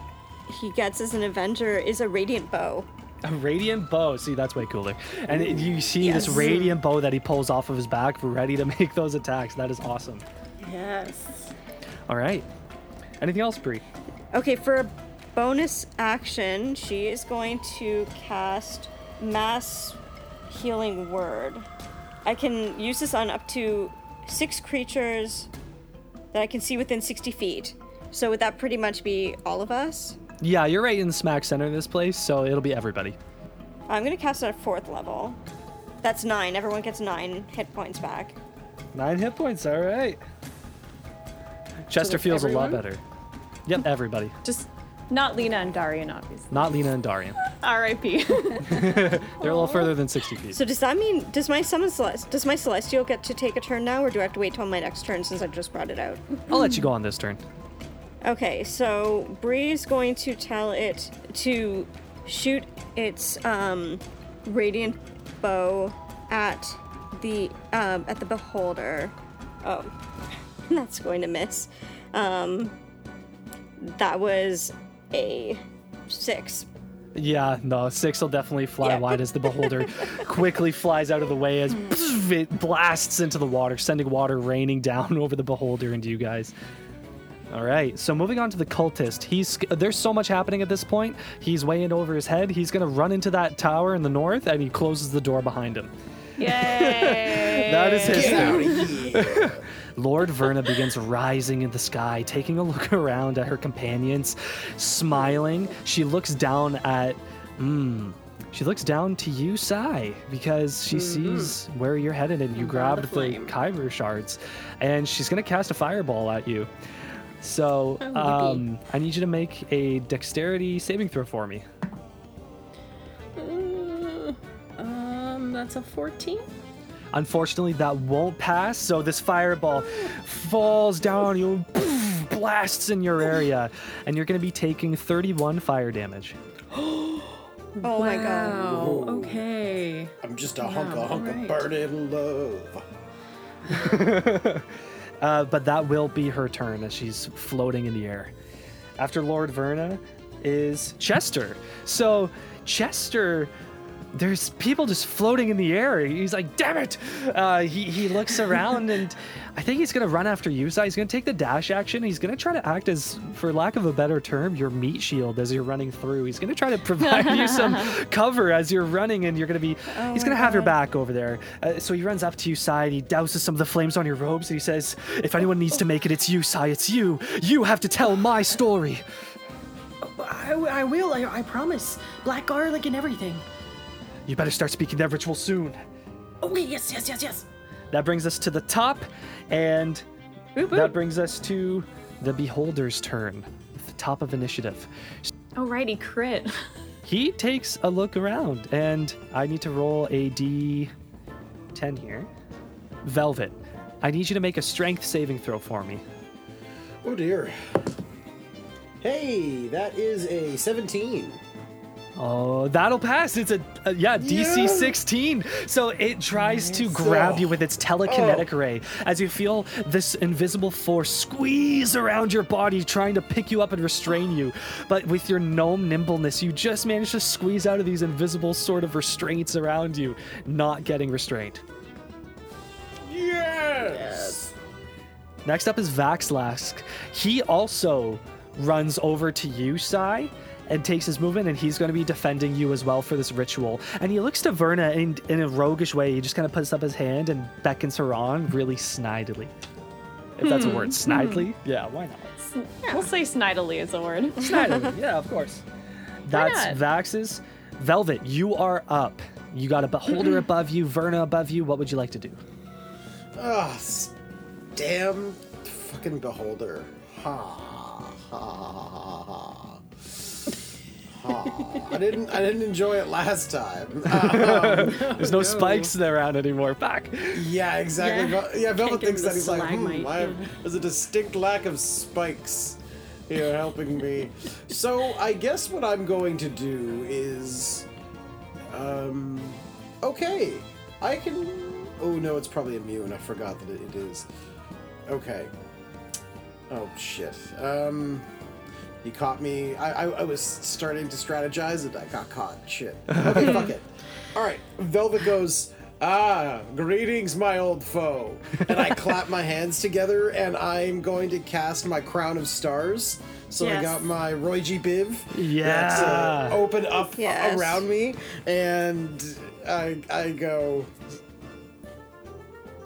he gets as an Avenger is a Radiant Bow. a radiant bow. See, that's way cooler. And it- you see this radiant bow that he pulls off of his back, ready to make those attacks. That is awesome. Yes. All right. Anything else, Bree? Okay, for a bonus action, she is going to cast Mass Healing Word. I can use this on up to six creatures that I can see within 60 feet. So would that pretty much be all of us? Yeah, you're right in the smack center of this place, so it'll be everybody. I'm gonna cast it at fourth level. That's nine. Everyone gets nine hit points back. Nine hit points. All right. Chester feels a lot better. Yep, everybody. Just not Lena and Darian, obviously. Not Lena and Darian. R.I.P. They're a little further than 60 feet. So does that mean does my summon celest does my celestial get to take a turn now, or do I have to wait till my next turn since I just brought it out? I'll let you go on this turn. Okay, so Bree's going to tell it to shoot its um, radiant bow at the um, at the beholder. Oh, that's going to miss. Um, that was a six. Yeah, no, six will definitely fly Yeah. wide as the beholder quickly flies out of the way as it blasts into the water, sending water raining down over the beholder and you guys. All right, so moving on to the cultist. He's there's so much happening at this point. He's way in over his head. He's gonna run into that tower in the north, and he closes the door behind him. Yay! That is his Get out thing. of here. Lord Verna begins rising in the sky, taking a look around at her companions, smiling. She looks down at, hmm, she looks down to you, Sai, because she sees where you're headed and you grabbed the, flame. Khyber shards, and she's gonna cast a fireball at you. So, Oh, um, I need you to make a dexterity saving throw for me. Uh, um, that's a 14. Unfortunately, that won't pass. So this fireball falls down on you, poof, blasts in your area, and you're going to be taking 31 fire damage. Oh my god. Wow. Okay. I'm just a hunk Wow, of hunk alright. of burning love. Uh, but that will be her turn as she's floating in the air. After Lord Verna is Chester. So Chester, there's people just floating in the air. He's like, damn it! Uh, he, he looks around and I think he's gonna run after Yusai. He's gonna take the dash action. He's gonna try to act as, for lack of a better term, your meat shield as you're running through. He's gonna try to provide you some cover as you're running, and you're gonna be. he's gonna my have your back over there. Uh, so he runs up to you, Sai. and He douses some of the flames on your robes, and he says, "If anyone needs to make it, it's you, Sai. It's you. You have to tell my story." I, I will. I, I promise. Black garlic and everything. You better start speaking that ritual soon. Okay. Yes. Yes. Yes. Yes. That brings us to the top, and Boop, that brings us to the Beholder's turn, at the top of initiative. Alrighty, crit. He takes a look around, and I need to roll a d10 here. Velvet, I need you to make a strength saving throw for me. Oh dear. Hey, that is a 17. Oh, that'll pass. It's a, a yeah, DC Yeah. 16. So it tries to grab you with its oh. telekinetic Oh. ray as you feel this invisible force squeeze around your body, trying to pick you up and restrain you. But with your gnome nimbleness, you just manage to squeeze out of these invisible sort of restraints around you, not getting restrained. Yes! yes. Next up is Vaxlask. He also runs over to you, Sai, and takes his movement, and he's going to be defending you as well for this ritual. And he looks to Verna in, in a roguish way. He just kind of puts up his hand and beckons her on really snidely. If that's a hmm. word, hmm. snidely? Yeah, why not? We'll say snidely is a word. Snidely, yeah, of course. That's? Vax's. Velvet, you are up. You got a beholder mm-hmm. above you, Verna above you. What would you like to do? Ah, s- damn fucking beholder. Ha ha ha I didn't I didn't enjoy it last time. Um, There's no spikes around anymore. Back. yeah, exactly. Yeah. Vel- Yeah, Velvet thinks that he's like, hmm, stalagmite, I have, there's a distinct lack of spikes here helping me. So I guess what I'm going to do is, um, okay, I can. Oh no, it's probably immune. I forgot that it, it is. Okay. Oh shit. Um, he caught me. I, I I was starting to strategize and I got caught. Shit. Okay, fuck it. All right. Velvet goes. Ah, greetings, my old foe. And I clap my hands together, and I'm going to cast my crown of stars. So I got my Roy G. Biv. That's, Yeah. uh, open up Yes. around me, and I I go.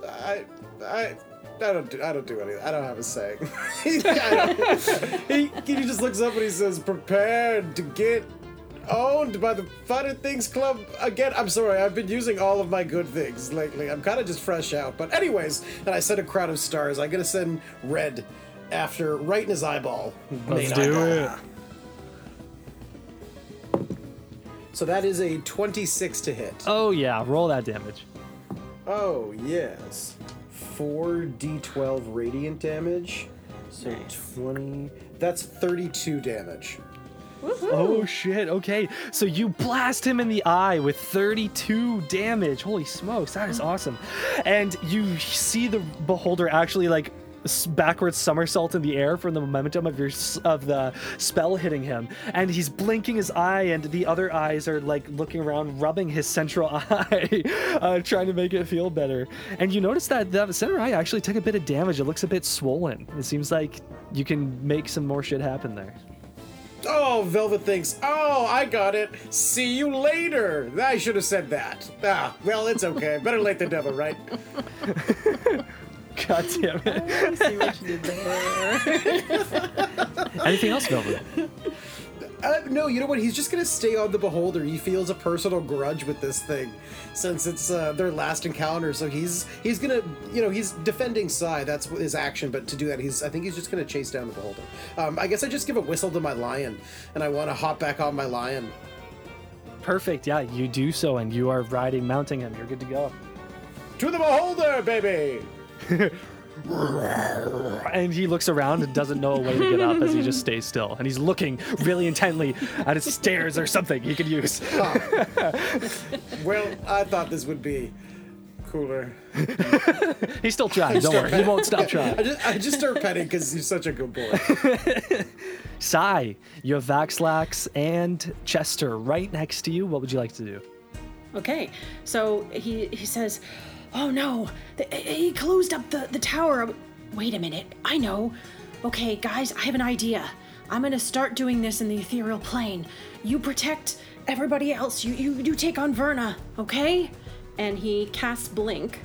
I I. I don't do. I don't do anything. I don't have a saying. Don't- he, he just looks up and he says, "Prepared to get owned by the Fun and Things Club again." I'm sorry. I've been using all of my good things lately. I'm kind of just fresh out. But anyways, and I sent a crowd of stars. I'm gonna send red after right in his eyeball. Let's do eyeball. it. So that is a 26 to hit. Oh yeah, roll that damage. Oh, yes. 4d12 radiant damage. So 20. That's 32 damage. Oh shit. Okay. So you blast him in the eye with 32 damage. Holy smokes, that is awesome. And you see the beholder actually like backwards somersault in the air from the momentum of your of the spell hitting him, and he's blinking his eye, and the other eyes are like looking around, rubbing his central eye, uh, trying to make it feel better. And you notice that the center eye actually took a bit of damage. It looks a bit swollen. It seems like you can make some more shit happen there. Oh, Velvet thinks, oh, I got it. See you later. I should have said that. Ah, well, it's okay. Better late than never, right? God damn it. See what you did there. Anything else, Velvet? Uh, no, you know what? He's just gonna stay on the Beholder. He feels a personal grudge with this thing, since it's uh, their last encounter. So he's he's gonna, you know, he's defending Sai. That's his action. But to do that, he's I think he's just gonna chase down the Beholder. Um, I guess I just give a whistle to my lion, and I want to hop back on my lion. Perfect. Yeah, you do so, and you are riding, mounting him. You're good to go. To the Beholder, baby. And he looks around and doesn't know a way to get up as he just stays still. And he's looking really intently at his stairs or something he could use. Well, I thought this would be cooler. He's still trying. Don't worry. He won't stop I trying. just, I just start petting because he's such a good boy. Sai, you have Vaxlax and Chester right next to you. What would you like to do? Okay, so he he says, "Oh no, th- he closed up the the tower." Wait a minute, I know. Okay, guys, I have an idea. I'm gonna start doing this in the ethereal plane. You protect everybody else. You you you take on Verna, okay? And he casts blink.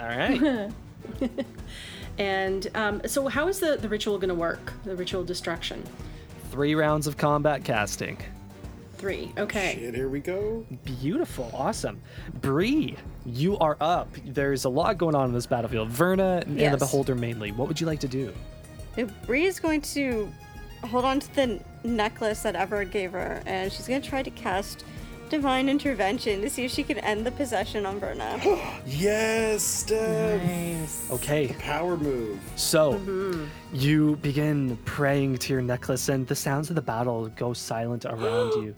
All right. And um, so, how is the the ritual gonna work? The ritual destruction. Three rounds of combat casting. Three. Okay. and here we go. Beautiful. Awesome. Bree, you are up. There's a lot going on in this battlefield. Verna and the Beholder mainly. What would you like to do? Bree is going to hold on to the necklace that Everard gave her, and she's going to try to cast Divine Intervention to see if she can end the possession on Verna. Yes, Steph. Okay. Power move. So, mm-hmm. you begin praying to your necklace, and the sounds of the battle go silent around you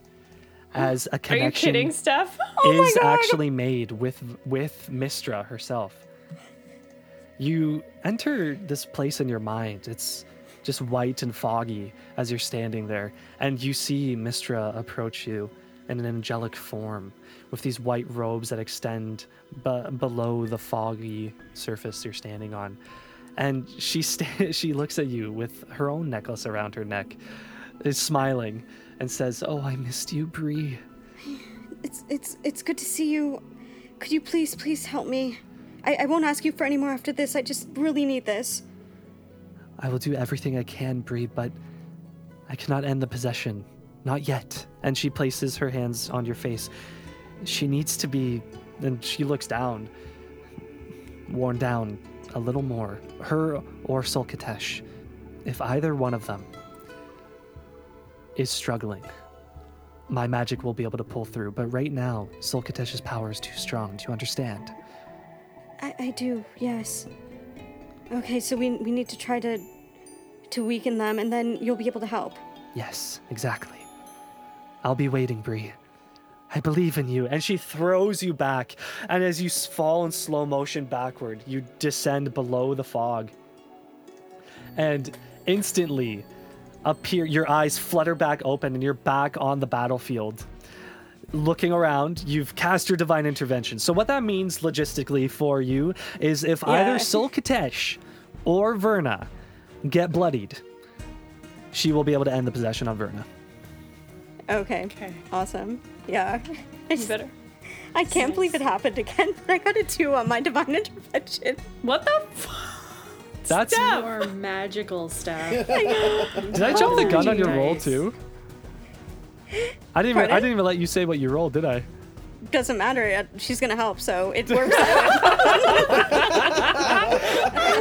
as a Are you connection kidding, Steph? Oh is actually made with with Mystra herself. You enter this place in your mind. It's just white and foggy as you're standing there, and you see Mystra approach you in an angelic form with these white robes that extend b- below the foggy surface you're standing on. And she sta- she looks at you with her own necklace around her neck, is smiling, and says, "Oh, I missed you, Bree." It's it's it's good to see you. Could you please please help me? I, I won't ask you for any more after this. I just really need this. I will do everything I can, Bree, but I cannot end the possession. Not yet. And she places her hands on your face. She needs to be. And she looks down, worn down a little more. Her or Sul Khatesh. If either one of them is struggling, my magic will be able to pull through. But right now, Sul Khatesh's power is too strong. Do you understand? I, I do, yes. Okay, so we we need to try to to weaken them, and then you'll be able to help. Yes, exactly. I'll be waiting, Bree. I believe in you. And she throws you back. And as you fall in slow motion backward, you descend below the fog. And instantly appear your eyes flutter back open and you're back on the battlefield. Looking around, you've cast your divine intervention. So what that means logistically for you is if either Yeah. Sul Khatesh or Verna get bloodied, she will be able to end the possession on Verna. Okay. Okay. Awesome. Yeah. I, You better. I can't believe it happened again. I got a two on my divine intervention. What the? F- That's You are magical stuff. Did I jump the gun on your roll too? I didn't even I didn't even let you say what you rolled, did I? Doesn't matter. uh, She's gonna help, so it works.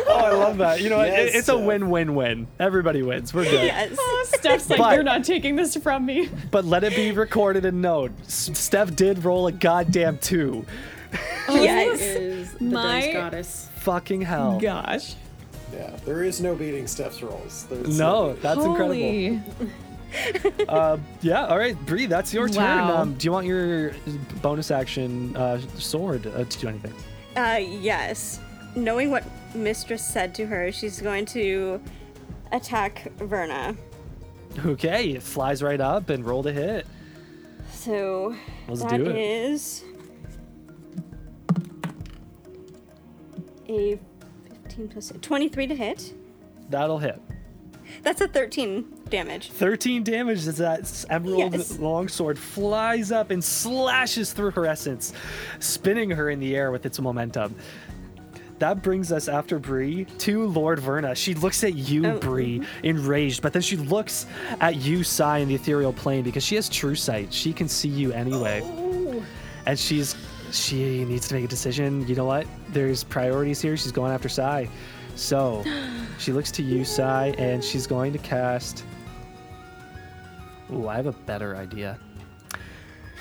Oh, I love that. You know what? Yes, It- it's a win-win-win. Everybody wins. We're good. yes. Steph's like, But- you're not taking this from me. But let it be recorded and known. S- Steph did roll a goddamn two. yes. Is the My- dice goddess. Fucking hell. Gosh. Yeah, there is no beating Steph's rolls. There's No, that's incredible. Uh, yeah, all right, Bree, that's your turn. Wow. Um, do you want your bonus action uh, sword uh, to do anything? Uh, yes. knowing what Mistress said to her, she's going to attack Verna. Okay, it flies right up and roll to hit. So Let's that do it. is a 15 plus 23 to hit. That'll hit. That's a 13 damage. 13 damage as that emerald Yes. longsword flies up and slashes through her essence, spinning her in the air with its momentum. That brings us after Bree to Lord Verna. She looks at you, Oh. Bree, enraged, but then she looks at you, Sai, in the ethereal plane because she has true sight. She can see you anyway. Oh. And she's she needs to make a decision. You know what? There's priorities here. She's going after Sai. So she looks to you, Sai, and she's going to cast. Ooh, I have a better idea.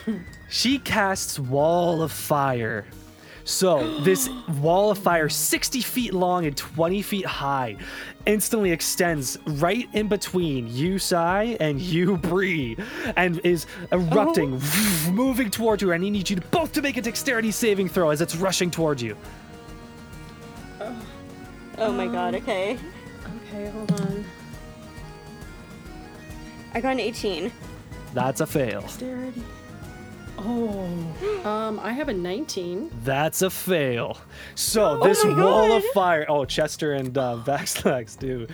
she casts Wall of Fire. So this wall of fire, 60 feet long and 20 feet high, instantly extends right in between you, Sai, and you, Bree, and is erupting, oh. moving toward you. And I need you to both to make a dexterity saving throw as it's rushing towards you. Oh, oh my god, okay. Um, okay, hold on. I got an 18. That's a fail. Dexterity. Oh, um, I have a 19. That's a fail. So this Oh my wall of fire. Oh, Chester and uh, Vaxlax do.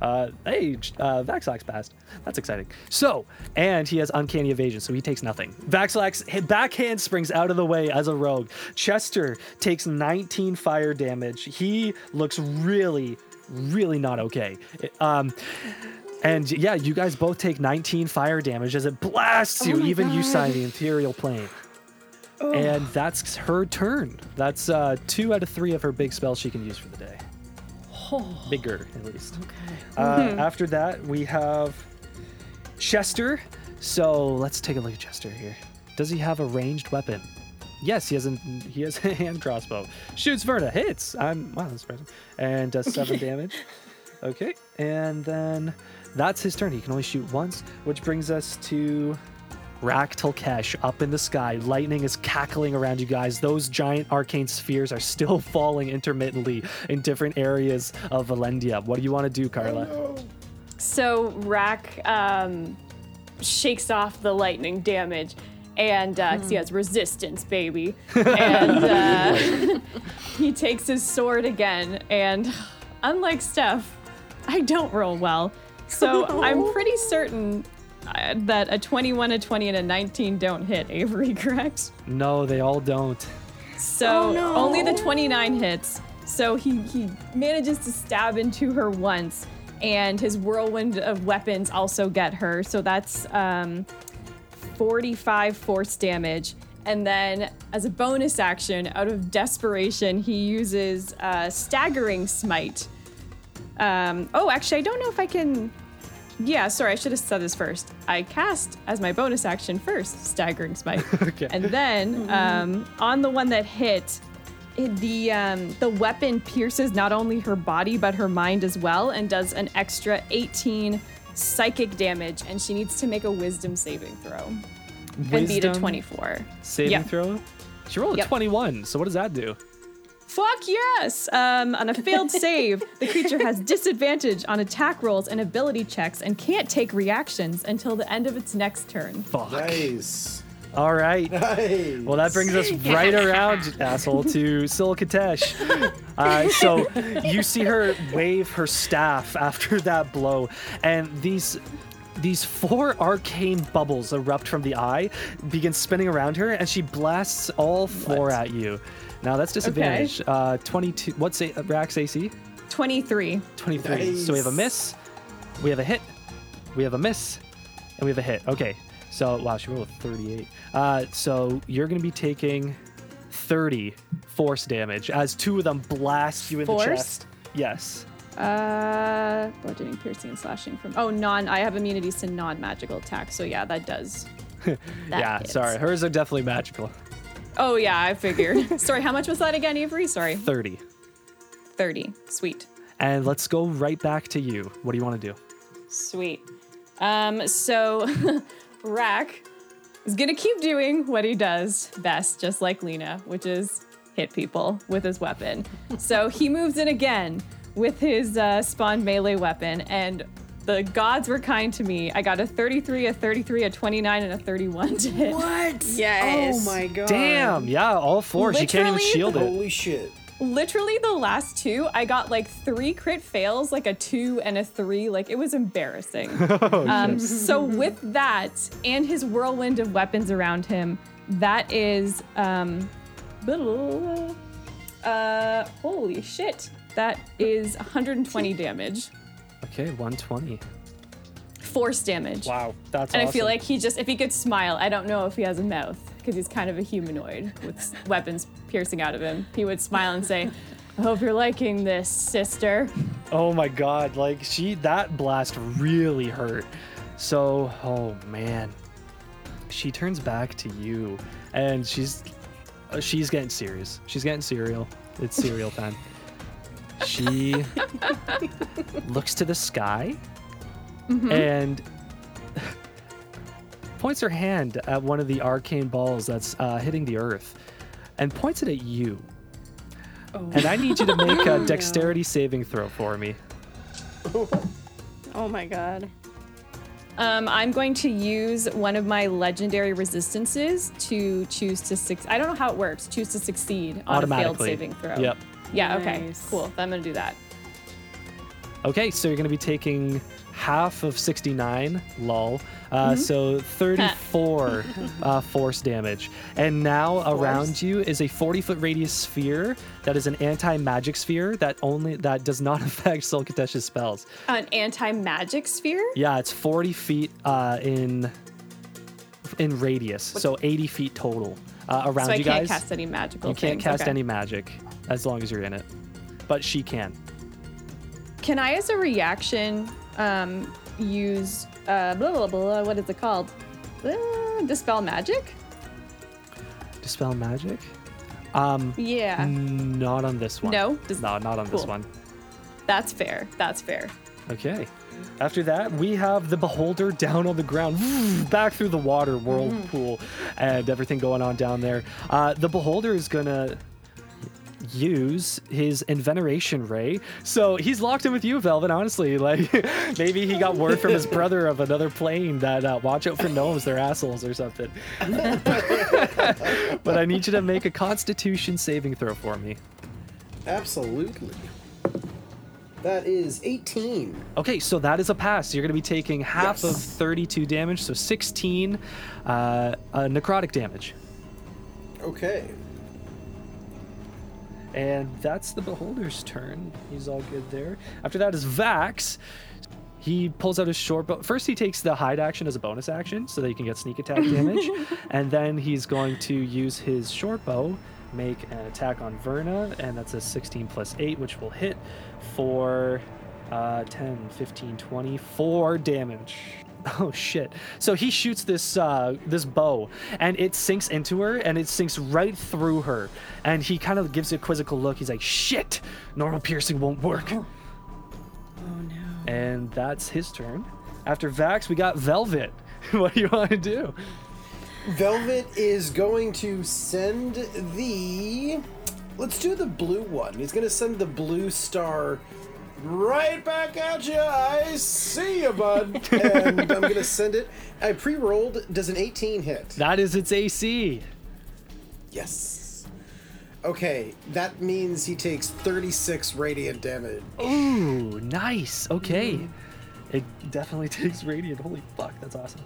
Uh, hey, Ch- uh, Vaxlax passed. That's exciting. So, and he has uncanny evasion, so he takes nothing. Vaxlax hit backhand springs out of the way as a rogue. Chester takes 19 fire damage. He looks really, really not okay. Um, and yeah, you guys both take 19 fire damage as it blasts you, my even you God. sign the ethereal plane. And that's her turn. That's uh, two out of three of her big spells she can use for the day. Oh. Bigger, at least. Okay. Uh, after that, we have Chester. So let's take a look at Chester here. Does he have a ranged weapon? Yes, he has a he has a hand crossbow. Shoots Verna, hits. I'm wow, that's surprising. And does seven damage. Okay, and then that's his turn. He can only shoot once, which brings us to Rak Tulkhesh up in the sky. Lightning is cackling around you guys. Those giant arcane spheres are still falling intermittently in different areas of Valendia. What do you want to do, Carla? So Rak um, shakes off the lightning damage, and uh, 'cause he has resistance, baby. And uh, he takes his sword again, and unlike Steph, I don't roll well. So I'm pretty certain uh, that a 21, a 20, and a 19 don't hit Avery, correct? No, they all don't. So Oh, no. only the 29 hits. So he, he manages to stab into her once, and his whirlwind of weapons also get her. So that's um, 45 force damage. And then, as a bonus action, out of desperation, he uses uh, staggering smite. Um, oh, actually, I don't know if I can. Yeah, sorry, I should have said this first. I cast as my bonus action first, staggering smite, Okay. and then um, on the one that hit, it, the um, the weapon pierces not only her body but her mind as well, and does an extra 18 psychic damage, and she needs to make a Wisdom saving throw and beat a Wisdom 24. Saving Yep. throw? She rolled a Yep. 21, so what does that do? Fuck yes! Um, on a failed save, the creature has disadvantage on attack rolls and ability checks and can't take reactions until the end of its next turn. Fuck. Nice. All right. Nice. Well, that brings us right around, asshole, to Sul Khatesh. Uh, so you see her wave her staff after that blow, and these these four arcane bubbles erupt from the eye, begin spinning around her, and she blasts all four What? at you. Now that's disadvantage. Uh, 22. What's a, Rax AC? 23. 23. So we have a miss, we have a hit, we have a miss, and we have a hit. Okay. So, wow, she rolled a 38. Uh, so you're going to be taking 30 force damage as two of them blast you in Force? the chest. Yes. Uh, bludgeoning, piercing, and slashing from. Oh, non. I have immunities to non-magical attacks, so yeah, that does. That yeah, hits. sorry. Hers are definitely magical. Oh yeah, I figured. sorry, how much was that again, Avery? Sorry, 30. 30. Sweet. And let's go right back to you. What do you want to do? Sweet. Um, so Rak is gonna keep doing what he does best, just like Lena, which is hit people with his weapon. so he moves in again with his uh, spawned melee weapon, and the gods were kind to me. I got a 33, a 33, a 29, and a 31 to hit. What? Yes. Oh my god. Damn, yeah, all four. She can't even Literally shield it. Holy shit. Literally, the last two, I got like three crit fails, like a two and a three. Like it was embarrassing. oh, um, so with that and his whirlwind of weapons around him, that is um, uh, holy shit. That is 120 damage, Okay, 120. force damage. Wow, that's And awesome. I feel like he just, if he could smile, I don't know if he has a mouth because he's kind of a humanoid with weapons piercing out of him. He would smile and say, I hope you're liking this, sister. Oh my god, like she that blast really hurt. So, oh man. She turns back to you and she's uh, she's getting serious. She's getting cereal. It's cereal time. She looks to the sky and points her hand at one of the arcane balls that's uh, hitting the earth and points it at you. And I need you to make a dexterity saving throw for me. Oh my god. Um, I'm going to use one of my legendary resistances to choose to succeed. I don't know how it works. Choose to succeed on a failed saving throw. Yep. Yeah, okay. Cool. I'm going to do that. Okay, so you're going to be taking half of 69, lol. Uh, So 34 uh, force damage. And now around you is a 40 foot radius sphere that is an anti magic sphere that only that does not affect Sul Khatesh's spells. An anti magic sphere? Yeah, it's 40 feet uh, in in radius, so 80 feet total uh, around So I you can't cast any magical you can't things. cast Okay. any magic as long as you're in it, but she can. Can I, as a reaction, um, use uh, blah, blah, blah, what is it called? Uh, dispel magic? Dispel magic? Um, Yeah. Not on this one. No? Does- no, not on this one. That's fair. That's fair. Okay. After that, we have the beholder down on the ground, back through the water whirlpool, and everything going on down there. Uh, the beholder is gonna use his enervation ray. So he's locked in with you, Velvet. Honestly, like maybe he got word from his brother of another plane that uh, watch out for gnomes, they're assholes or something. but I need you to make a Constitution saving throw for me. Absolutely. That is 18. Okay, so that is a pass. You're going to be taking half of 32 damage, so 16 uh, uh, necrotic damage. Okay. And that's the Beholder's turn. He's all good there. After that is Vax. He pulls out his short bow. First, he takes the hide action as a bonus action so that he can get sneak attack damage. and then he's going to use his short bow, make an attack on Verna, and that's a 16 plus 8, which will hit for uh, 10, 15, 20, 4 damage. Oh shit! So he shoots this uh, this bow, and it sinks into her, and it sinks right through her. And he kind of gives a quizzical look. He's like, "Shit! Normal piercing won't work." Oh no. And that's his turn. After Vax, we got Velvet. what do you want to do? Velvet is going to send the. Let's do the blue one. He's going to send the blue star right back at you. I see you, bud. and I'm going to send it. I pre rolled. Does an 18 hit? That is its AC. Yes. Okay, that means he takes 36 radiant damage. Ooh, nice. Okay. It definitely takes radiant. Holy fuck, that's awesome.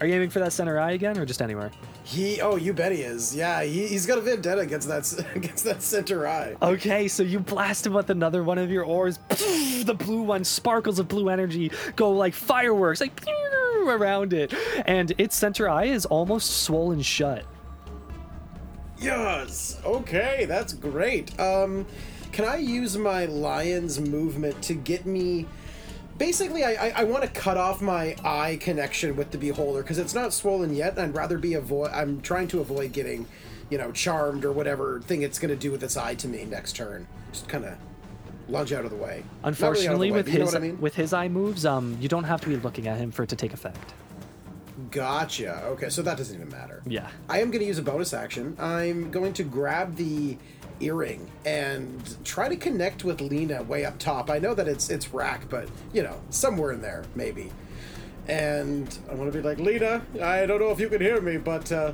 Are you aiming for that center eye again, or just anywhere? He, oh, you bet he is. Yeah, he, he's got a vendetta against that against that center eye. Okay, so you blast him with another one of your ores. The blue one, sparkles of blue energy go like fireworks, like around it, and its center eye is almost swollen shut. Yes. Okay, that's great. Um, can I use my lion's movement to get me? Basically, I I, I want to cut off my eye connection with the beholder because it's not swollen yet. I'd rather be avoid. I'm trying to avoid getting, you know, charmed or whatever thing it's going to do with its eye to me next turn. Just kind of lunge out of the way. Not really the Unfortunately, way, with but you know his I mean? with his eye moves, um, you don't have to be looking at him for it to take effect. Gotcha. Okay, so that doesn't even matter. Yeah. I am going to use a bonus action. I'm going to grab the earring and try to connect with Lena way up top. I know that it's it's Rak, but you know, somewhere in there maybe. And I want to be like, Lena, I don't know if you can hear me, but uh,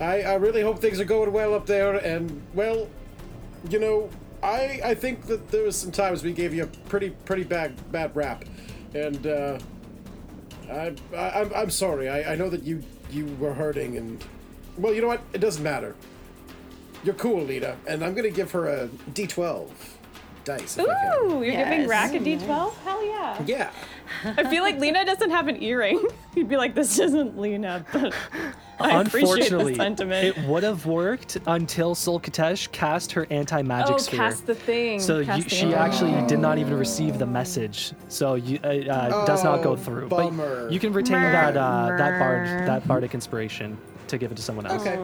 I I really hope things are going well up there. And well, you know, I I think that there was some times we gave you a pretty pretty bad bad rap, and uh, I, I I'm I'm sorry. I I know that you you were hurting, and well, you know what? It doesn't matter. You're cool, Lita, and I'm gonna give her a D12 dice. If I can. Ooh, you're giving Yes. Rak a D12? Hell yeah. Yeah. I feel like Lena doesn't have an earring. You'd be like, this isn't Lena, but I appreciate the Unfortunately, sentiment. it would have worked until Sul Khatesh cast her anti-magic oh, sphere. cast the thing. so Cast you, the she thing. actually did not even receive the message. So you uh, uh, does not go Oh, through. bummer. But you can retain that uh, that bard that bardic inspiration to give it to someone else. Okay.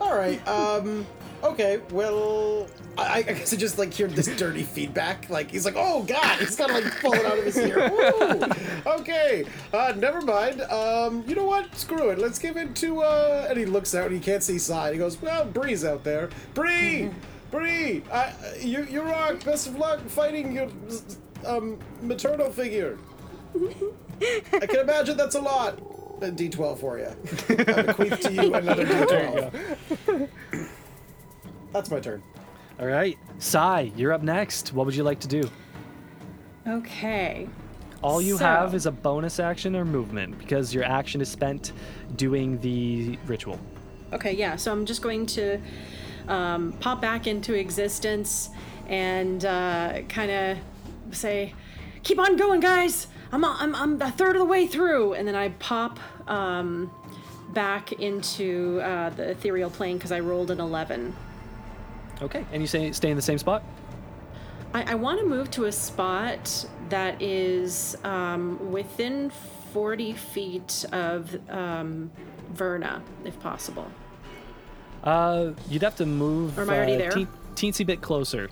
All right. Um. Okay. Well, I, I guess I just like hear this dirty feedback. Like he's like, "Oh God!" He's kind of like falling out of his ear. Woo! Okay. Uh, never mind. Um. You know what? Screw it. Let's give it to. Uh. And he looks out. and He can't see side. He goes, "Well, Bree's out there. Bree, Bree. I. You. You rock. Best of luck fighting your. Um. Maternal figure. I can imagine that's a lot. A D12 for you. I bequeath to you another D12. That's my turn. All right, Sai, you're up next. What would you like to do? Okay. All you So- have is a bonus action or movement because your action is spent doing the ritual. Okay, yeah. So I'm just going to um, pop back into existence and uh, kind of say, "Keep on going, guys! I'm, I'm I'm a third of the way through." And then I pop um, back into uh, the ethereal plane because I rolled an 11. Okay, and you say stay in the same spot. I, I want to move to a spot that is um, within 40 feet of um, Verna, if possible. Uh, you'd have to move. Or am I already uh, there? teen- teensy bit closer.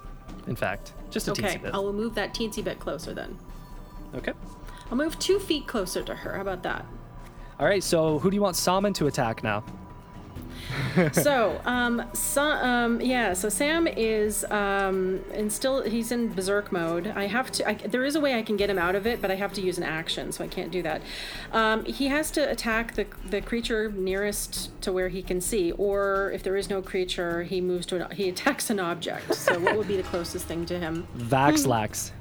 In fact, just a Okay, teensy bit. I'll move that teensy bit closer then. Okay. I'll move two feet closer to her. How about that? All right. So who do you want Salmon to attack now? so, um, so, um, yeah. So Sam is, um, and still he's in berserk mode. I have to. I, there is a way I can get him out of it, but I have to use an action, so I can't do that. Um, he has to attack the the creature nearest to where he can see, or if there is no creature, he moves to an, he attacks an object. So, what would be the closest thing to him? Vaxlax.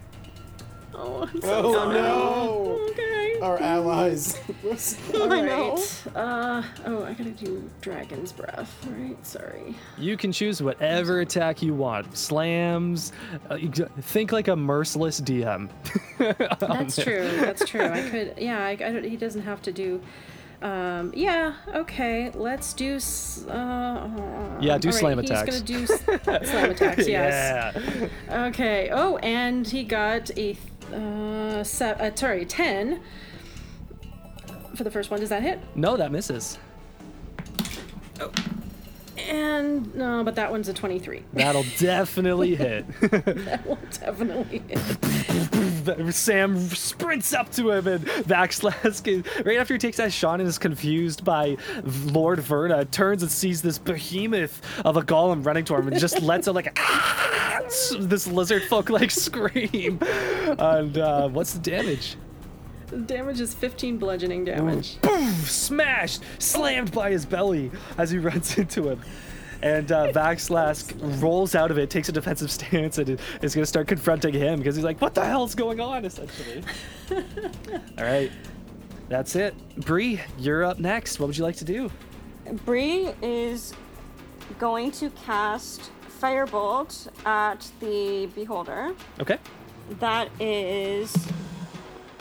Oh, I'm so Oh sorry. no! Okay. Our allies. All right. Uh, oh, I gotta do dragon's breath. All right. Sorry. You can choose whatever attack you want. Slams. Uh, you g- think like a merciless DM. That's true. That's true. I could. Yeah. I, I don't, he doesn't have to do. Um, yeah. Okay. Let's do. s- Uh, Yeah, do slam he's attacks. He's gonna do s- slam attacks. Yes. Yeah. Okay. Oh, and he got a. Uh, se- uh, sorry, ten. For the first one, does that hit? No, that misses. Oh. And no, but that one's a twenty-three. That'll definitely hit. That will definitely hit. Sam sprints up to him and Vaxlask, right after he takes that shot and is confused by Lord Verna, turns and sees this behemoth of a golem running toward him and just lets out like a "Ah!" This lizard folk like scream. And uh, what's the damage? Damage is 15 bludgeoning damage. Boom! Smashed, slammed by his belly as he runs into him. And uh, Vaxlask rolls out of it, takes a defensive stance, and is going to start confronting him because he's like, "What the hell's going on?" Essentially. All right, that's it. Bree, you're up next. What would you like to do? Bree is going to cast Firebolt at the Beholder. Okay. That is.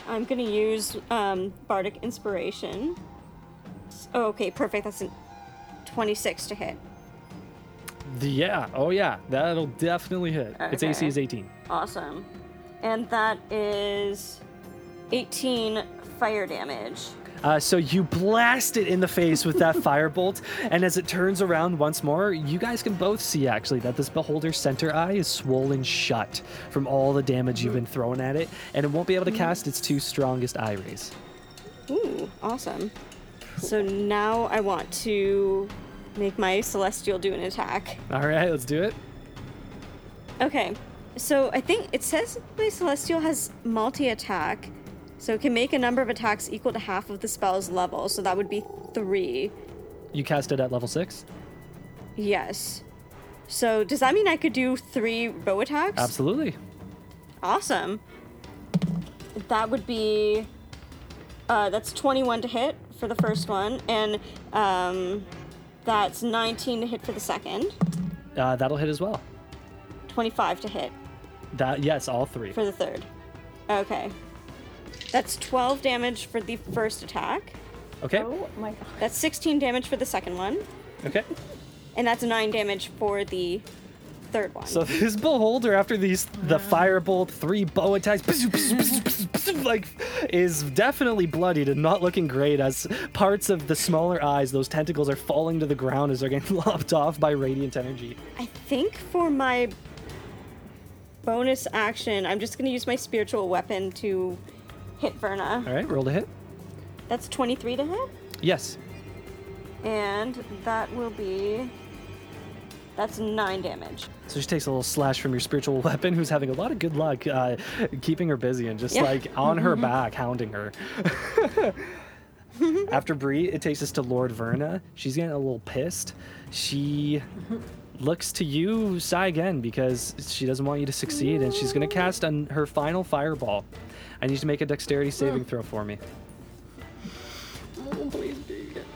I'm gonna use um, Bardic Inspiration. Oh, okay, perfect. That's a 26 to hit. The, yeah. Oh yeah. That'll definitely hit. Its AC is 18. Awesome. And that is 18 fire damage. Uh, so you blast it in the face with that firebolt, and as it turns around once more, you guys can both see actually that this beholder's center eye is swollen shut from all the damage you've been throwing at it, and it won't be able to cast its two strongest eye rays. Ooh, awesome. So now I want to make my celestial do an attack. All right, let's do it. Okay, so I think it says my celestial has multi attack, so it can make a number of attacks equal to half of the spell's level. So that would be three. You cast it at level six. Yes. So does that mean I could do three bow attacks? Absolutely. Awesome. That would be. Uh, that's 21 to hit for the first one, and um, that's 19 to hit for the second, Uh, that'll hit as well. 25 to hit That yes, all three. for the third. Okay. That's 12 damage for the first attack. Okay. Oh my god. That's 16 damage for the second one, Okay. and that's 9 damage for the third one. So this beholder, after these the firebolt, three bow attacks, like is definitely bloodied and not looking great. As parts of the smaller eyes, those tentacles are falling to the ground as they're getting lopped off by radiant energy. I think for my bonus action, I'm just going to use my spiritual weapon to hit Verna. All right, roll to hit. That's 23 to hit, Yes. and that will be. That's 9 damage. So she takes a little slash from your spiritual weapon, who's having a lot of good luck uh, keeping her busy and just Yeah. like on her back, hounding her. After Bree, it takes us to Lord Verna. She's getting a little pissed. She looks to you, Sai, again, because she doesn't want you to succeed, and she's going to cast on her final fireball. I need you to make a dexterity saving throw for me. Oh, please,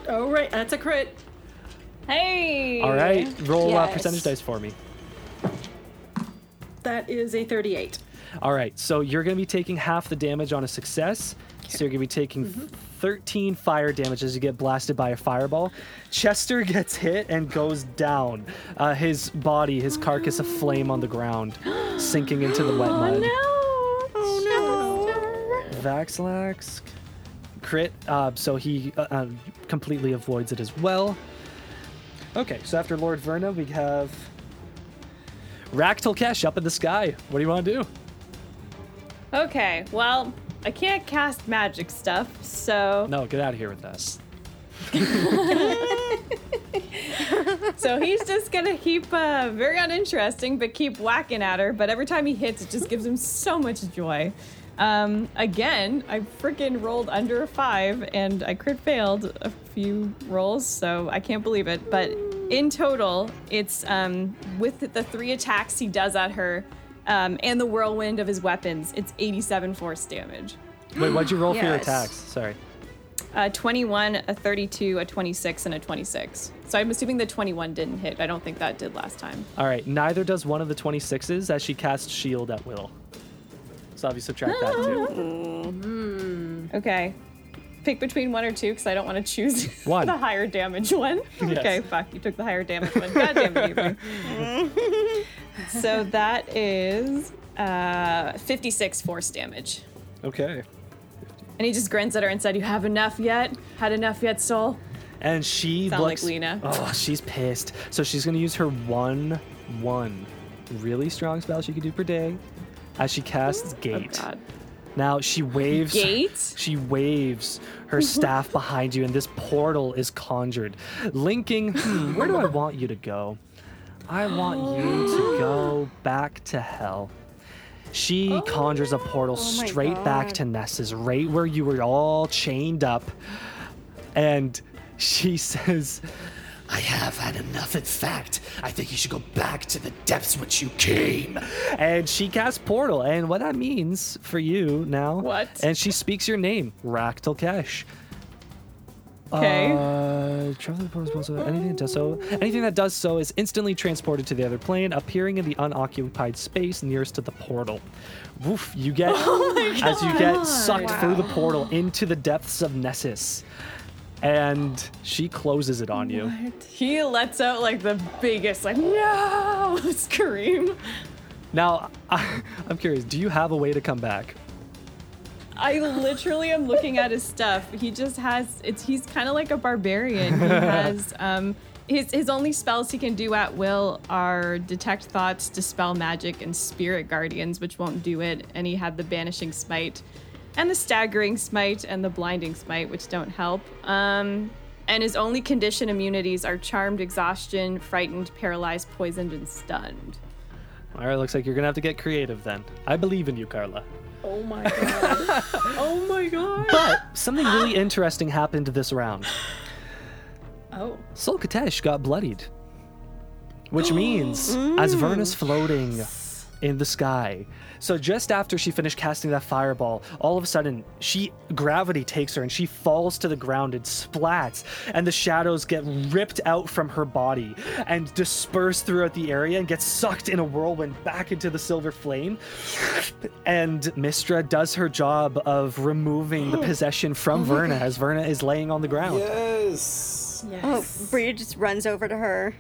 right. That's a crit. Hey. All right, roll uh, percentage dice for me. That is a 38. All right, so you're going to be taking half the damage on a success. So you're going to be taking 13 fire damage as you get blasted by a fireball. Chester gets hit and goes down. Uh, his body, his carcass aflame on the ground, sinking into the wet mud. Oh no! Vaxlax crit, uh, so he uh, uh, completely avoids it as well. Okay, so after Lord Verna, we have Rak Tulkhesh up in the sky. What do you want to do? Okay. Well, I can't cast magic stuff, so No, get out of here with that. so he's just gonna keep uh, very uninteresting, but keep whacking at her. But every time he hits, it just gives him so much joy. Um, again, I freaking rolled under a five, and I crit failed a few rolls, so I can't believe it. But in total, it's um, with the three attacks he does at her, um, and the whirlwind of his weapons, it's 87 force damage. Wait, what'd you roll for your attacks? Sorry. Uh, 21, a 32, a 26, and a 26. So I'm assuming the 21 didn't hit. I don't think that did last time. All right, neither does one of the 26s as she casts shield at will. So obviously subtract that too. Okay. Pick between one or two because I don't want to choose One. the higher damage one. Yes. Okay, fuck. You took the higher damage one. God damn it, Avery. so that is uh, 56 force damage. Okay. And he just grins at her and said, You have enough yet? Had enough yet, soul? And she Sound like. Lena. Oh, she's pissed. So she's gonna use her one, one, really strong spell she can do per day, as she casts Oh, Gate. God. Now she waves. Gate? She waves her staff behind you, and this portal is conjured, linking. Hmm, where do I want you to go? I want you to go back to hell. She conjures a portal Oh straight back to Nessus, right where you were all chained up, and she says, I have had enough. In fact, I think you should go back to the depths whence you came. and she casts portal, and what that means for you now. What? And she speaks your name, Rak Tulkhesh. Okay. Uh, travel to the portal is also- anything that does so. Anything that does so is instantly transported to the other plane, appearing in the unoccupied space nearest to the portal. Woof! You get as you get sucked through the portal into the depths of Nessus, and she closes it on you. He lets out like the biggest, like, no scream. Now, I, I'm curious. Do you have a way to come back? I literally am looking at his stuff. He just has it's he's kind of like a barbarian. He has um his his only spells he can do at will are detect thoughts, dispel magic, and spirit guardians, which won't do it. And he had the banishing smite. And the staggering smite and the blinding smite, which don't help. Um, and his only condition immunities are charmed, exhaustion, frightened, paralyzed, poisoned, and stunned. All right, looks like you're gonna have to get creative then. I believe in you, Carla. Oh my god. oh my god. But something really interesting happened this round. Oh. Sul Khatesh got bloodied. Which means, as Verna's floating in the sky, so just after she finished casting that fireball, all of a sudden, she gravity takes her and she falls to the ground and splats, and the shadows get ripped out from her body and disperse throughout the area and get sucked in a whirlwind back into the silver flame. And Mystra does her job of removing the possession from Verna as Verna is laying on the ground. Yes. Oh, Bria just runs over to her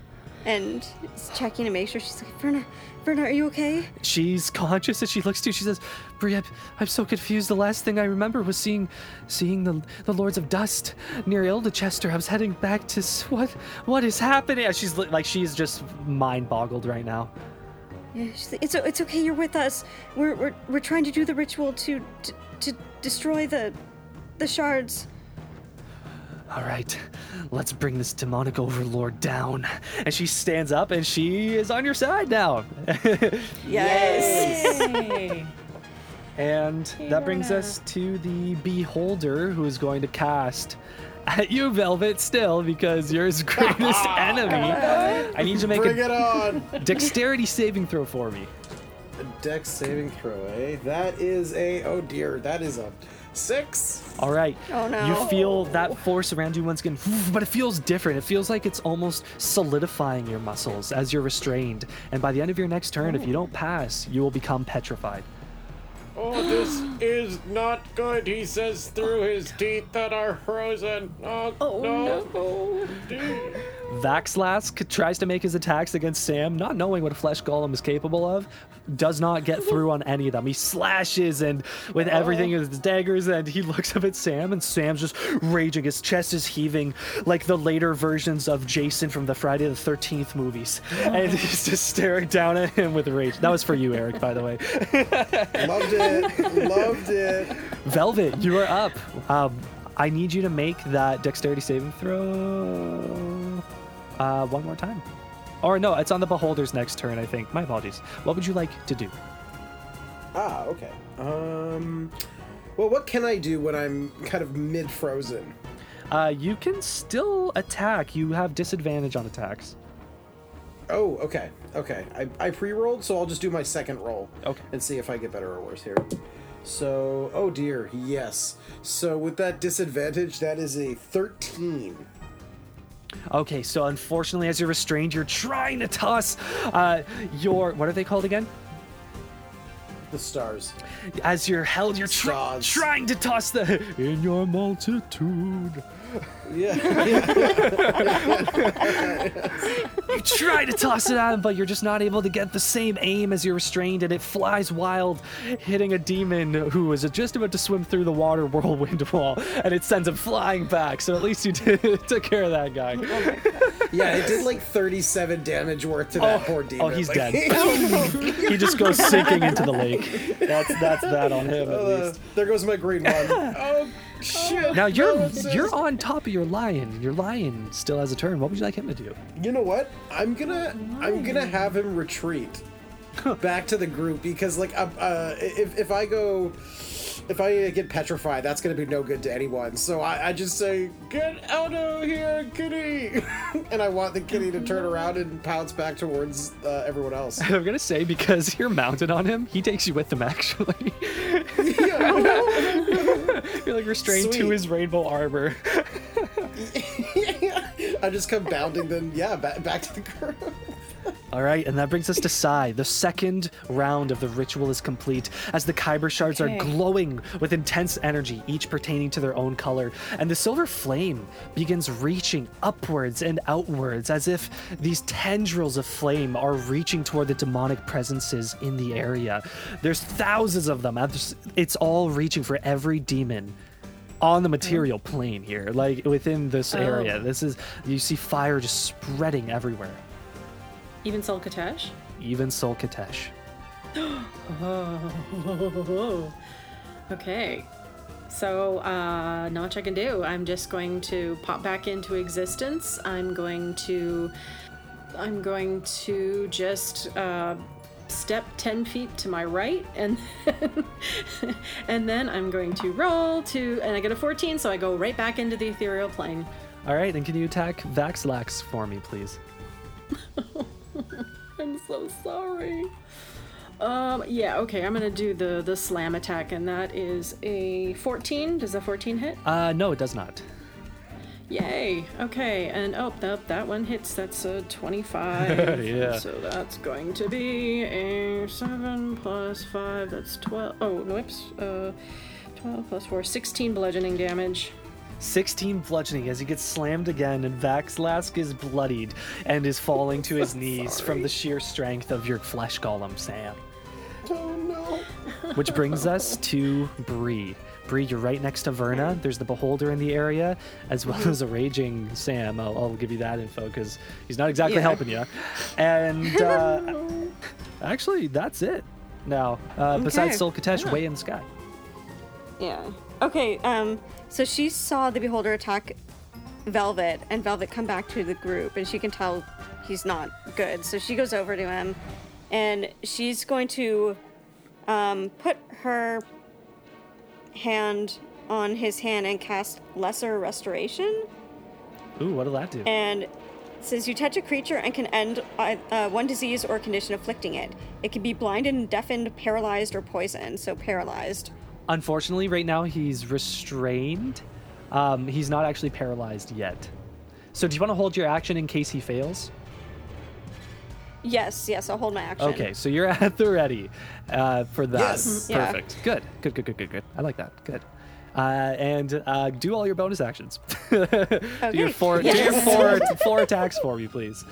and is checking to make sure she's like, Verna, Verna, are you okay? she's conscious and she looks to you. She says, "Bria, I'm so confused. The last thing I remember was seeing, seeing the the Lords of Dust near Ildechester. I was heading back to what? What is happening?" She's like, she's just mind boggled right now. Yeah, she's like, it's it's okay. You're with us. We're we're we're trying to do the ritual to to, to destroy the the shards. All right, let's bring this demonic overlord down. And she stands up and she is on your side now. Yes. And that brings us to the beholder who is going to cast at you, Velvet, still, because you're his greatest enemy. I need you to make Bring a it on. dexterity saving throw for me. A Dex saving throw, eh? That is a oh dear, that is a six. All right. Oh, no. You feel that force around you once again, but it feels different. It feels like it's almost solidifying your muscles as you're restrained. And by the end of your next turn, if you don't pass, you will become petrified. Oh, this is not good, he says through his teeth that are frozen. Oh, Oh no. no. Vaxlask tries to make his attacks against Sam, not knowing what a flesh golem is capable of. Does not get through on any of them. He slashes and with everything with his daggers, and he looks up at Sam, and Sam's just raging. His chest is heaving like the later versions of Jason from the Friday the Thirteenth movies, and he's just staring down at him with rage. That was for you, Eric, by the way. Loved it. Loved it. Velvet, you are up. Um, I need you to make that dexterity saving throw uh, one more time. Or no, it's on the beholder's next turn, I think. My apologies. What would you like to do? Ah, okay. Um well what can I do when I'm kind of mid frozen? Uh, you can still attack. You have disadvantage on attacks. Oh, okay. Okay. I, I pre-rolled, so I'll just do my second roll. Okay. And see if I get better or worse here. So, oh dear, yes. So with that disadvantage, that is a 13. Okay, so unfortunately, as you're restrained, you're trying to toss uh, your what are they called again? The stars. As you're held, you're try- trying to toss the in your multitude. Yeah. You try to toss it at him, but you're just not able to get the same aim as you're restrained, and it flies wild, hitting a demon who is just about to swim through the water whirlwind wall, and it sends him flying back. So at least you did, took care of that guy. yeah, it did like 37 damage worth to that oh, poor demon. oh, he's Like- dead. he just goes sinking into the lake. That's that's that on him at Uh, least. there goes my green one. Oh, shit. Now you're you're on top of your lion. Your lion still has a turn. What would you like him to do? You know what? I'm gonna I'm gonna have him retreat back to the group because like uh, uh, if if I go if I get petrified, that's gonna be no good to anyone. So I, I just say, "Get out of here, kitty!" and I want the kitty to turn around and pounce back towards uh, everyone else. I'm gonna say because you're mounted on him, he takes you with him actually. you're like restrained to his rainbow armor. I just come bounding, then yeah, back, back to the group. All right, and that brings us to Sai. The second round of the ritual is complete as the Khyber shards are glowing with intense energy, each pertaining to their own color. And the silver flame begins reaching upwards and outwards as if these tendrils of flame are reaching toward the demonic presences in the area. There's thousands of them. It's all reaching for every demon on the material mm. plane here, like within this area. Oh. This is, you see fire just spreading everywhere. Even Sul Khatesh? Even Sul Khatesh. Oh. Okay. So, uh, not much I can do. I'm just going to pop back into existence. I'm going to. I'm going to just uh, step 10 feet to my right, and then, and then I'm going to roll to. And I get a 14, so I go right back into the ethereal plane. All right, then can you attack Vaxlax for me, please? I'm so sorry. Um, yeah, okay, I'm gonna do the the slam attack, and that is a 14. Does a 14 hit? Uh, no, it does not. Yay. Okay, and oh, that that one hits. That's a 25. Yeah. So that's going to be a 7 plus 5. That's 12. Oh, no, whoops. Uh, 12 plus 4, 16 bludgeoning damage. 16 bludgeoning as he gets slammed again, and Vaxlask is bloodied and is falling to his knees from the sheer strength of your flesh golem, Sam. Oh no. Which brings us to Bree. Bree, you're right next to Verna. There's the Beholder in the area, as well as a raging Sam. I'll, I'll give you that info because he's not exactly Yeah. helping you. And uh, actually, that's it. Now, uh, besides Okay. Sul Khatesh, way in the sky. Yeah. Okay, um, so she saw the beholder attack Velvet, and Velvet come back to the group, and she can tell he's not good. So she goes over to him, and she's going to um, put her hand on his hand and cast Lesser Restoration. Ooh, what'll that do? And it says you touch a creature and can end uh, uh, one disease or condition afflicting it. It can be blinded, deafened, paralyzed, or poisoned. So paralyzed. Unfortunately, right now he's restrained. Um, he's not actually paralyzed yet. So, do you want to hold your action in case he fails? Yes, yes, I'll hold my action. Okay, so you're at the ready uh, for that. Yes. Yeah. Perfect. Good. Good. Good. Good. Good. Good. I like that. Good. Uh, and uh, do all your bonus actions. do your Okay. four. Do your four. four attacks for me, please.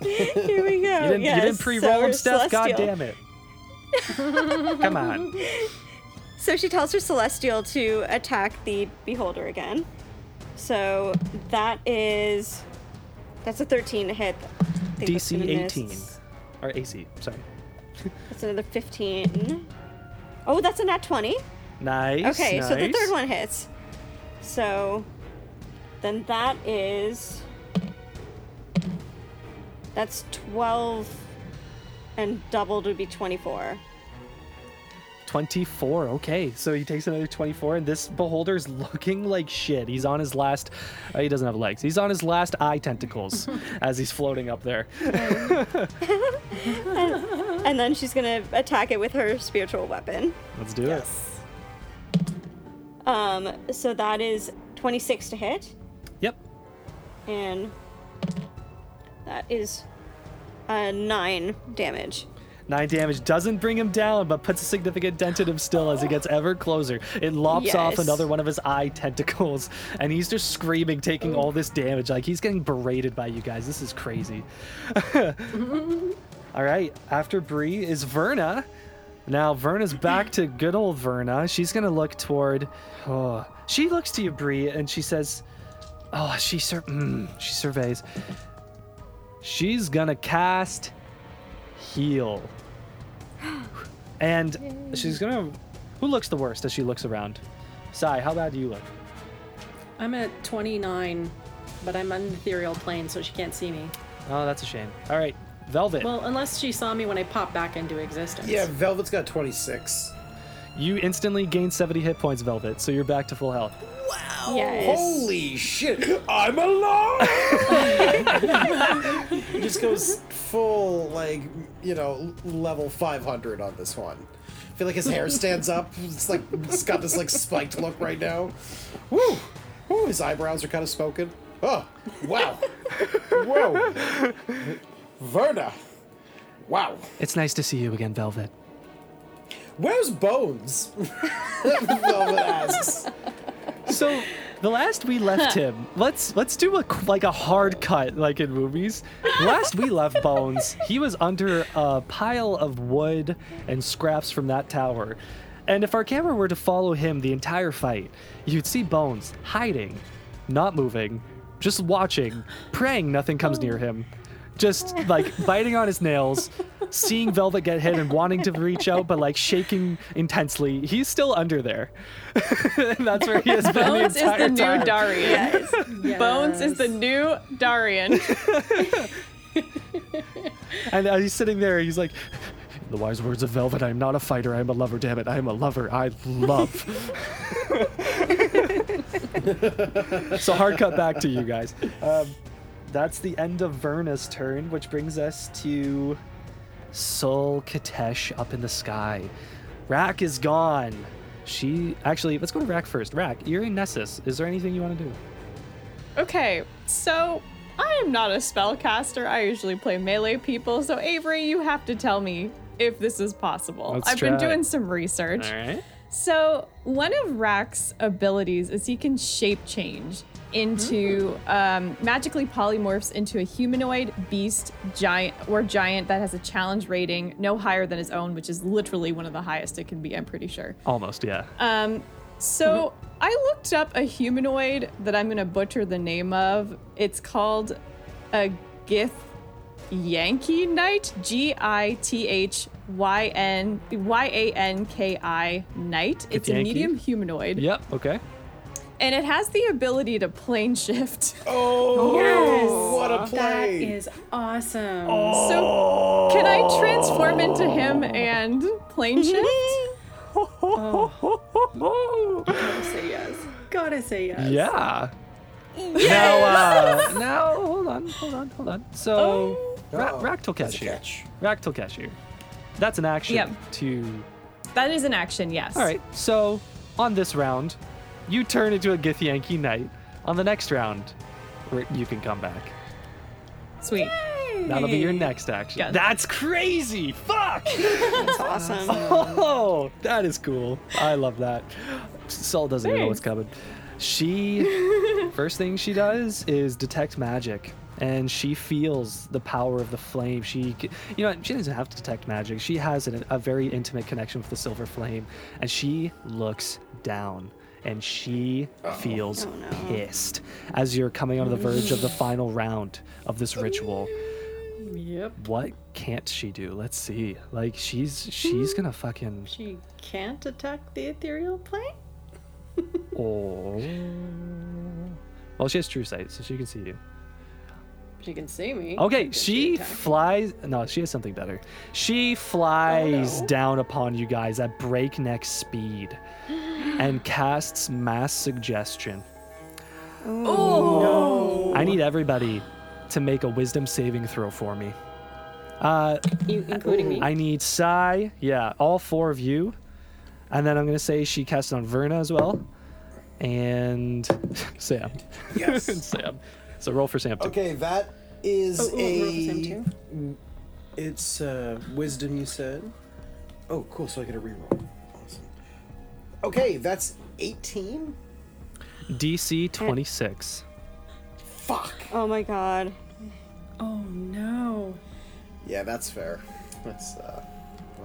Here we go. You didn't. yes. you didn't pre-roll so them, Steph. God damn it. Come on. So she tells her Celestial to attack the Beholder again. So that is. That's a 13 to hit. I think that's DC gonna miss. 18 or AC. Sorry. That's another 15. Oh, that's a nat 20. Nice. Okay, so the third one hits. So then that is. That's 12 and doubled would be 24. 24. Okay, so he takes another 24, and this beholder's looking like shit. He's on his last. Uh, he doesn't have legs. He's on his last eye tentacles as he's floating up there. And then she's gonna attack it with her spiritual weapon. Let's do it. Um, so that is 26 to hit, Yep. and that is uh, 9 damage. Nine damage doesn't bring him down, but puts a significant dent in him still as he gets ever closer. It lops off another one of his eye tentacles, and he's just screaming, taking all this damage. Like he's getting berated by you guys. This is crazy. all right, after Bree is Verna. Now Verna's back to good old Verna. She's gonna look toward. Oh, she looks to you, Bree, and she says, "Oh, she sur- mm, she surveys. She's gonna cast heal. And she's gonna. Who looks the worst as she looks around? Sai, how bad do you look? I'm at 29, but I'm on the ethereal plane, so she can't see me. Oh, that's a shame. All right, Velvet. Well, unless she saw me when I popped back into existence. Yeah, Velvet's got 26. you instantly gain 70 hit points, Velvet, so you're back to full health. Yes. Holy shit! I'm alive! he just goes full, like, you know, level 500 on this one. I feel like his hair stands up. It's like, it's got this, like, spiked look right now. Woo! Woo, his eyebrows are kind of smoking. Oh, wow. Whoa. Verna. Wow. It's nice to see you again, Velvet. Where's Bones? Velvet asks. So the last we left him, let's let's do a like a hard cut like in movies. Last we left Bones, he was under a pile of wood and scraps from that tower. And if our camera were to follow him the entire fight, you'd see Bones hiding, not moving, just watching, praying nothing comes near oh. him. Just like biting on his nails, seeing Velvet get hit and wanting to reach out, but like shaking intensely. He's still under there. and that's where he has been Bones the is the entire new time. Darian. Bones is the new Darian. And uh, he's sitting there. He's like, "The wise words of Velvet. I am not a fighter. I am a lover. Damn it, I am a lover. I love." so hard cut back to you guys. Um, that's the end of Verna's turn, which brings us to Sul Khatesh up in the sky. Rak is gone. She actually, let's go to Rak first. Rak, you're in Nessus. Is there anything you want to do? Okay, so I am not a spellcaster. I usually play melee people. So Avery, you have to tell me if this is possible. Let's I've been try. doing some research. All right. So one of Rak's abilities is he can shape change into um, magically polymorphs into a humanoid beast giant or giant that has a challenge rating no higher than his own, which is literally one of the highest it can be. I'm pretty sure. Almost, yeah. Um, so I looked up a humanoid that I'm gonna butcher the name of. It's called a Gith Yankee Knight. G I T H Y N Y A N K I Knight. It's a medium humanoid, yep. Okay. And it has the ability to plane shift. Oh, Yes. what a That play! is awesome. So can I transform into him and plane shift? Oh. Gotta say yes. Gotta say yes. Yeah. Now, uh, now, hold on, hold on, hold on. So, Ra- Uh-oh. Rak That's a Tulkhesh. catch. Rak Tulkhesh. That's an action Yep. to. That is an action, yes. All right. So, on this round, you turn into a Githyanki knight. On the next round, where you can come back. Sweet. That'll be your next action. Yeah. That's crazy. Fuck. That's awesome. Oh, that is cool. I love that. Sul doesn't even know what's coming. She, first thing she does is detect magic. And she feels the power of the flame. She, you know, she doesn't have to detect magic. She has an, a very intimate connection with the silver flame. And she looks down and she feels oh, pissed as you're coming on the verge of the final round of this ritual. Yep. What can't she do? Let's see. Like she's she's gonna fucking She can't attack the ethereal plane? oh. Well, she has true sight, so she can see you. She can see me. Okay, Does she flies. No, she has something better. She flies no. down upon you guys at breakneck speed and casts mass suggestion. Oh I need everybody to make a wisdom saving throw for me. Uh. You, including me. I need Sai. Yeah, all four of you. And then I'm gonna say she cast it on Verna as well. And Sam. Yes. Sam. So roll for Sam too. Okay, that is Oh, oh, a. roll for Sam too? It's uh, wisdom, you said. Oh, cool. So I get a reroll. Awesome. Okay, that's 18. DC 26. Fuck. Oh my god. Oh no. Yeah, that's fair. That's uh,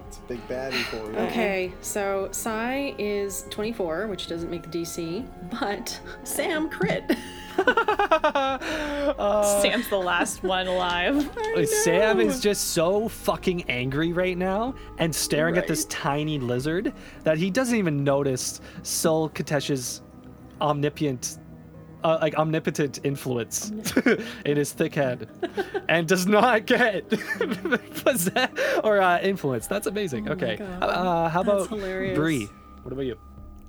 that's a big baddie for you. Okay, so Sai is 24, which doesn't make the DC, but Sam crit. Sam's the last one alive. Sam is just so fucking angry right now and staring at this tiny lizard that he doesn't even notice Sul Khatesh's omnipotent, uh, like omnipotent influence in his thick head, and does not get possess or uh, influence. That's amazing. okay, God. uh, how That's about hilarious. Bree? What about you?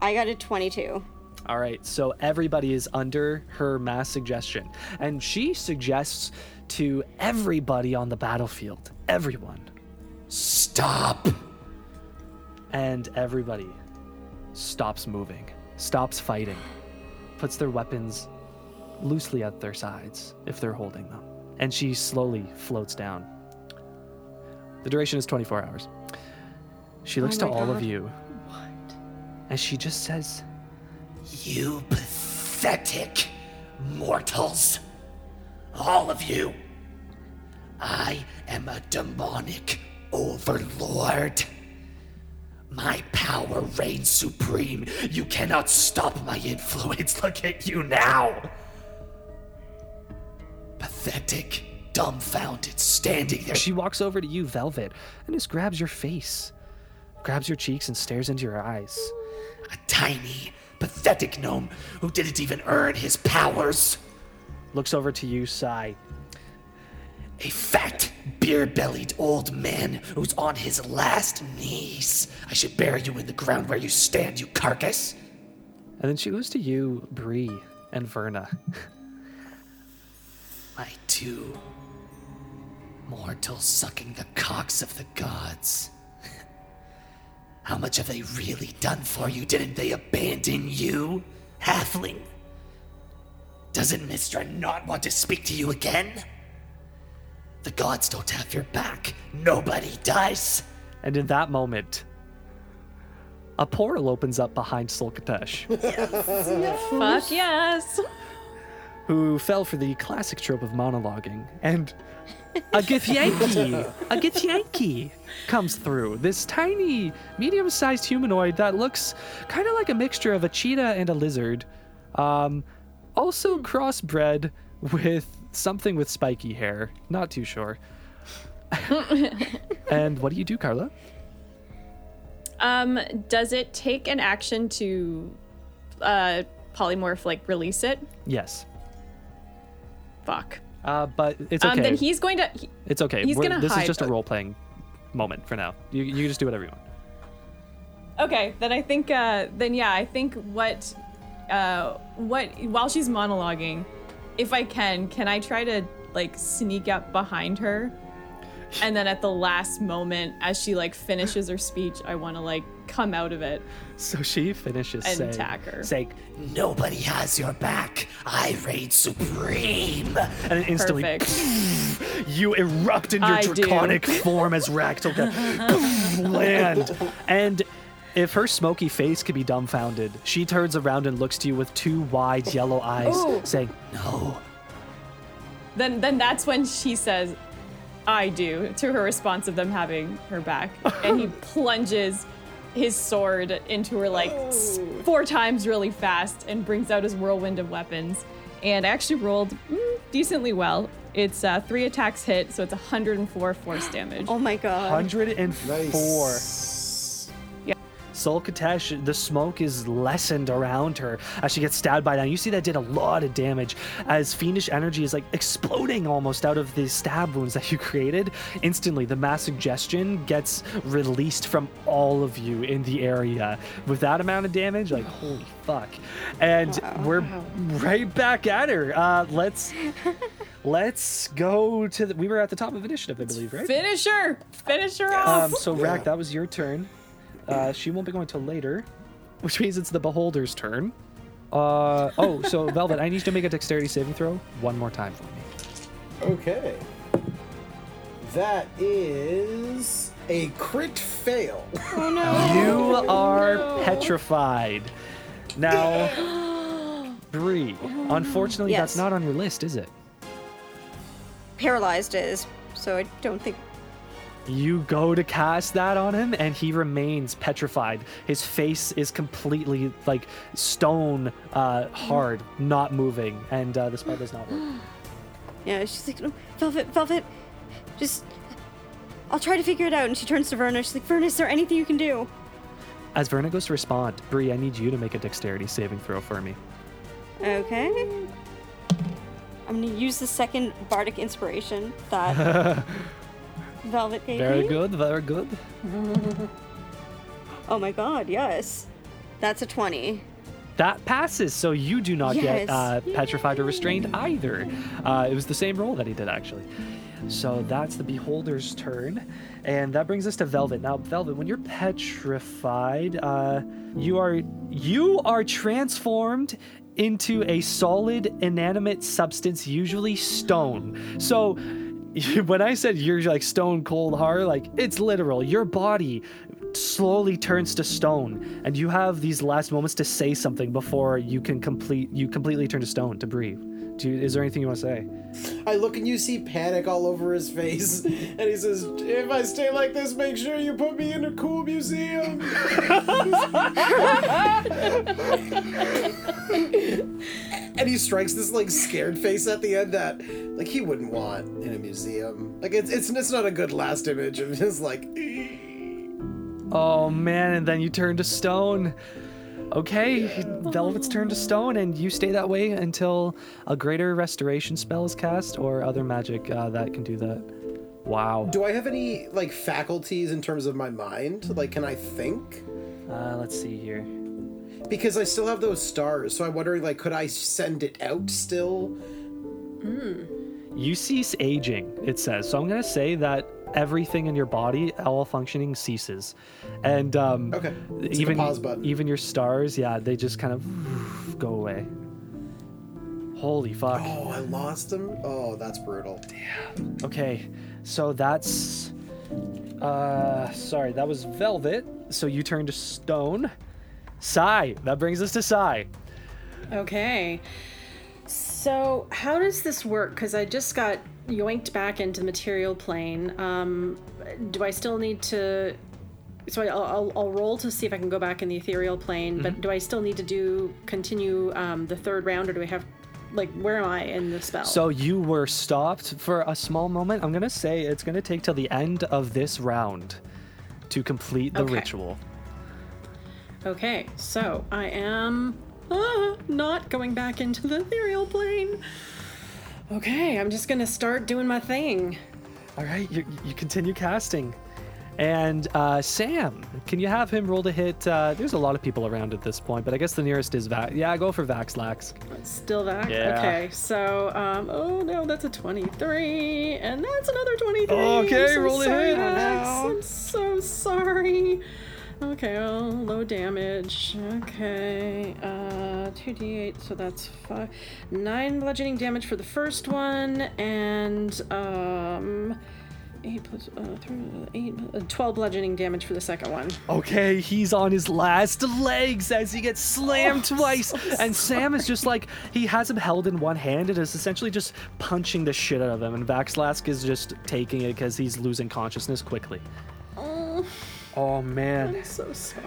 I got a 22. All right, so everybody is under her mass suggestion, and she suggests to everybody on the battlefield, everyone, Stop! and everybody stops moving, stops fighting, puts their weapons loosely at their sides if they're holding them, and she slowly floats down. The duration is 24 hours. She looks Oh to my all of you, What? and she just says, You pathetic mortals. All of you. I am a demonic overlord. My power reigns supreme. You cannot stop my influence. Look at you now. Pathetic dumbfounded, standing there. She walks over to you, Velvet, and just grabs your face, grabs your cheeks, and stares into your eyes. A tiny, pathetic gnome who didn't even earn his powers. Looks over to you, Sai. A fat, beer bellied old man who's on his last knees. I should bury you in the ground where you stand, you carcass. And then she goes to you, Bree, and Verna. My two mortals sucking the cocks of the gods. How much have they really done for you? Didn't they abandon you, halfling? Doesn't Mystra not want to speak to you again? The gods don't have your back. Nobody does. And in that moment, a portal opens up behind Sul Khatesh, Fuck yes. who fell for the classic trope of monologuing. And a Githyanki, a Githyanki comes through. This tiny, medium-sized humanoid that looks kind of like a mixture of a cheetah and a lizard. Um, also crossbred with something with spiky hair. Not too sure. and what do you do, Carla? Um, does it take an action to uh polymorph like release it? Yes. Fuck. Uh, but it's okay. Um, then he's going to. he- It's okay. He's We're- gonna this hide, is just a role playing moment for now. You, you just do whatever you want. Okay, then I think. Uh, then yeah, I think what, uh, what while she's monologuing, if I can, can I try to like sneak up behind her, and then at the last moment, as she like finishes her speech, I want to like come out of it. So she finishes And saying, attack her. saying, Nobody has your back. I reign supreme. and then instantly Perfect. you erupt in your I do. draconic form as Raktoka land. And if her smoky face could be dumbfounded, she turns around and looks to you with two wide yellow eyes, Ooh. saying, No, Then then that's when she says, "I do" to her response of them having her back, and he plunges his sword into her like s- four times really fast and brings out his whirlwind of weapons. And I actually rolled mm, decently well. It's uh, three attacks hit, so it's 104 force damage. Oh my god. 104. Nice. Sul Khatesh, the smoke is lessened around her as she gets stabbed by that. And you see that did a lot of damage as fiendish energy is like exploding almost out of the stab wounds that you created. Instantly, the mass suggestion gets released from all of you in the area. With that amount of damage, like holy fuck. And we're right back at her. Uh, let's let's go to the, we were at the top of initiative, I believe, right? Finish her! Finish her off! Um, so Rak, that was your turn. Uh, she won't be going till later, which means it's the Beholder's turn. Uh, oh, so Velvet, I need you to make a dexterity saving throw one more time for me. Okay. That is a crit fail. Oh no. You are petrified. Now, Bree, unfortunately, that's not on your list, is it? Paralyzed is, so I don't think. You go to cast that on him, and he remains petrified. His face is completely like stone uh, hard, not moving, and uh, the spell does not work. Yeah, she's like, no, Velvet, Velvet, just. I'll try to figure it out. And she turns to Verna. She's like, Verna, is there anything you can do? As Verna goes to respond, Bree, I need you to make a dexterity saving throw for me. Okay. I'm gonna use the second bardic inspiration that Velvet gave Very good, very good. Oh my god, yes. That's a 20. That passes, so you do not Yes. get uh, petrified or restrained either. Uh, it was the same roll that he did, actually. So that's the Beholder's turn. And that brings us to Velvet. Now, Velvet, when you're petrified, uh, you are you are transformed into a solid inanimate substance, usually stone. So when I said you're like stone cold hard, like it's literal. Your body slowly turns to stone, and you have these last moments to say something before you can complete you completely turn to stone to breathe. Do is there anything you want to say? I look and you see panic all over his face, and he says, "If I stay like this, make sure you put me in a cool museum." and he strikes this like scared face at the end that like he wouldn't want in a museum. Like it's it's it's not a good last image of his like. Oh man, and then you turn to stone. Okay, Velvet's turned to stone, and you stay that way until a greater restoration spell is cast or other magic uh, that can do that. Wow. Do I have any like faculties in terms of my mind? Like, can I think? Uh, let's see here. Because I still have those stars, so I'm wondering like, could I send it out still? You cease aging, it says. So I'm going to say that everything in your body, all functioning ceases. And um, Okay. It's like a even, pause button. even your stars, yeah, they just kind of go away. Holy fuck. Oh, I lost them. Oh, that's brutal. Damn. Okay, so that's. Uh, sorry, that was Velvet. So you turn to Stone. Sai. That brings us to Sai. Okay. So, how does this work? Because I just got yoinked back into the material plane. Um, do I still need to? So I'll, I'll, I'll roll to see if I can go back in the ethereal plane. But do I still need to do continue um, the third round, or do I have like where am I in the spell? So you were stopped for a small moment. I'm gonna say it's gonna take till the end of this round to complete the Okay. ritual. Okay, so I am ah, not going back into the ethereal plane. Okay, I'm just gonna start doing my thing. All right, you, you continue casting. And uh, Sam, can you have him roll to hit? Uh, there's a lot of people around at this point, but I guess the nearest is Vax. Yeah, go for Vaxlax. Still back? Yeah. Okay, so, um, oh no, that's a 23, and that's another 23. Okay, I'm so roll a sorry, hit. Max. I'm so sorry. Okay, well, low damage. Okay, uh, 2d8, so that's five, nine bludgeoning damage for the first one, and, um, eight plus, uh, three, eight, uh, 12 bludgeoning damage for the second one. Okay, he's on his last legs as he gets slammed twice. and Sam is just like, he has him held in one hand and is essentially just punching the shit out of him. And Vaxlask is just taking it because he's losing consciousness quickly. Oh, Oh, man. I'm so sorry.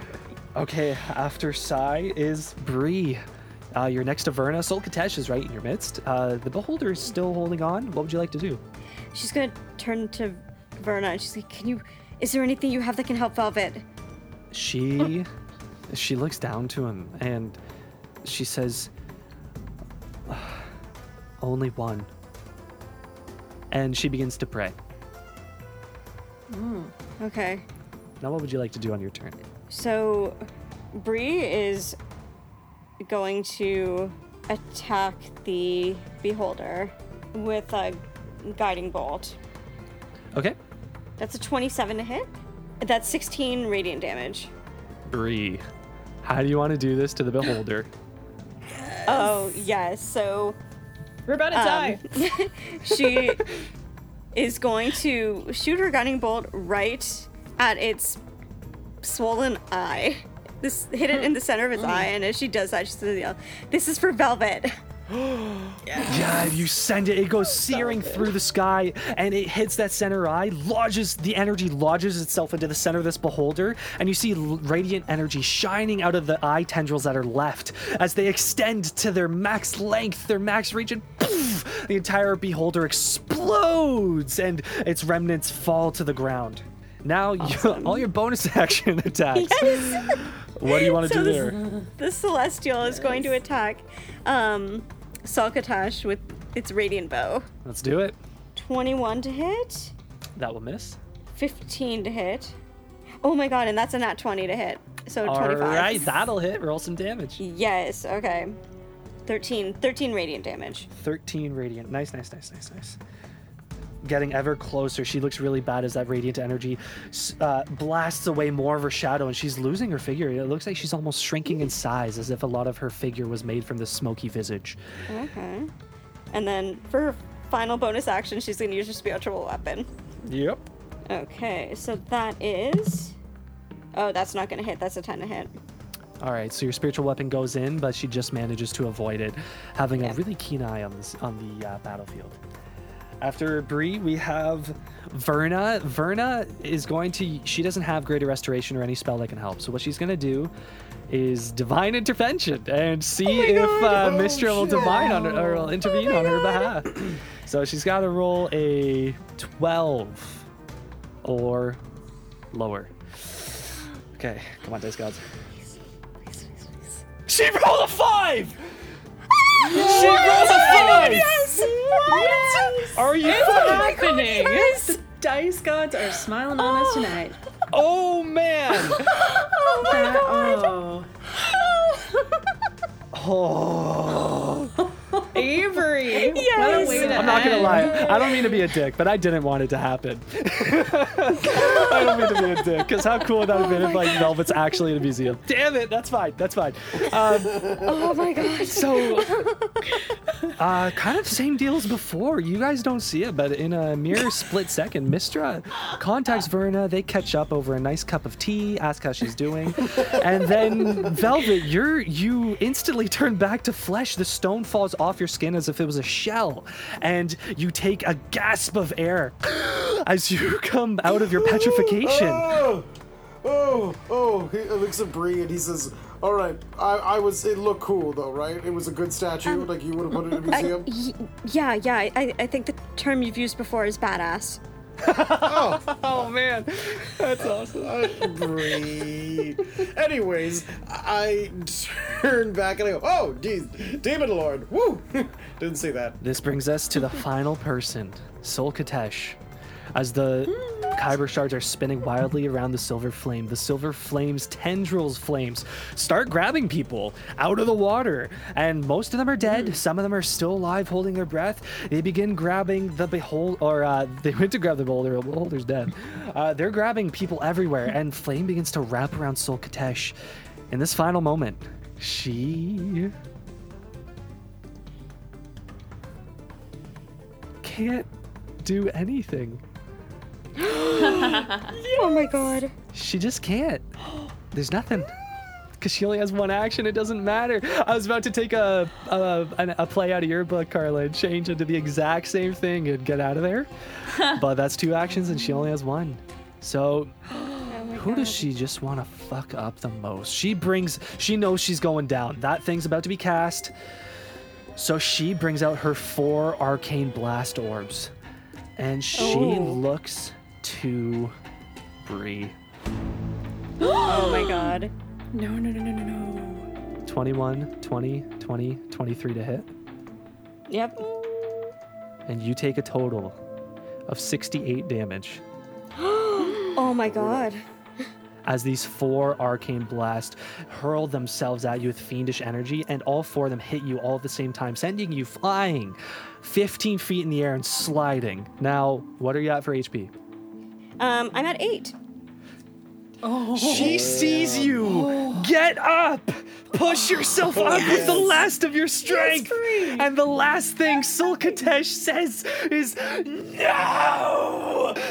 Okay, after Sai is Bree. Uh, you're next to Verna. Sul Khatesh is right in your midst. Uh, the Beholder is still holding on. What would you like to do? She's gonna turn to Verna and she's like, "Can you? Is there anything you have that can help Velvet?" She she looks down to him and she says only one. And she begins to pray. Okay. Now what would you like to do on your turn? So, Bree is going to attack the beholder with a guiding bolt. Okay. That's a 27 to hit. That's 16 radiant damage. Bree. How do you want to do this to the beholder? Oh, yes. So We're about to Um, die. she is going to shoot her guiding bolt right at its swollen eye. This hit it in the center of its eye, and as she does that, she's gonna yell, "This is for Velvet." Yeah, you send it, it goes searing through the sky and it hits that center eye, lodges the energy lodges itself into the center of this beholder, and you see radiant energy shining out of the eye tendrils that are left as they extend to their max length, their max reach, and poof, the entire beholder explodes and its remnants fall to the ground. Now, you, all your bonus action attacks. Yes. What do you want to So do this- there? The celestial is going to attack um, Sul Khatesh with its radiant bow. Let's do it. 21 to hit, That will miss. 15 to hit. Oh my god, and that's a nat 20 to hit. So All 25. All right, that'll hit. Roll some damage. Yes, okay. 13, 13 radiant damage. 13 radiant. Nice, nice, nice, nice, nice. Getting ever closer. She looks really bad as that radiant energy uh, blasts away more of her shadow, and she's losing her figure. It looks like she's almost shrinking in size, as if a lot of her figure was made from the smoky visage. Okay. And then for her final bonus action, she's going to use her spiritual weapon. Yep. Okay, so that is. Oh, that's not going to hit. That's a 10 to hit. All right, so your spiritual weapon goes in, but she just manages to avoid it, having a really keen eye on this on the uh, battlefield. After Bree, we have Verna. Verna is going to. She doesn't have greater restoration or any spell that can help. So what she's going to do is divine intervention and see if uh, Mystra will divine on her, or will intervene on her behalf. so she's got to roll a 12 or lower. Okay, come on, dice gods. She rolled a five. She rolled a five. Are you? Oh happening? The dice gods are smiling on us tonight. Oh, oh man. Oh that- oh. Oh. Avery. What a way to I'm not gonna lie. I don't mean to be a dick, but I didn't want it to happen. I don't mean to be a dick, because how cool would that have been if like Velvet's actually in a museum? Damn it, that's fine. That's fine. Um, Oh my god. so, uh, kind of same deal as before. You guys don't see it, but in a mere split second, Mystra contacts Verna. They catch up over a nice cup of tea, ask how she's doing, and then Velvet, you're you instantly turn back to flesh. The stone falls off your skin as if it was a shell, and you take a gasp of air as you come out of your petrification. Oh, oh, oh! He looks at Bree and he says, "All right, I, I was. It looked cool though, right? It was a good statue. Um, like you would have put it in a museum." y- yeah, yeah. I, I think the term you've used before is badass. Oh oh man, that's awesome. Bree. Anyways, I turn back and I go, "Oh, geez, Demon Lord! Woo!" Didn't see that. This brings us to the final person, Sul Khatesh. As the hmm. Khyber shards are spinning wildly around the silver flame, the silver flame's tendrils flames start grabbing people out of the water. And most of them are dead. Some of them are still alive, holding their breath. They begin grabbing the behold, or uh, they went to grab the beholder. The beholder's dead. Uh, they're grabbing people everywhere, and flame begins to wrap around Sul Khatesh. In this final moment, she can't do anything. Oh my god. She just can't. There's nothing. Because she only has one action, it doesn't matter. I was about to take a a, an- a play out of your book, Carla, and change into the exact same thing and get out of there. but that's two actions, and she only has one. So, oh who does she just want to fuck up the most? She brings, she knows she's going down. That thing's about to be cast. So she brings out her four arcane blast orbs, and she oh. looks to Bree. Oh my god. No, no, no, no, no, no. 21, 20, 20, 23 to hit. Yep. And you take a total of 68 damage Oh my god. as these four arcane blasts hurl themselves at you with fiendish energy, and all four of them hit you all at the same time, sending you flying 15 feet in the air and sliding. Now, what are you at for HP? Um, I'm at eight. She sees you. Get up. Push yourself up with the last of your strength. And the last thing Sul Khatesh says is no.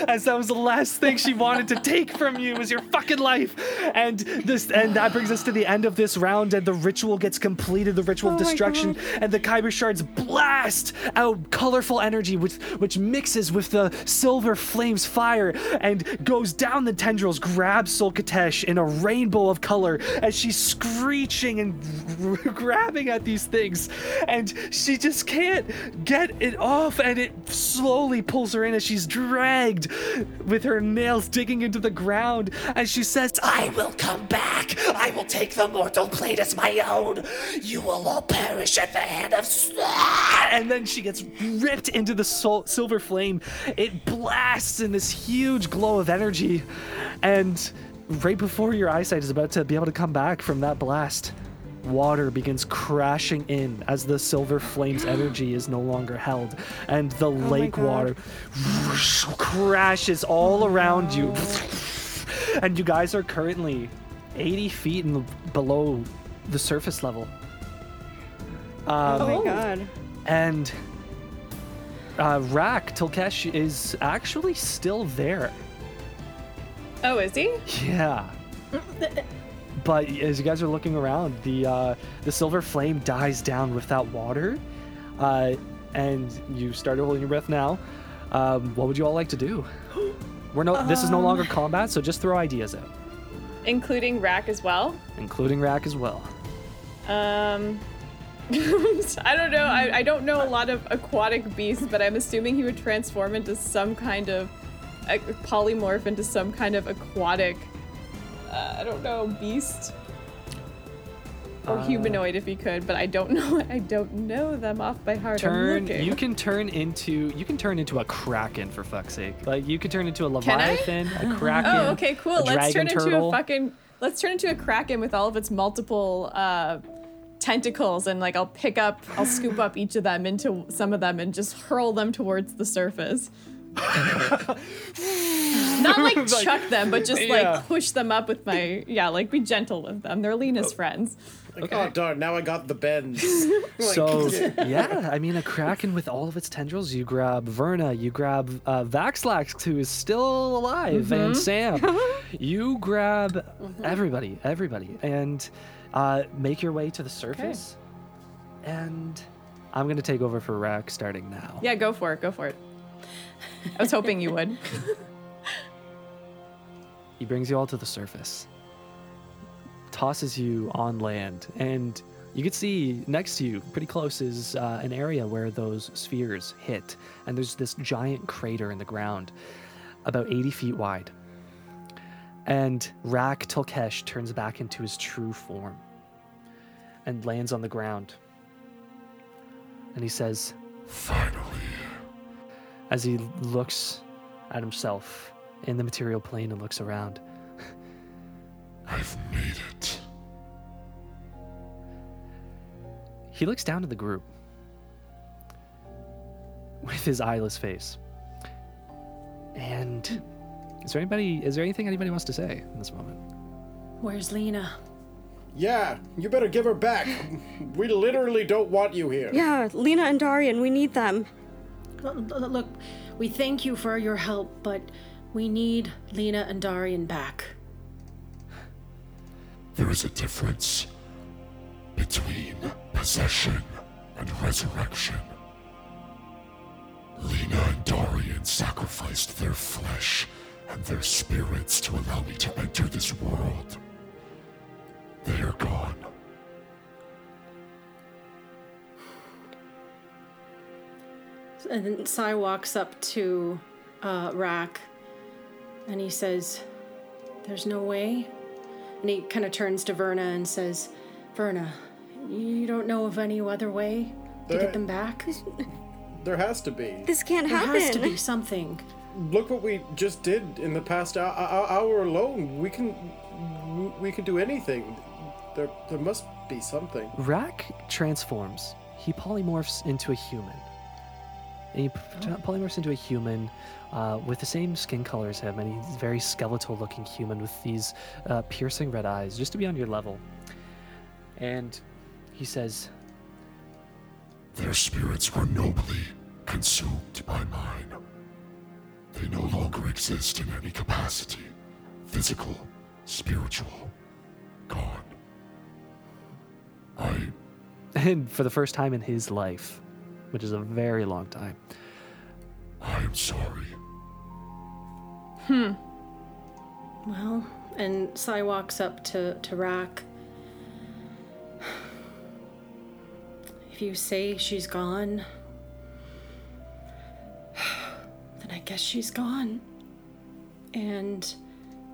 As that was the last thing she wanted to take from you was your fucking life. And this and that brings us to the end of this round and the ritual gets completed, the ritual of Oh my destruction, and the Khyber shards blast out colorful energy which which mixes with the silver flames fire and goes down the tendrils, grabs Sul Khatesh in a rainbow of color as she's screeching and grabbing at these things. And she just can't get it off, and it slowly pulls her in as she's dragged with her nails digging into the ground. As she says, I will come back. I will take the mortal plate as my own. You will all perish at the hand of. and then she gets ripped into the sol- silver flame. It blasts in this huge glow of energy, and right before your eyesight is about to be able to come back from that blast, water begins crashing in as the silver flame's energy is no longer held, and the lake God. water crashes all around you. And you guys are currently 80 feet in the, below the surface level. Um, Oh my god. and uh, Rak Tulkhesh is actually still there. Oh, is he? Yeah. but as you guys are looking around, the uh, the silver flame dies down without water. Uh, and you started holding your breath now. Um, what would you all like to do? We're no. this is no longer combat, so just throw ideas out, Including Rak as well. including Rak as well. Um, I don't know. I, I don't know a lot of aquatic beasts, but I'm assuming he would transform into some kind of a polymorph into some kind of aquatic. Uh, I don't know beast or Uh, humanoid if he could, but I don't know. I don't know them off by heart. Turn. You can turn into. You can turn into a kraken for fuck's sake. Like you could turn into a leviathan, a kraken. Oh, okay, cool. Let's turn dragon into turtle. a fucking. Let's turn into a kraken with all of its multiple uh, tentacles, and like I'll pick up, I'll scoop up each of them into some of them, and just hurl them towards the surface. Not like chuck them, but just Yeah. like push them up with my yeah, like be gentle with them. They're Lena's friends. Like, oh darn! Now I got the bends. So yeah, I mean a kraken with all of its tendrils. You grab Verna, you grab uh, Vaxlax, who is still alive, and Sam. you grab everybody, everybody, and uh, make your way to the surface. And I'm gonna take over for Rak starting now. Yeah, go for it. Go for it. I was hoping you would. He brings you all to the surface, tosses you on land, and you can see next to you, pretty close, is uh, an area where those spheres hit. And there's this giant crater in the ground, about 80 feet wide. And Rak Tulkhesh turns back into his true form and lands on the ground. And he says, Finally. As he looks at himself in the material plane and looks around, I've made it. He looks down at the group with his eyeless face. And is there anybody is there anything anybody wants to say in this moment? Where's Lena? yeah, you better give her back. We literally don't want you here. Yeah, Lena and Darian, we need them. Look, we thank you for your help, but we need Lena and Darian back. There is a difference between possession and resurrection. Lena and Darian sacrificed their flesh and their spirits to allow me to enter this world. They are gone. And then Sai walks up to uh, Rak and he says, There's no way. And he kind of turns to Verna and says, Verna, you don't know of any other way to There- get them back? There has to be. This can't There happen. has to be something. Look what we just did in the past hour, hour alone. We can, we can do anything. There, there must be something. Rak transforms. He polymorphs into a human. And he p- polymorphs into a human uh, with the same skin color as him, and he's a very skeletal looking human with these uh, piercing red eyes, just to be on your level. And he says, Their spirits were nobly consumed by mine. They no longer exist in any capacity physical, spiritual, gone. I and for the first time in his life, which is a very long time, I am sorry. Hmm. Well, and Sai walks up to, to Rak. If you say she's gone, then I guess she's gone. And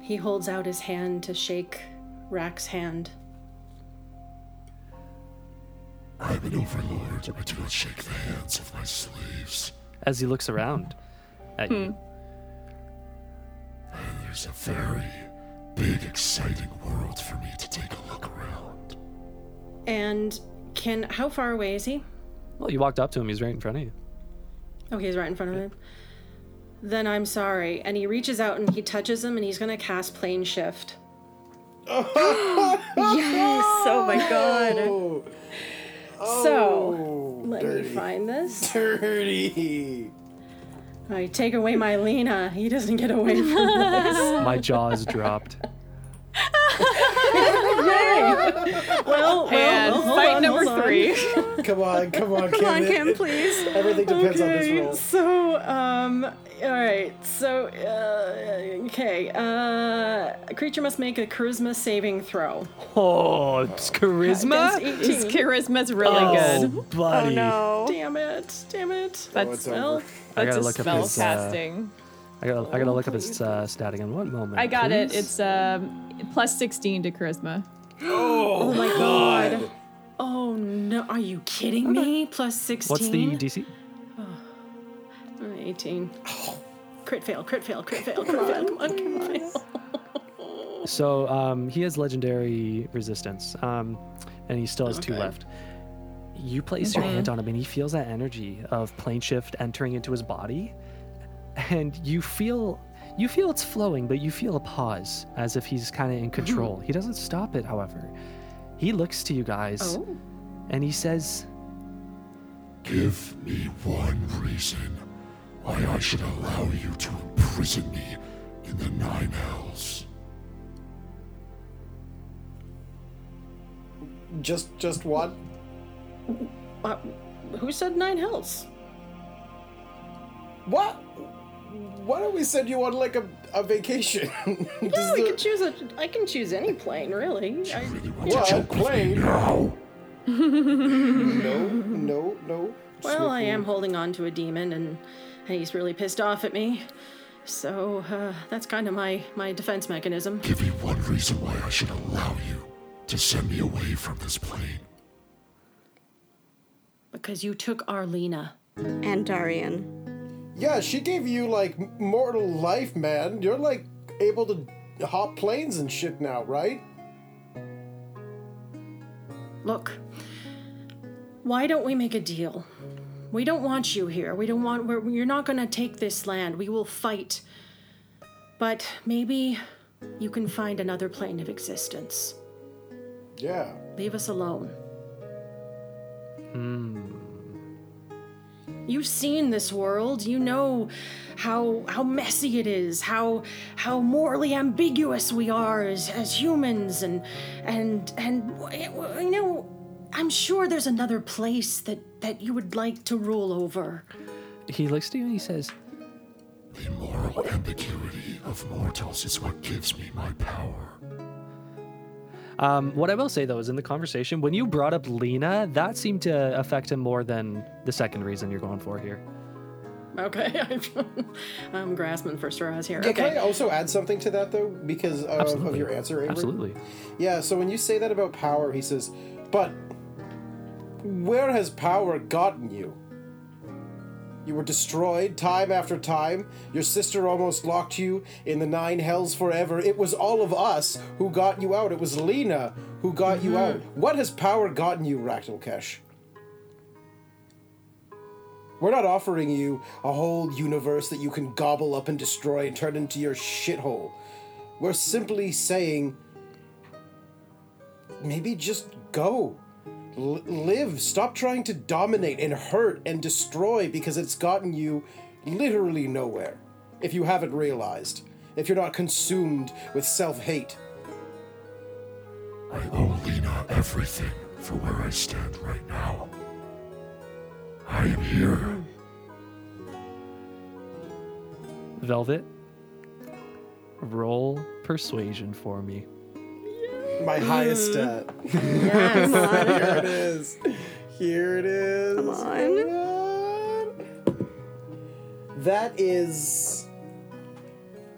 he holds out his hand to shake Rak's hand. I'm an overlord. I do not shake the hands of my slaves. as he looks around at you. Hmm. There's a very big, exciting world for me to take a look around. And can how far away is he? Well, you walked up to him, he's right in front of you. Okay, he's right in front of him. Then I'm sorry. And he reaches out and he touches him and he's gonna cast plane shift. Yes. Oh my god. Oh! Oh, so let dirty. me find this. dirty. I take away my Lena. He doesn't get away from this. My jaws dropped. Well, well, and well, hold fight on, number hold on. three. Come on, come on, Kim. Come on, Kim, please. Everything depends on this Okay, roll. so um, all right, so uh, okay, uh, a creature must make a charisma saving throw. Oh, it's charisma. Against His 18. charisma's really oh, good. buddy. Oh no. Damn it! Damn it! That's it's well, over. I gotta a look up spell his, uh, casting. I gotta, I gotta look up his uh, stat again. One moment. I got it. It's um plus 16 to charisma. oh my god! Oh no! Are you kidding me? Plus sixteen. What's the DC? Uh, 18. Crit fail, crit fail, crit fail, crit fail. Come on, crit fail. So um, he has legendary resistance, um, and he still has two left. You place your hand on him, and he feels that energy of plane shift entering into his body, and you feel you feel it's flowing, but you feel a pause, as if he's kind of in control. he doesn't stop it, however. He looks to you guys, Oh. and he says, Give me one reason why I should allow you to imprison me in the Nine Hells. Just, just one. Uh, who said nine hells? What? Why don't we send you on like a, a vacation? No, Does I the- can choose a. I can choose any plane, really. I, Really want Well, to choke with me plane. now? no, no, no. well, I Sneaky. am holding on to a demon, and, and he's really pissed off at me. So uh, that's kind of my my defense mechanism. Give me one reason why I should allow you to send me away from this plane. Because you took Arlena. And Darian. Yeah, she gave you like m- mortal life, man. You're like able to hop planes and shit now, right? Look, why don't we make a deal? We don't want you here. We don't want. We're, you're not going to take this land. We will fight. But maybe you can find another plane of existence. Yeah. Leave us alone. Hmm. You've seen this world. You know how how messy it is. How how morally ambiguous we are as, as humans, and and and you know. I'm sure there's another place that that you would like to rule over. he looks to you and he says, The moral ambiguity of mortals is what gives me my power. Um, what I will say though is in the conversation, when you brought up Lena, that seemed to affect him more than the second reason you're going for here. Okay, I'm grasping for straws here. Yeah, Can I also add something to that though, because of, of your answer, Avery? Absolutely. Yeah. So when you say that about power, he says, "But where has power gotten you? You were destroyed time after time. Your sister almost locked you in the nine hells forever. It was all of us who got you out. It was Lena who got you mm-hmm. out. What has power gotten you, Rak Tulkhesh? We're not offering you a whole universe that you can gobble up and destroy and turn into your shithole. We're simply saying maybe just go. L- live. Stop trying to dominate and hurt and destroy because it's gotten you literally nowhere. If you haven't realized, if you're not consumed with self hate. I owe Lena everything for where I stand right now. I am here. Velvet, roll persuasion for me. My highest stat. Come on. Here it is. Here it is. Come oh on. Come on. That is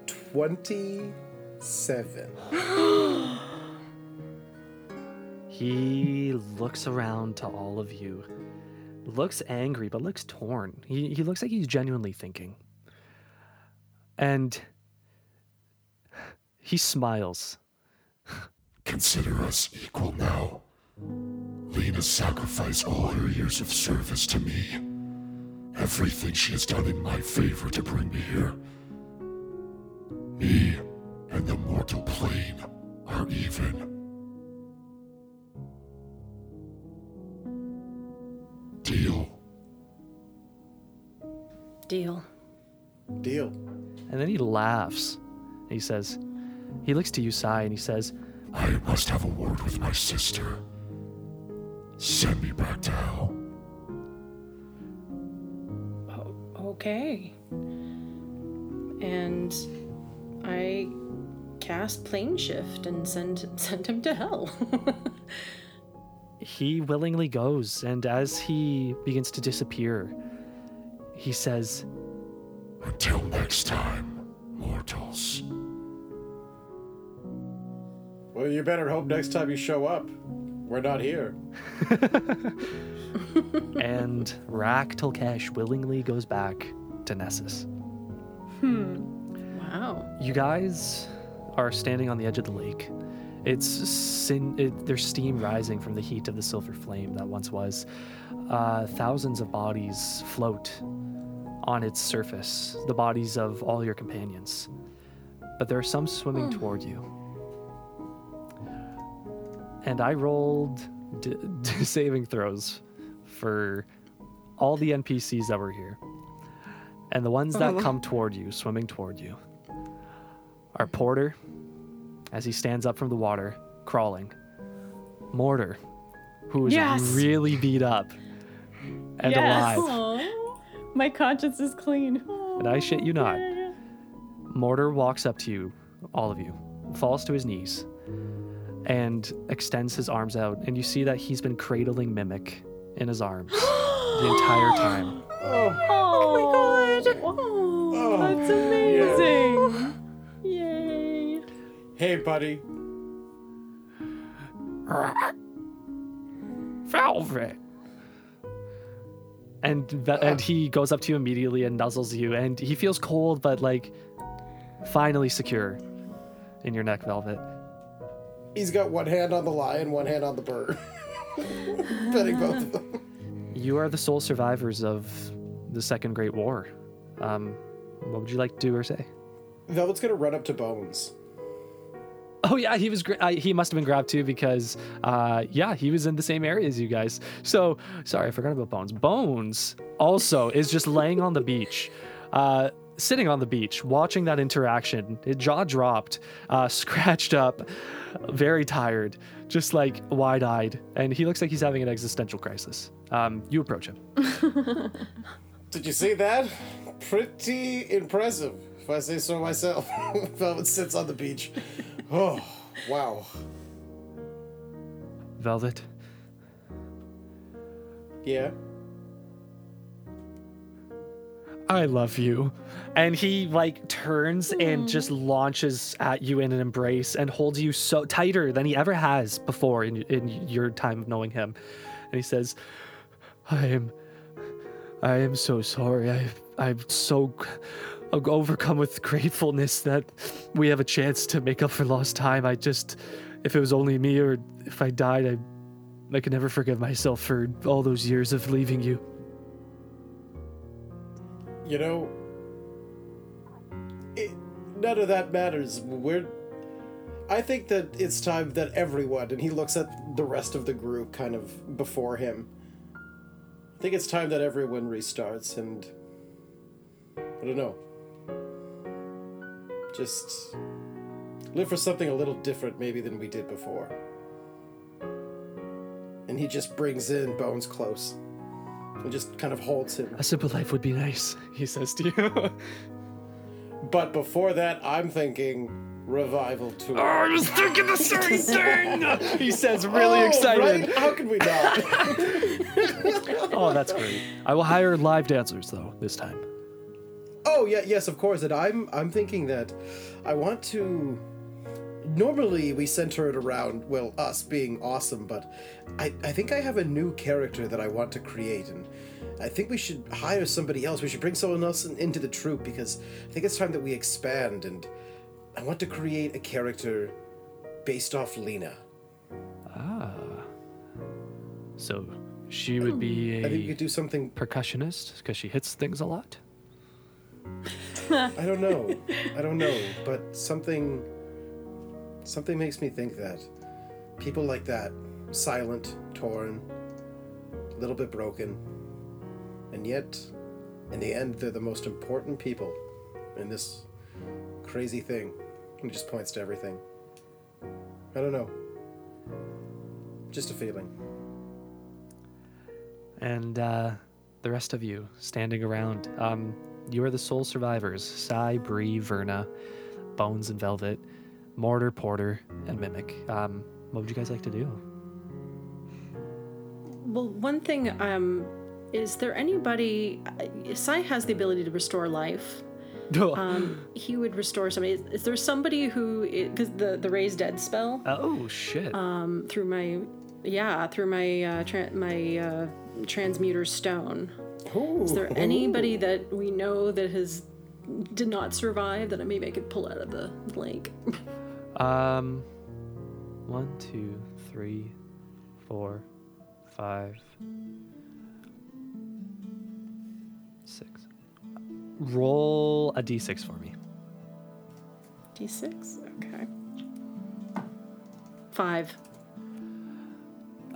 27. He looks around to all of you, looks angry, but looks torn. He, he looks like he's genuinely thinking. And he smiles. Consider us equal now. Lena sacrificed all her years of service to me. Everything she has done in my favor to bring me here. Me and the mortal plane are even. Deal. Deal. Deal. And then he laughs. He says, he looks to you, Sai, and he says, I must have a word with my sister. Send me back to hell. Okay. And I cast plane shift and send send him to hell. He willingly goes, and as he begins to disappear, he says, Until next time, mortals. Well, you better hope next time you show up, we're not here. and Rak Tulkhesh willingly goes back to Nessus. Hmm. Wow. You guys are standing on the edge of the lake. It's sin- it, there's steam rising from the heat of the silver flame that once was. Uh, thousands of bodies float on its surface, the bodies of all your companions. But there are some swimming toward you. And I rolled d- d- saving throws for all the NPCs that were here. And the ones that oh. come toward you, swimming toward you, are Porter, as he stands up from the water, crawling. Mortar, who is Yes. really beat up and yes. alive. My conscience is clean. And I shit you not. Mortar walks up to you, all of you, falls to his knees, and extends his arms out. And you see that he's been cradling Mimic in his arms the entire time. Oh, my god. Oh, that's oh. amazing. Yay. Hey, buddy. Velvet. And ve- and he goes up to you immediately and nuzzles you, and he feels cold, but like finally secure in your neck, Velvet. He's got one hand on the lion, one hand on the bird. Petting both of them. You are the sole survivors of the Second Great War. Um, what would you like to do or say? Velvet's gonna run up to Bones. Oh yeah, he was. I, he must have been grabbed too because, uh, yeah, he was in the same area as you guys. So sorry, I forgot about Bones. Bones also is just laying on the beach, uh, sitting on the beach, watching that interaction. His jaw dropped, uh, scratched up, very tired, just like wide-eyed, and he looks like he's having an existential crisis. Um, you approach him. Did you see that? Pretty impressive, if I say so myself. Velvet sits on the beach. Oh, wow. Velvet, Yeah. I love you. And he like turns and hmm. just launches at you in an embrace and holds you so tighter than he ever has before in, in your time of knowing him. And he says, I am I am so sorry. I I'm so overcome with gratefulness that we have a chance to make up for lost time. I just if it was only me or if I died, I I could never forgive myself for all those years of leaving you. You know, it, none of that matters. We're. I think that it's time that everyone, and he looks at the rest of the group kind of before him. I think it's time that everyone restarts, and. I don't know. Just. Live for something a little different, maybe, than we did before. And he just brings in Bones close. And just kind of holds him. A simple life would be nice, he says to you. But before that, I'm thinking revival tour. Oh, I was thinking the same thing. he says, really Oh, excited. right? How could we not? Oh, that's great. I will hire live dancers though this time. oh yeah, yes, of course. And I'm I'm thinking that I want to. Normally we center it around well us being awesome, but I I think I have a new character that I want to create, and I think we should hire somebody else. We should bring someone else in, into the troupe because I think it's time that we expand, and I want to create a character based off Lena. Ah. So she would be I think we could do something percussionist because she hits things a lot. I don't know. I don't know, but something something makes me think that people like that, silent, torn, a little bit broken, and yet in the end they're the most important people in this crazy thing. It just points to everything. I don't know. Just a feeling. And uh, the rest of you standing around, um, you are the sole survivors Sai, Bree, Verna, Bones, and Velvet, Mortar, Porter, and Mimic. Um, what would you guys like to do? Well, one thing, um, is there anybody? Uh, Sai has the ability to restore life. Um, he would restore somebody. Is, is there somebody who? Because the the raise dead spell oh, shit. um, through my, yeah, through my uh, tra- my uh, transmuter stone. Is there anybody that we know that has did not survive that maybe I could pull out of the lake? Um, one, two, three, four, five, Roll a d6 for me. D6. Okay. Five.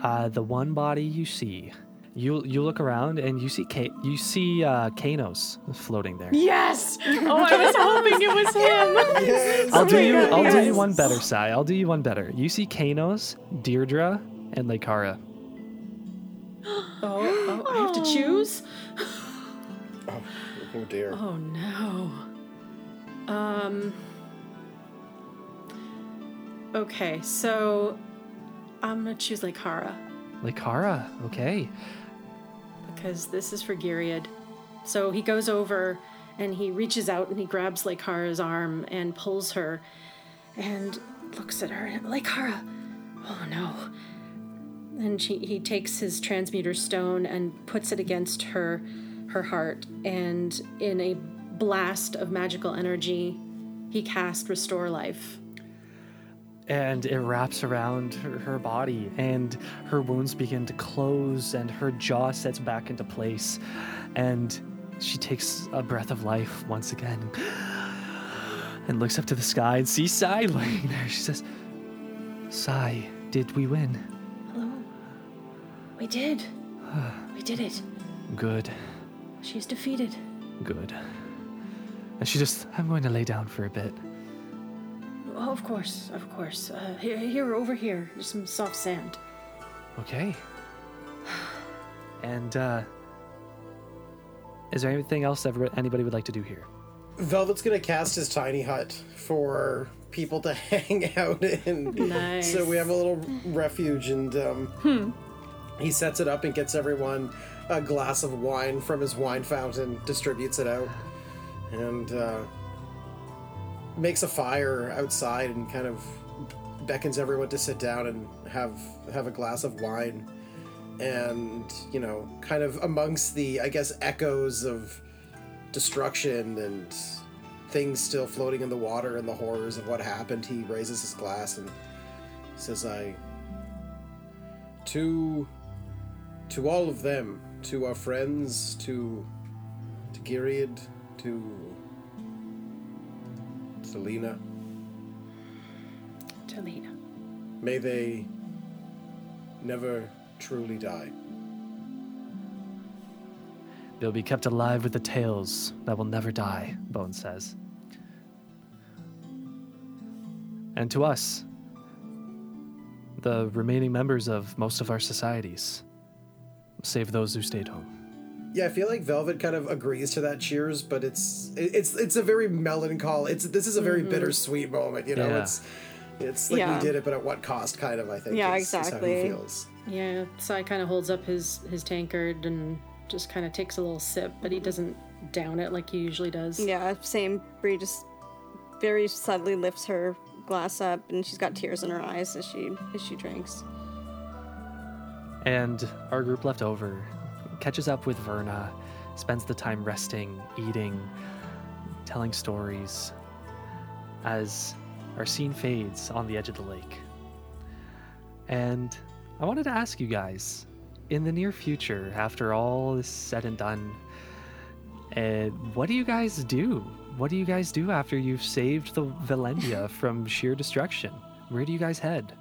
Uh, the one body you see, you you look around and you see Ka- you see uh, Kanos floating there. Yes! Oh, I was hoping it was him. I'll do you. I'll do you one better, Sai. I'll do you one better. You see Kanos, Deirdre, and Lakara. Oh, oh, I have to choose. Oh dear. Oh no. Um. Okay, so I'm gonna choose Lakara Lakara, okay. because this is for Gilead. So he goes over and he reaches out and he grabs Lakara's arm and pulls her and looks at her. Lakara, oh no. And she, he takes his transmuter stone and puts it against her her heart and in a blast of magical energy he cast restore life. and it wraps around her, her body and her wounds begin to close and her jaw sets back into place and she takes a breath of life once again and looks up to the sky and sees Sai laying there. She says, Sai, did we win? Hello. We did. we did it. Good, She's defeated. good. And she just, I'm going to lay down for a bit. Oh, of course, of course. Uh, here, here, over here. There's some soft sand. Okay. And, uh, is there anything else ever anybody would like to do here? Velvet's gonna cast his tiny hut for people to hang out in. Nice. So we have a little refuge, and um, he sets it up and gets everyone a glass of wine from his wine fountain, distributes it out, and uh, makes a fire outside and kind of beckons everyone to sit down and have have a glass of wine. And you know, kind of amongst the, I guess, echoes of destruction and things still floating in the water and the horrors of what happened, he raises his glass and says, I. To. To all of them, to our friends, to. To Gilead, to. Selena, Talina. may they never truly die. They'll be kept alive with the tales that will never die, Bone says. And to us, the remaining members of most of our societies, save those who stayed home. Yeah, I feel like Velvet kind of agrees to that cheers, but it's it's it's a very melancholy. It's this is a very mm-hmm. bittersweet moment, you know. Yeah. It's it's like Yeah. we did it, but at what cost? Kind of, I think. Yeah, is- is how he exactly. feels. Yeah, Sai kind of holds up his his tankard and just kind of takes a little sip, but he doesn't down it like he usually does. Yeah, same. Bree just very subtly lifts her glass up, and she's got tears in her eyes as she as she drinks. And our group left over catches up with Verna, spends the time resting, eating, telling stories as our scene fades on the edge of the lake. And I wanted to ask you guys in the near future, after all is said and done, uh, what do you guys do? What do you guys do after you've saved the Valendia from sheer destruction? Where do you guys head?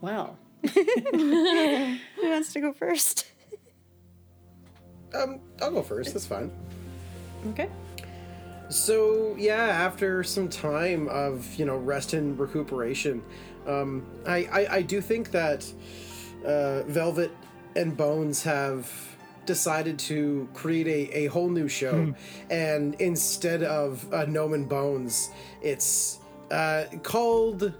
Well, Who wants to go first? Um, I'll go first. That's fine. okay. So yeah, after some time of you know rest and recuperation, um, I, I I do think that uh, Velvet and Bones have decided to create a, a whole new show, and instead of uh, Gnome and Bones, it's uh, called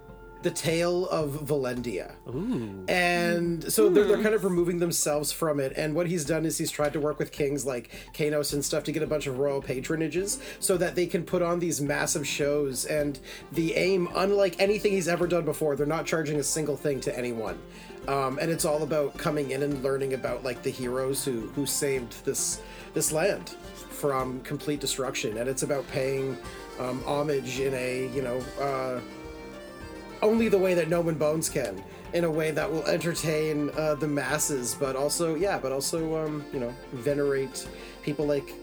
the Tale of Valendia. Ooh. And so they're, they're kind of removing themselves from it. And what he's done is he's tried to work with kings like Kanos and stuff to get a bunch of royal patronages so that they can put on these massive shows. And the aim, unlike anything he's ever done before, they're not charging a single thing to anyone. Um, and it's all about coming in and learning about like the heroes who who saved this this land from complete destruction. And it's about paying um, homage in a you know. Uh, only the way that Gnome and Bones can, in a way that will entertain uh, the masses, but also, yeah, but also, um, you know, venerate people like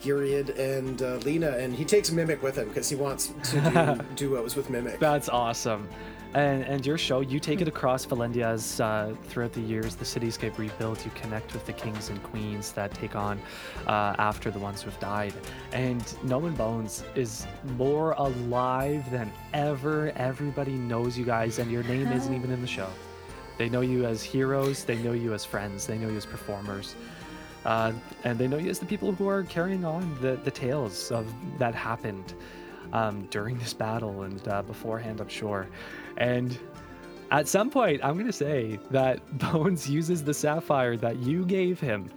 Gyriad and uh, Lena. And he takes Mimic with him because he wants to do duos with Mimic. That's awesome. And, and your show, you take it across Valendia's uh, throughout the years the cityscape rebuilds. You connect with the kings and queens that take on uh, after the ones who've died. And Gnome and Bones is more alive than ever. Everybody knows you guys, and your name isn't even in the show. They know you as heroes, they know you as friends, they know you as performers. Uh, and they know you as the people who are carrying on the, the tales of that happened um, during this battle and uh, beforehand, I'm sure. And at some point, I'm going to say that Bones uses the sapphire that you gave him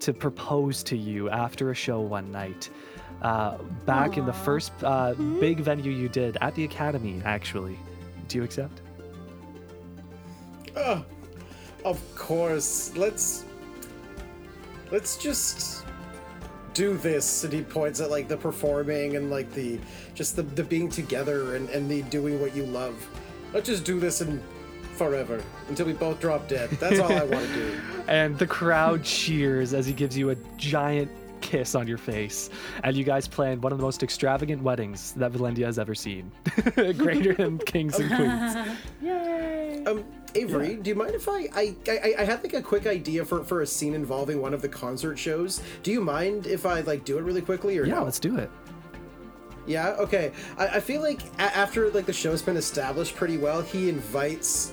to propose to you after a show one night. Uh, back in the first uh, big venue you did at the Academy, actually. Do you accept? Oh, of course. Let's let's just do this. And he points at like the performing and like the just the, the being together and, and the doing what you love. Let's just do this and forever until we both drop dead. That's all I want to do. And the crowd cheers as he gives you a giant kiss on your face. And you guys plan one of the most extravagant weddings that Valendia has ever seen. Greater than kings and queens. Yay! Um, Avery, do you mind if I, I I I had like a quick idea for for a scene involving one of the concert shows? Do you mind if I like do it really quickly or Yeah, no? let's do it. Yeah, okay. I, I feel like a- after like the show's been established pretty well, he invites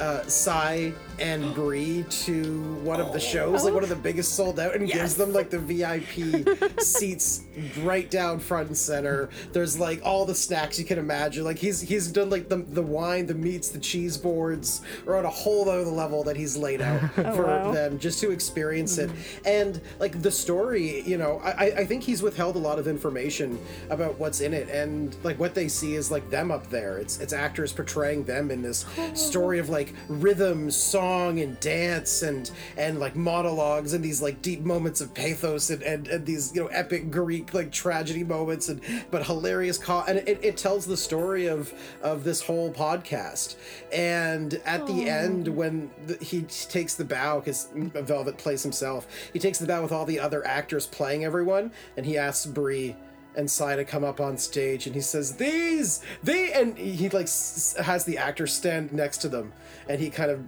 uh Sai and Bree to one of the oh. shows, like one of the oh. biggest sold out, and gives them like the VIP seats right down front and center. There's like all the snacks you can imagine. Like he's he's done like the the wine, the meats, the cheese boards are on a whole other level that he's laid out oh, for wow. them just to experience it. Mm. And like the story, you know, I, I think he's withheld a lot of information about what's in it, and like what they see is like them up there. It's it's actors portraying them in this story of like rhythm, song, and dance, and and like monologues, and these like deep moments of pathos, and and, and these you know epic Greek like tragedy moments, and but hilarious. Co- and it, it tells the story of of this whole podcast. And at the end, when the, he takes the bow, because Velvet plays himself, he takes the bow with all the other actors playing everyone, and he asks Bree and Sai to come up on stage, and he says, "These, they," and he like s- has the actor stand next to them, and he kind of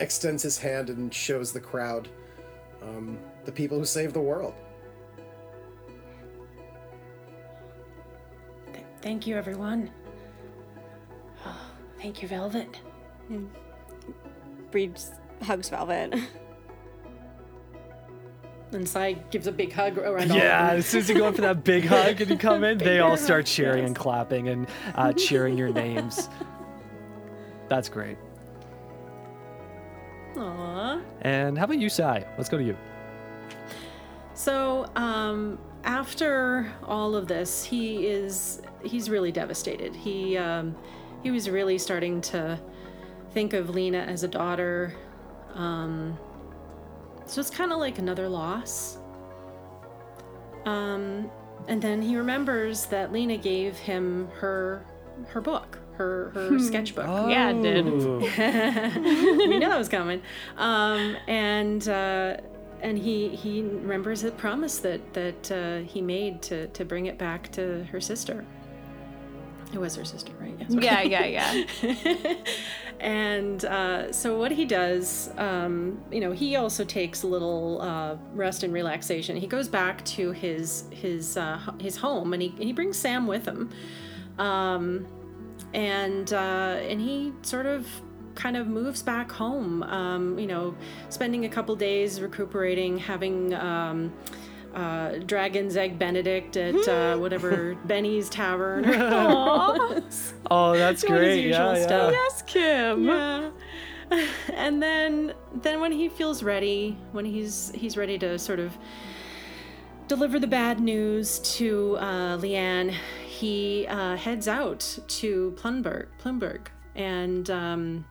extends his hand and shows the crowd um, the people who saved the world. Th- thank you, everyone. Oh, thank you, Velvet. Bree just hugs Velvet. And Sai gives a big hug around all Yeah, of as soon as you go in for that big hug and you come in, they all start cheering and clapping and uh, cheering your names. That's great. Aww. And how about you, Sai? Let's go to you. So, um, after all of this, he is he's really devastated. He um, he was really starting to think of Lena as a daughter. Um, so it's kind of like another loss. Um, and then he remembers that Lena gave him her her book, her her sketchbook. Yeah, it did. Ooh. we knew that was coming. Um, and uh, and he he remembers the promise that that uh, he made to to bring it back to her sister. It was her sister, right? Yes. Yeah, yeah, yeah. and uh, so what he does, um, you know, he also takes a little uh, rest and relaxation. He goes back to his his uh, his home, and he he brings Sam with him, um, and uh, and he sort of kind of moves back home. Um, you know, spending a couple days recuperating, having. Um, uh, Dragon's Egg Benedict at uh, whatever Benny's Tavern. Or Balls. Oh, that's Doing his great. usual Yeah, yeah. stuff. yes, Kim. Yeah. and then then when he feels ready, when he's he's ready to sort of deliver the bad news to uh, Leanne, he uh, heads out to Plumberg, Plumberg, and um,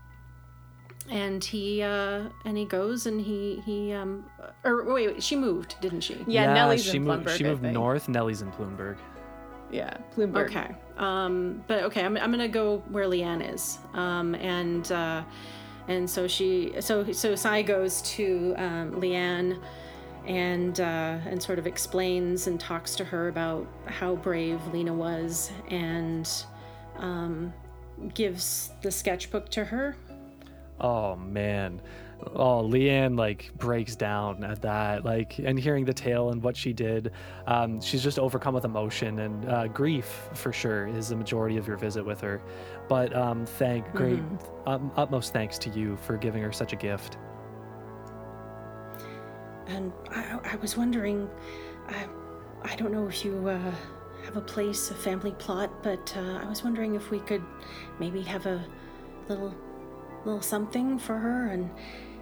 and he uh, and he goes and he he um or wait, wait she moved, didn't she? Yeah, Nellie's she in moved. Plumberg, she I moved think. north. Nellie's in Bloomberg. Yeah, Bloomberg. Okay. Um, but okay, I'm, I'm gonna go where Leanne is. Um, and uh, and so she so so Sai goes to um, Leanne and uh, and sort of explains and talks to her about how brave Lena was and um, gives the sketchbook to her. Oh man. Oh, Leanne like breaks down at that, like, and hearing the tale and what she did, um, she's just overcome with emotion and uh, grief for sure is the majority of your visit with her. But um, thank great, um, utmost thanks to you for giving her such a gift. And I, I was wondering, I, I don't know if you uh, have a place, a family plot, but uh, I was wondering if we could maybe have a little, little something for her, and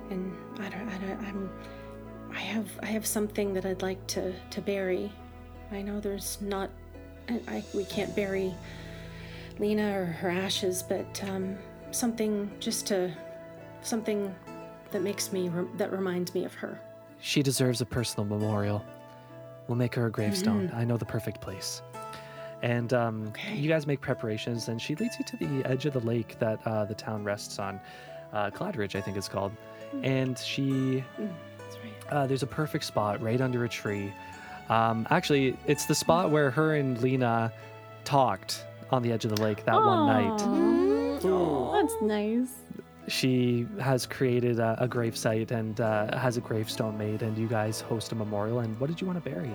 and I don't, I don't, I'm, I have, I have something that I'd like to to bury. I know there's not, I, I we can't bury Lena or her ashes, but um, something just to, something that makes me, that reminds me of her. She deserves a personal memorial. We'll make her a gravestone. I know the perfect place. And um, Okay. you guys make preparations, and she leads you to the edge of the lake that uh, the town rests on. Uh, Cladridge, I think it's called. And she, That's right. uh, there's a perfect spot right under a tree. Um, actually, it's the spot where her and Lena talked on the edge of the lake that one night. Aw, That's nice. She has created a, a grave site and uh, has a gravestone made, and you guys host a memorial. And what did you want to bury?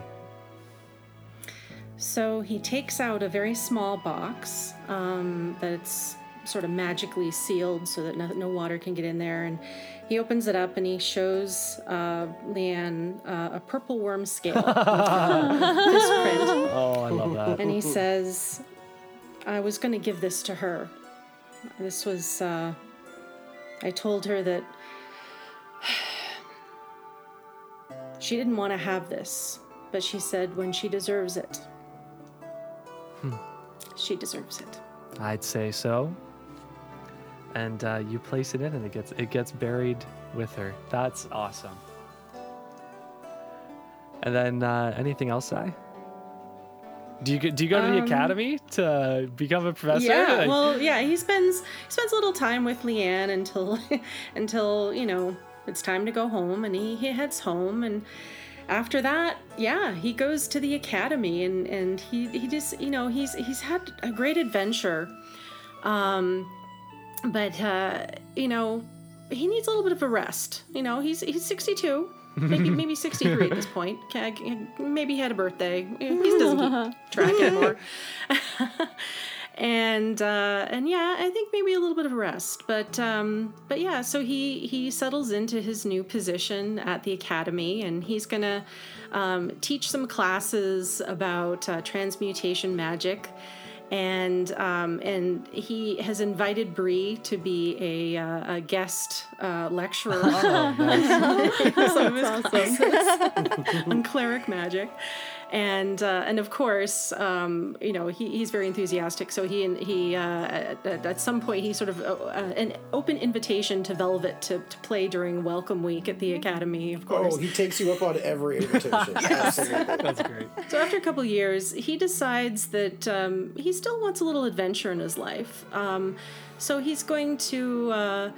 So he takes out a very small box um, that's sort of magically sealed so that no, no water can get in there. And he opens it up and he shows uh, Leanne uh, a purple worm scale. this print. Oh, I love that. And he says, I was going to give this to her. This was, uh, I told her that she didn't want to have this, but she said when she deserves it, she deserves it. I'd say so. And uh, you place it in, and it gets it gets buried with her. That's awesome. And then uh, anything else, I? Do you go- do you go to the Um, academy to become a professor? Yeah, well, yeah, he spends he spends a little time with Leanne until until you know it's time to go home, and he, he heads home, and after that, yeah, he goes to the academy, and and he he just you know he's he's had a great adventure, um, but uh, you know he needs a little bit of a rest. You know, he's he's sixty two. Maybe maybe 63 at this point. Maybe he had a birthday. He doesn't keep track anymore. and uh, and yeah, I think maybe a little bit of a rest. But um, but yeah, so he he settles into his new position at the academy, and he's gonna um, teach some classes about uh, transmutation magic. And um, and he has invited Bree to be a, uh, a guest uh, lecturer Oh, nice. some of his classes on cleric magic. And uh, and of course, um, you know he, he's very enthusiastic. So he he uh, at, at some point he sort of uh, uh, an open invitation to Velvet to, to play during Welcome Week at the Academy. Of course. Oh, he takes you up on every invitation. Absolutely. That's great. So after a couple years, he decides that um, he still wants a little adventure in his life. Um, so he's going to uh,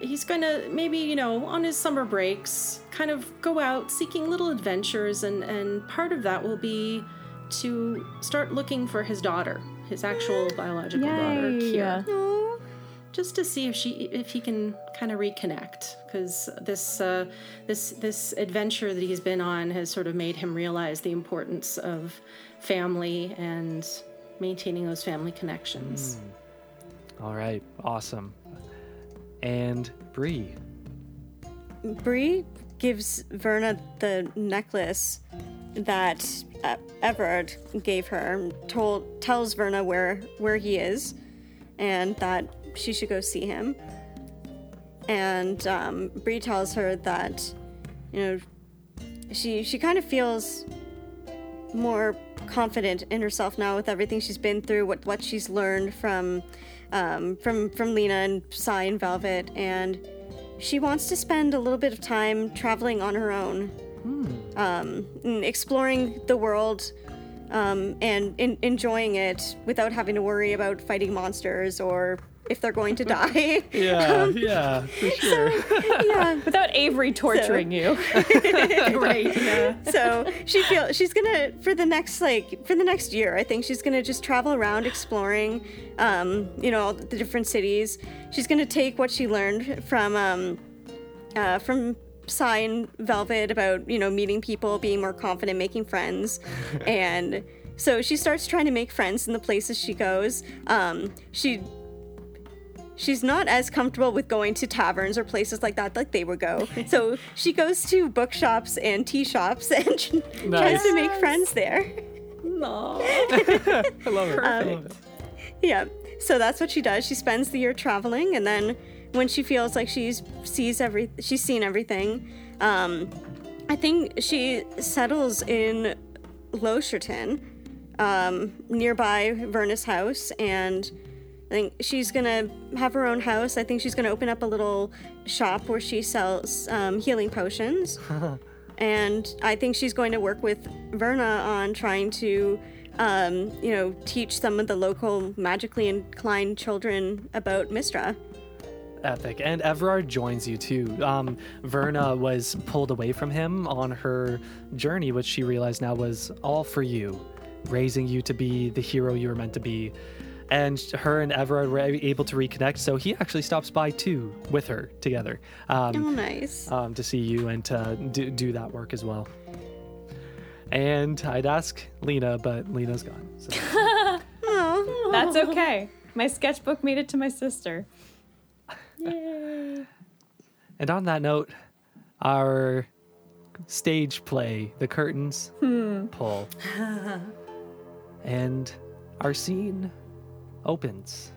he's going to maybe you know on his summer breaks kind of go out seeking little adventures, and and part of that will be to start looking for his daughter, his actual biological daughter, Yay. Kira, Oh, just to see if she if he can kind of reconnect because this uh, this this adventure that he's been on has sort of made him realize the importance of family and maintaining those family connections. All right, awesome. And Bree. Bree gives Verna the necklace that uh, Everard gave her. Told tells Verna where where he is, and that she should go see him. And um, Bree tells her that, you know, she she kind of feels more confident in herself now with everything she's been through, what what she's learned from um, from from Lena and Sai and Velvet, and she wants to spend a little bit of time traveling on her own, um, exploring the world, um, and in, enjoying it without having to worry about fighting monsters or if they're going to die. Yeah, yeah, for sure. yeah. Without Avery torturing you. right? Yeah. so she feel she's gonna for the next like for the next year i think she's gonna just travel around exploring um you know all the different cities she's gonna take what she learned from um uh from Sai and Velvet about you know meeting people, being more confident, making friends, and so she starts trying to make friends in the places she goes. Um, she she's not as comfortable with going to taverns or places like that like they would go. So she goes to bookshops and tea shops and she tries to make friends there. I love it. I love it. Yeah. So that's what she does. She spends the year traveling, and then when she feels like she's sees every she's seen everything, um, I think she settles in Locherton, um, nearby Verna's house, and I think she's gonna have her own house. I think she's gonna open up a little shop where she sells um, healing potions. and I think she's going to work with Verna on trying to, um, you know, teach some of the local magically inclined children about Mystra. Epic. And Everard joins you too. Um, Verna was pulled away from him on her journey, which she realized now was all for you, raising you to be the hero you were meant to be. And her and Everard were able to reconnect, so he actually stops by too with her together um, Oh, nice. um, to see you and to do, do that work as well. And I'd ask Lena, but Lena's gone. So. Oh, That's okay. My sketchbook made it to my sister. Yay. And on that note, our stage play, the curtains pull. and our scene opens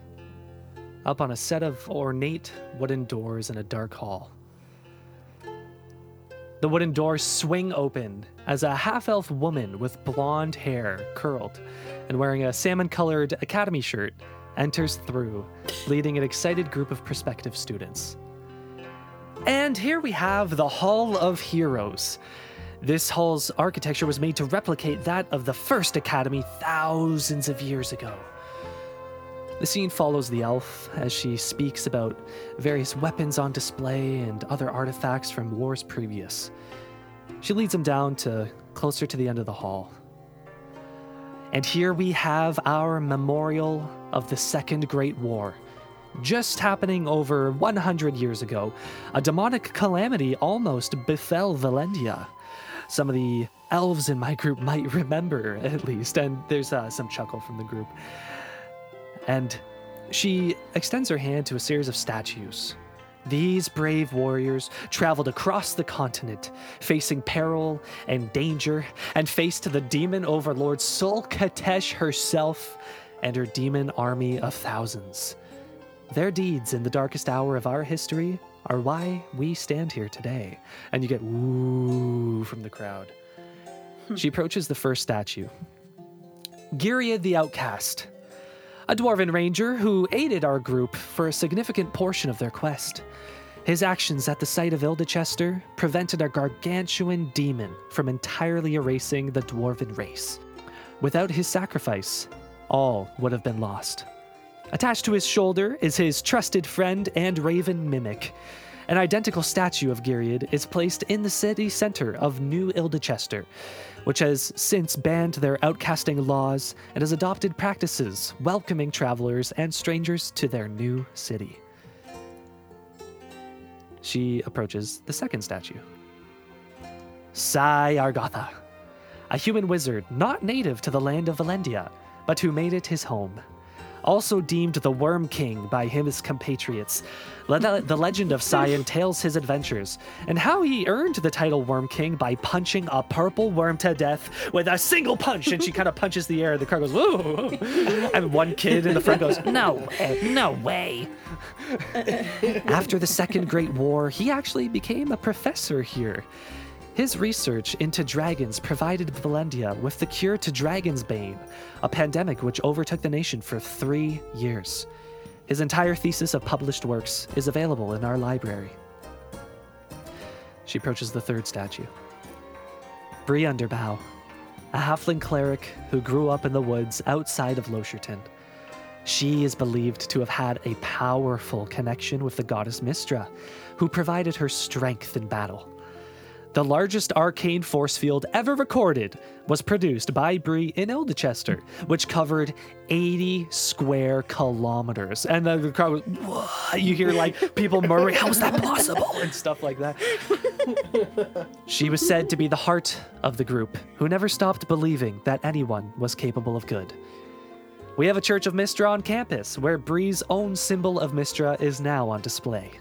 up on a set of ornate wooden doors in a dark hall. The wooden doors swing open as a half elf woman with blonde hair curled and wearing a salmon colored academy shirt enters through, leading an excited group of prospective students. And here we have the Hall of Heroes. This hall's architecture was made to replicate that of the first academy thousands of years ago. The scene follows the elf as she speaks about various weapons on display and other artifacts from wars previous. She leads him down to closer to the end of the hall. And here we have our memorial of the Second Great War. Just happening over 100 years ago, a demonic calamity almost befell Valendia. Some of the elves in my group might remember, at least, and there's uh, some chuckle from the group. And she extends her hand to a series of statues. These brave warriors traveled across the continent, facing peril and danger, and faced the demon overlord Sul Khatesh herself and her demon army of thousands. Their deeds in the darkest hour of our history are why we stand here today. And you get woo from the crowd. Hmm. She approaches the first statue. Giria the Outcast, a dwarven ranger who aided our group for a significant portion of their quest. His actions at the site of Ildechester prevented a gargantuan demon from entirely erasing the dwarven race. Without his sacrifice, all would have been lost. Attached to his shoulder is his trusted friend and raven mimic. An identical statue of Gyriad is placed in the city center of New Ildechester, which has since banned their outcasting laws and has adopted practices welcoming travelers and strangers to their new city. She approaches the second statue. Sai Argatha, a human wizard not native to the land of Valendia, but who made it his home. Also deemed the Worm King by him his compatriots, Le- the legend of Sai entails his adventures and how he earned the title Worm King by punching a purple worm to death with a single punch. And she kind of punches the air, and the car goes, whoa. And one kid in the front goes, no no way. After the Second Great War, he actually became a professor here. His research into dragons provided Valendia with the cure to Dragon's Bane, a pandemic which overtook the nation for three years. His entire thesis of published works is available in our library. She approaches the third statue. Bree Underbow, a halfling cleric who grew up in the woods outside of Losherton. She is believed to have had a powerful connection with the goddess Mystra, who provided her strength in battle. The largest arcane force field ever recorded was produced by Bree in Ildechester, which covered 80 square kilometers. And the the crowd was, "What?" you hear like people murmuring, How is that possible? and stuff like that. she was said to be the heart of the group, who never stopped believing that anyone was capable of good. We have a Church of Mystra on campus, where Bree's own symbol of Mystra is now on display.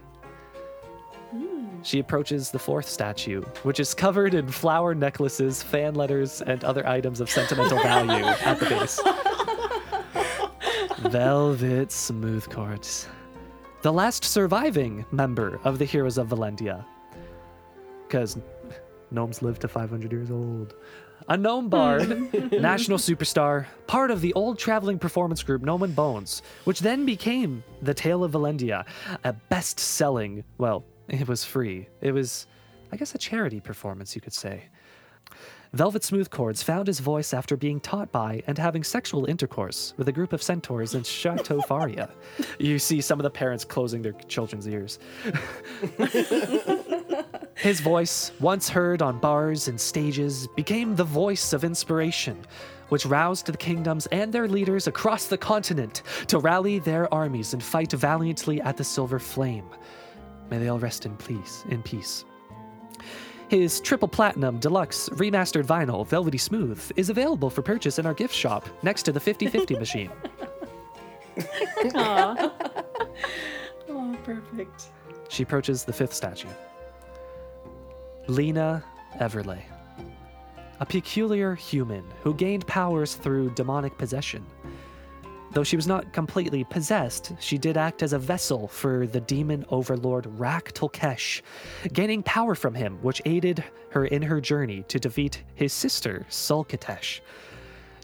Hmm. She approaches the fourth statue, which is covered in flower necklaces, fan letters, and other items of sentimental value at the base. Velvet Smooth Quartz. The last surviving member of the Heroes of Valendia. Because gnomes live to 500 years old. A gnome bard, national superstar, part of the old traveling performance group Gnome and Bones, which then became The Tale of Valendia, a best selling, well, it was free. It was, I guess, a charity performance, you could say. Velvet Smooth Chords found his voice after being taught by and having sexual intercourse with a group of centaurs in Chateau Faria. you see some of the parents closing their children's ears. His voice, once heard on bars and stages, became the voice of inspiration, which roused the kingdoms and their leaders across the continent to rally their armies and fight valiantly at the Silver Flame. May they all rest in peace. In peace. His triple platinum deluxe remastered vinyl, Velvety Smooth, is available for purchase in our gift shop next to the 50 50 machine. Oh, perfect. She approaches the fifth statue. Lena Everley. A peculiar human who gained powers through demonic possession. Though she was not completely possessed, she did act as a vessel for the demon overlord Rak Tulkhesh, gaining power from him, which aided her in her journey to defeat his sister, Sul Khatesh.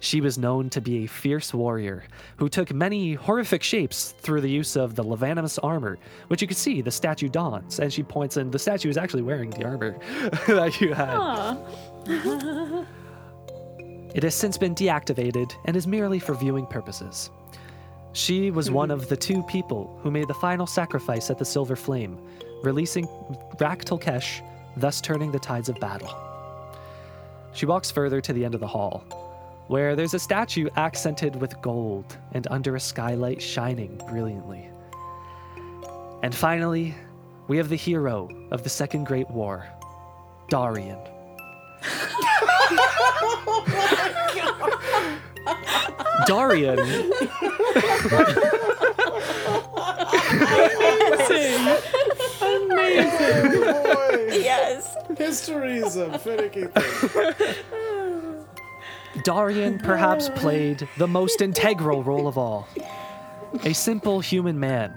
She was known to be a fierce warrior who took many horrific shapes through the use of the Levanimous armor, which you can see the statue dons, and she points and the statue is actually wearing the armor that you had. It has since been deactivated and is merely for viewing purposes. She was one mm-hmm. of the two people who made the final sacrifice at the Silver Flame, releasing Rak Tulkhesh, thus turning the tides of battle. She walks further to the end of the hall, where there's a statue accented with gold and under a skylight shining brilliantly. And finally, we have the hero of the Second Great War, oh Darian. Darian Boy, Yes. history is a finicky thing. Darian perhaps played the most integral role of all. A simple human man.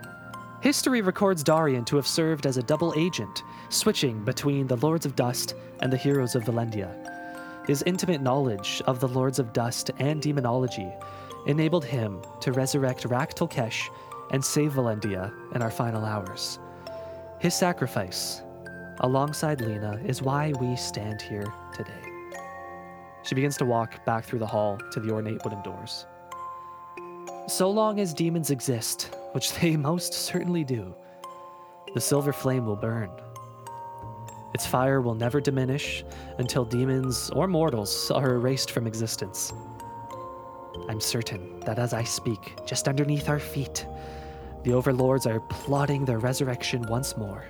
History records Darian to have served as a double agent, switching between the Lords of Dust and the Heroes of Valendia. His intimate knowledge of the Lords of Dust and demonology enabled him to resurrect Rak Tulkhesh and save Valendia in our final hours. His sacrifice, alongside Lena, is why we stand here today. She begins to walk back through the hall to the ornate wooden doors. So long as demons exist, which they most certainly do, the silver flame will burn. Its fire will never diminish until demons or mortals are erased from existence. I'm certain that as I speak, just underneath our feet, the overlords are plotting their resurrection once more.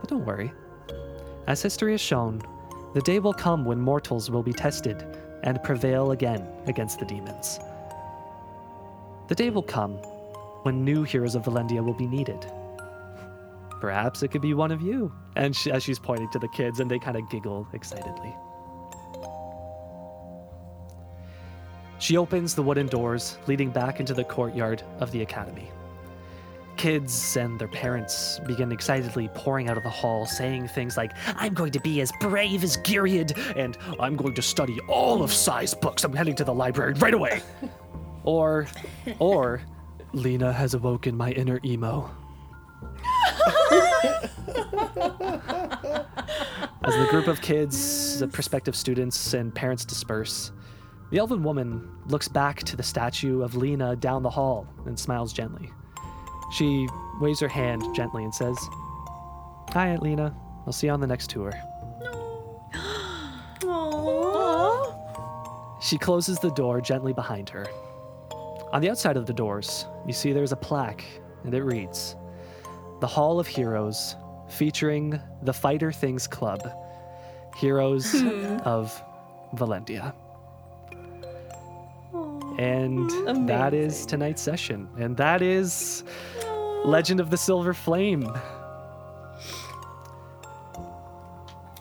But don't worry. As history has shown, the day will come when mortals will be tested and prevail again against the demons. The day will come when new heroes of Valendia will be needed. Perhaps it could be one of you. And she, as she's pointing to the kids, and they kind of giggle excitedly. She opens the wooden doors leading back into the courtyard of the academy. Kids and their parents begin excitedly pouring out of the hall, saying things like, I'm going to be as brave as Gyriad, and I'm going to study all of Sai's books. I'm heading to the library right away. or, or, Lena has awoken my inner emo. As the group of kids, the prospective students, and parents disperse, the elven woman looks back to the statue of Lena down the hall and smiles gently. She waves her hand gently and says, Hi, Aunt Lena. I'll see you on the next tour. She closes the door gently behind her. On the outside of the doors, you see there's a plaque, and it reads The Hall of Heroes, featuring the Fighter Things Club, Heroes hmm. of Valendia. And that is tonight's session. And that is Legend of the Silver Flame.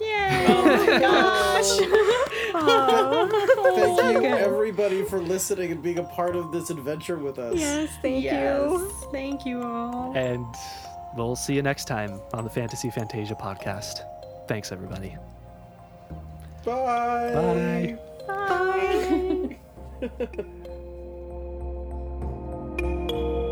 Yay! oh my gosh! thank you, everybody, for listening and being a part of this adventure with us. Yes, thank yes. you. Thank you all. And we'll see you next time on the Fantasy Fantasia podcast. Thanks, everybody. Bye. Bye.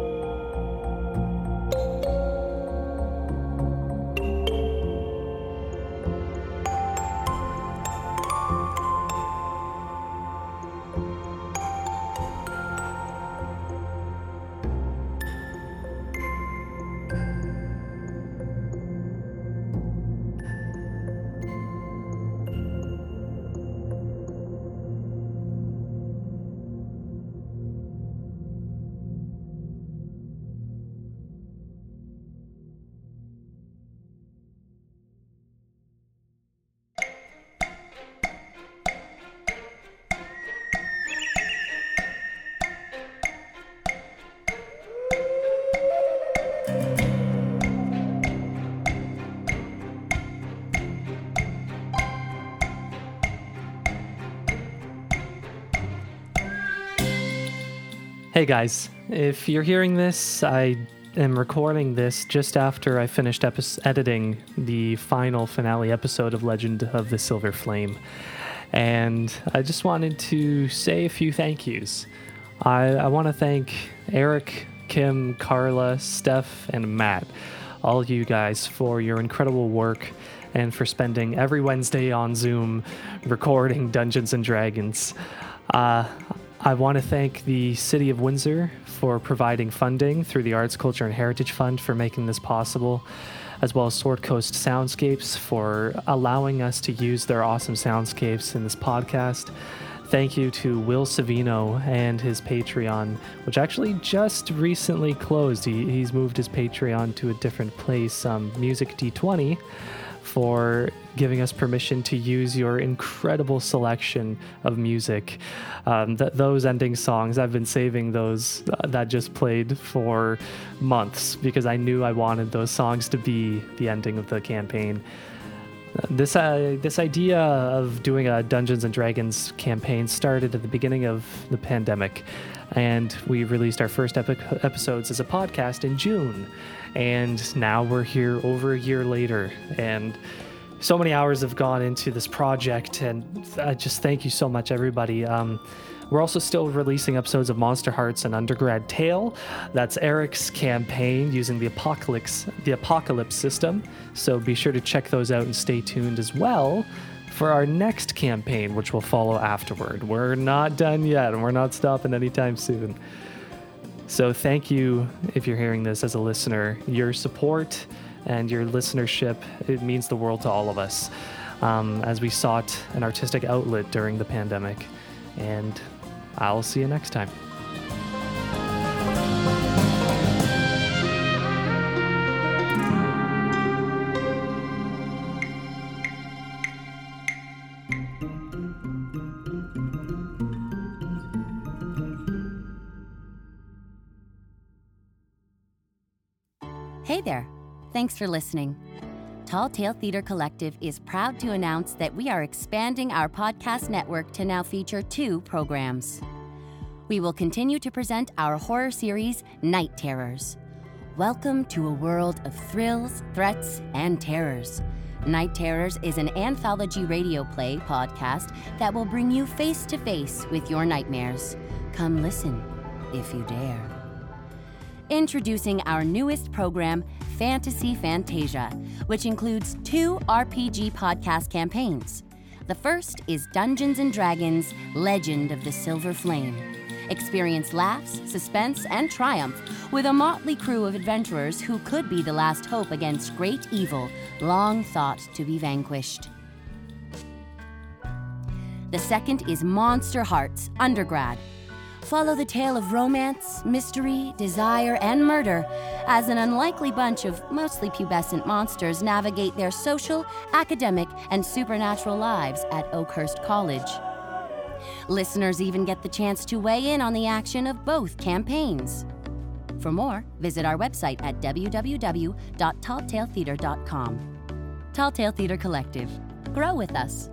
Hey guys, if you're hearing this, I am recording this just after I finished epi- editing the final finale episode of Legend of the Silver Flame. And I just wanted to say a few thank yous. I, I want to thank Eric, Kim, Carla, Steph, and Matt, all of you guys, for your incredible work and for spending every Wednesday on Zoom recording Dungeons and Dragons. Uh, I want to thank the City of Windsor for providing funding through the Arts, Culture, and Heritage Fund for making this possible, as well as Sword Coast Soundscapes for allowing us to use their awesome soundscapes in this podcast. Thank you to Will Savino and his Patreon, which actually just recently closed. He, he's moved his Patreon to a different place, um, Music D20 for giving us permission to use your incredible selection of music. Um, th- those ending songs, I've been saving those uh, that just played for months because I knew I wanted those songs to be the ending of the campaign. This uh, this idea of doing a Dungeons and Dragons campaign started at the beginning of the pandemic, and we released our first epi- episodes as a podcast in June, and now we're here over a year later, and so many hours have gone into this project, and I just thank you so much, everybody. Um, we're also still releasing episodes of Monsterhearts and Undergrad Tale. That's Eric's campaign using the Apocalypse the Apocalypse system. So be sure to check those out and stay tuned as well for our next campaign, which will follow afterward. We're not done yet, and we're not stopping anytime soon. So thank you if you're hearing this as a listener. Your support and your listenership it means the world to all of us um, as we sought an artistic outlet during the pandemic. And I'll see you next time. Thanks for listening. Tall Tale Theater Collective is proud to announce that we are expanding our podcast network to now feature two programs. We will continue to present our horror series, Night Terrors. Welcome to a world of thrills, threats, and terrors. Night Terrors is an anthology radio play podcast that will bring you face to face with your nightmares. Come listen, if you dare. Introducing our newest program, Fantasy Fantasia, which includes two RPG podcast campaigns. The first is Dungeons and Dragons Legend of the Silver Flame. Experience laughs, suspense, and triumph with a motley crew of adventurers who could be the last hope against great evil long thought to be vanquished. The second is Monsterhearts Undergrad. Follow the tale of romance, mystery, desire, and murder as an unlikely bunch of mostly pubescent monsters navigate their social, academic, and supernatural lives at Oakhurst College. Listeners even get the chance to weigh in on the action of both campaigns. For more, visit our website at www.talltaletheatre.com. Tall Tale Theater Collective. Grow with us.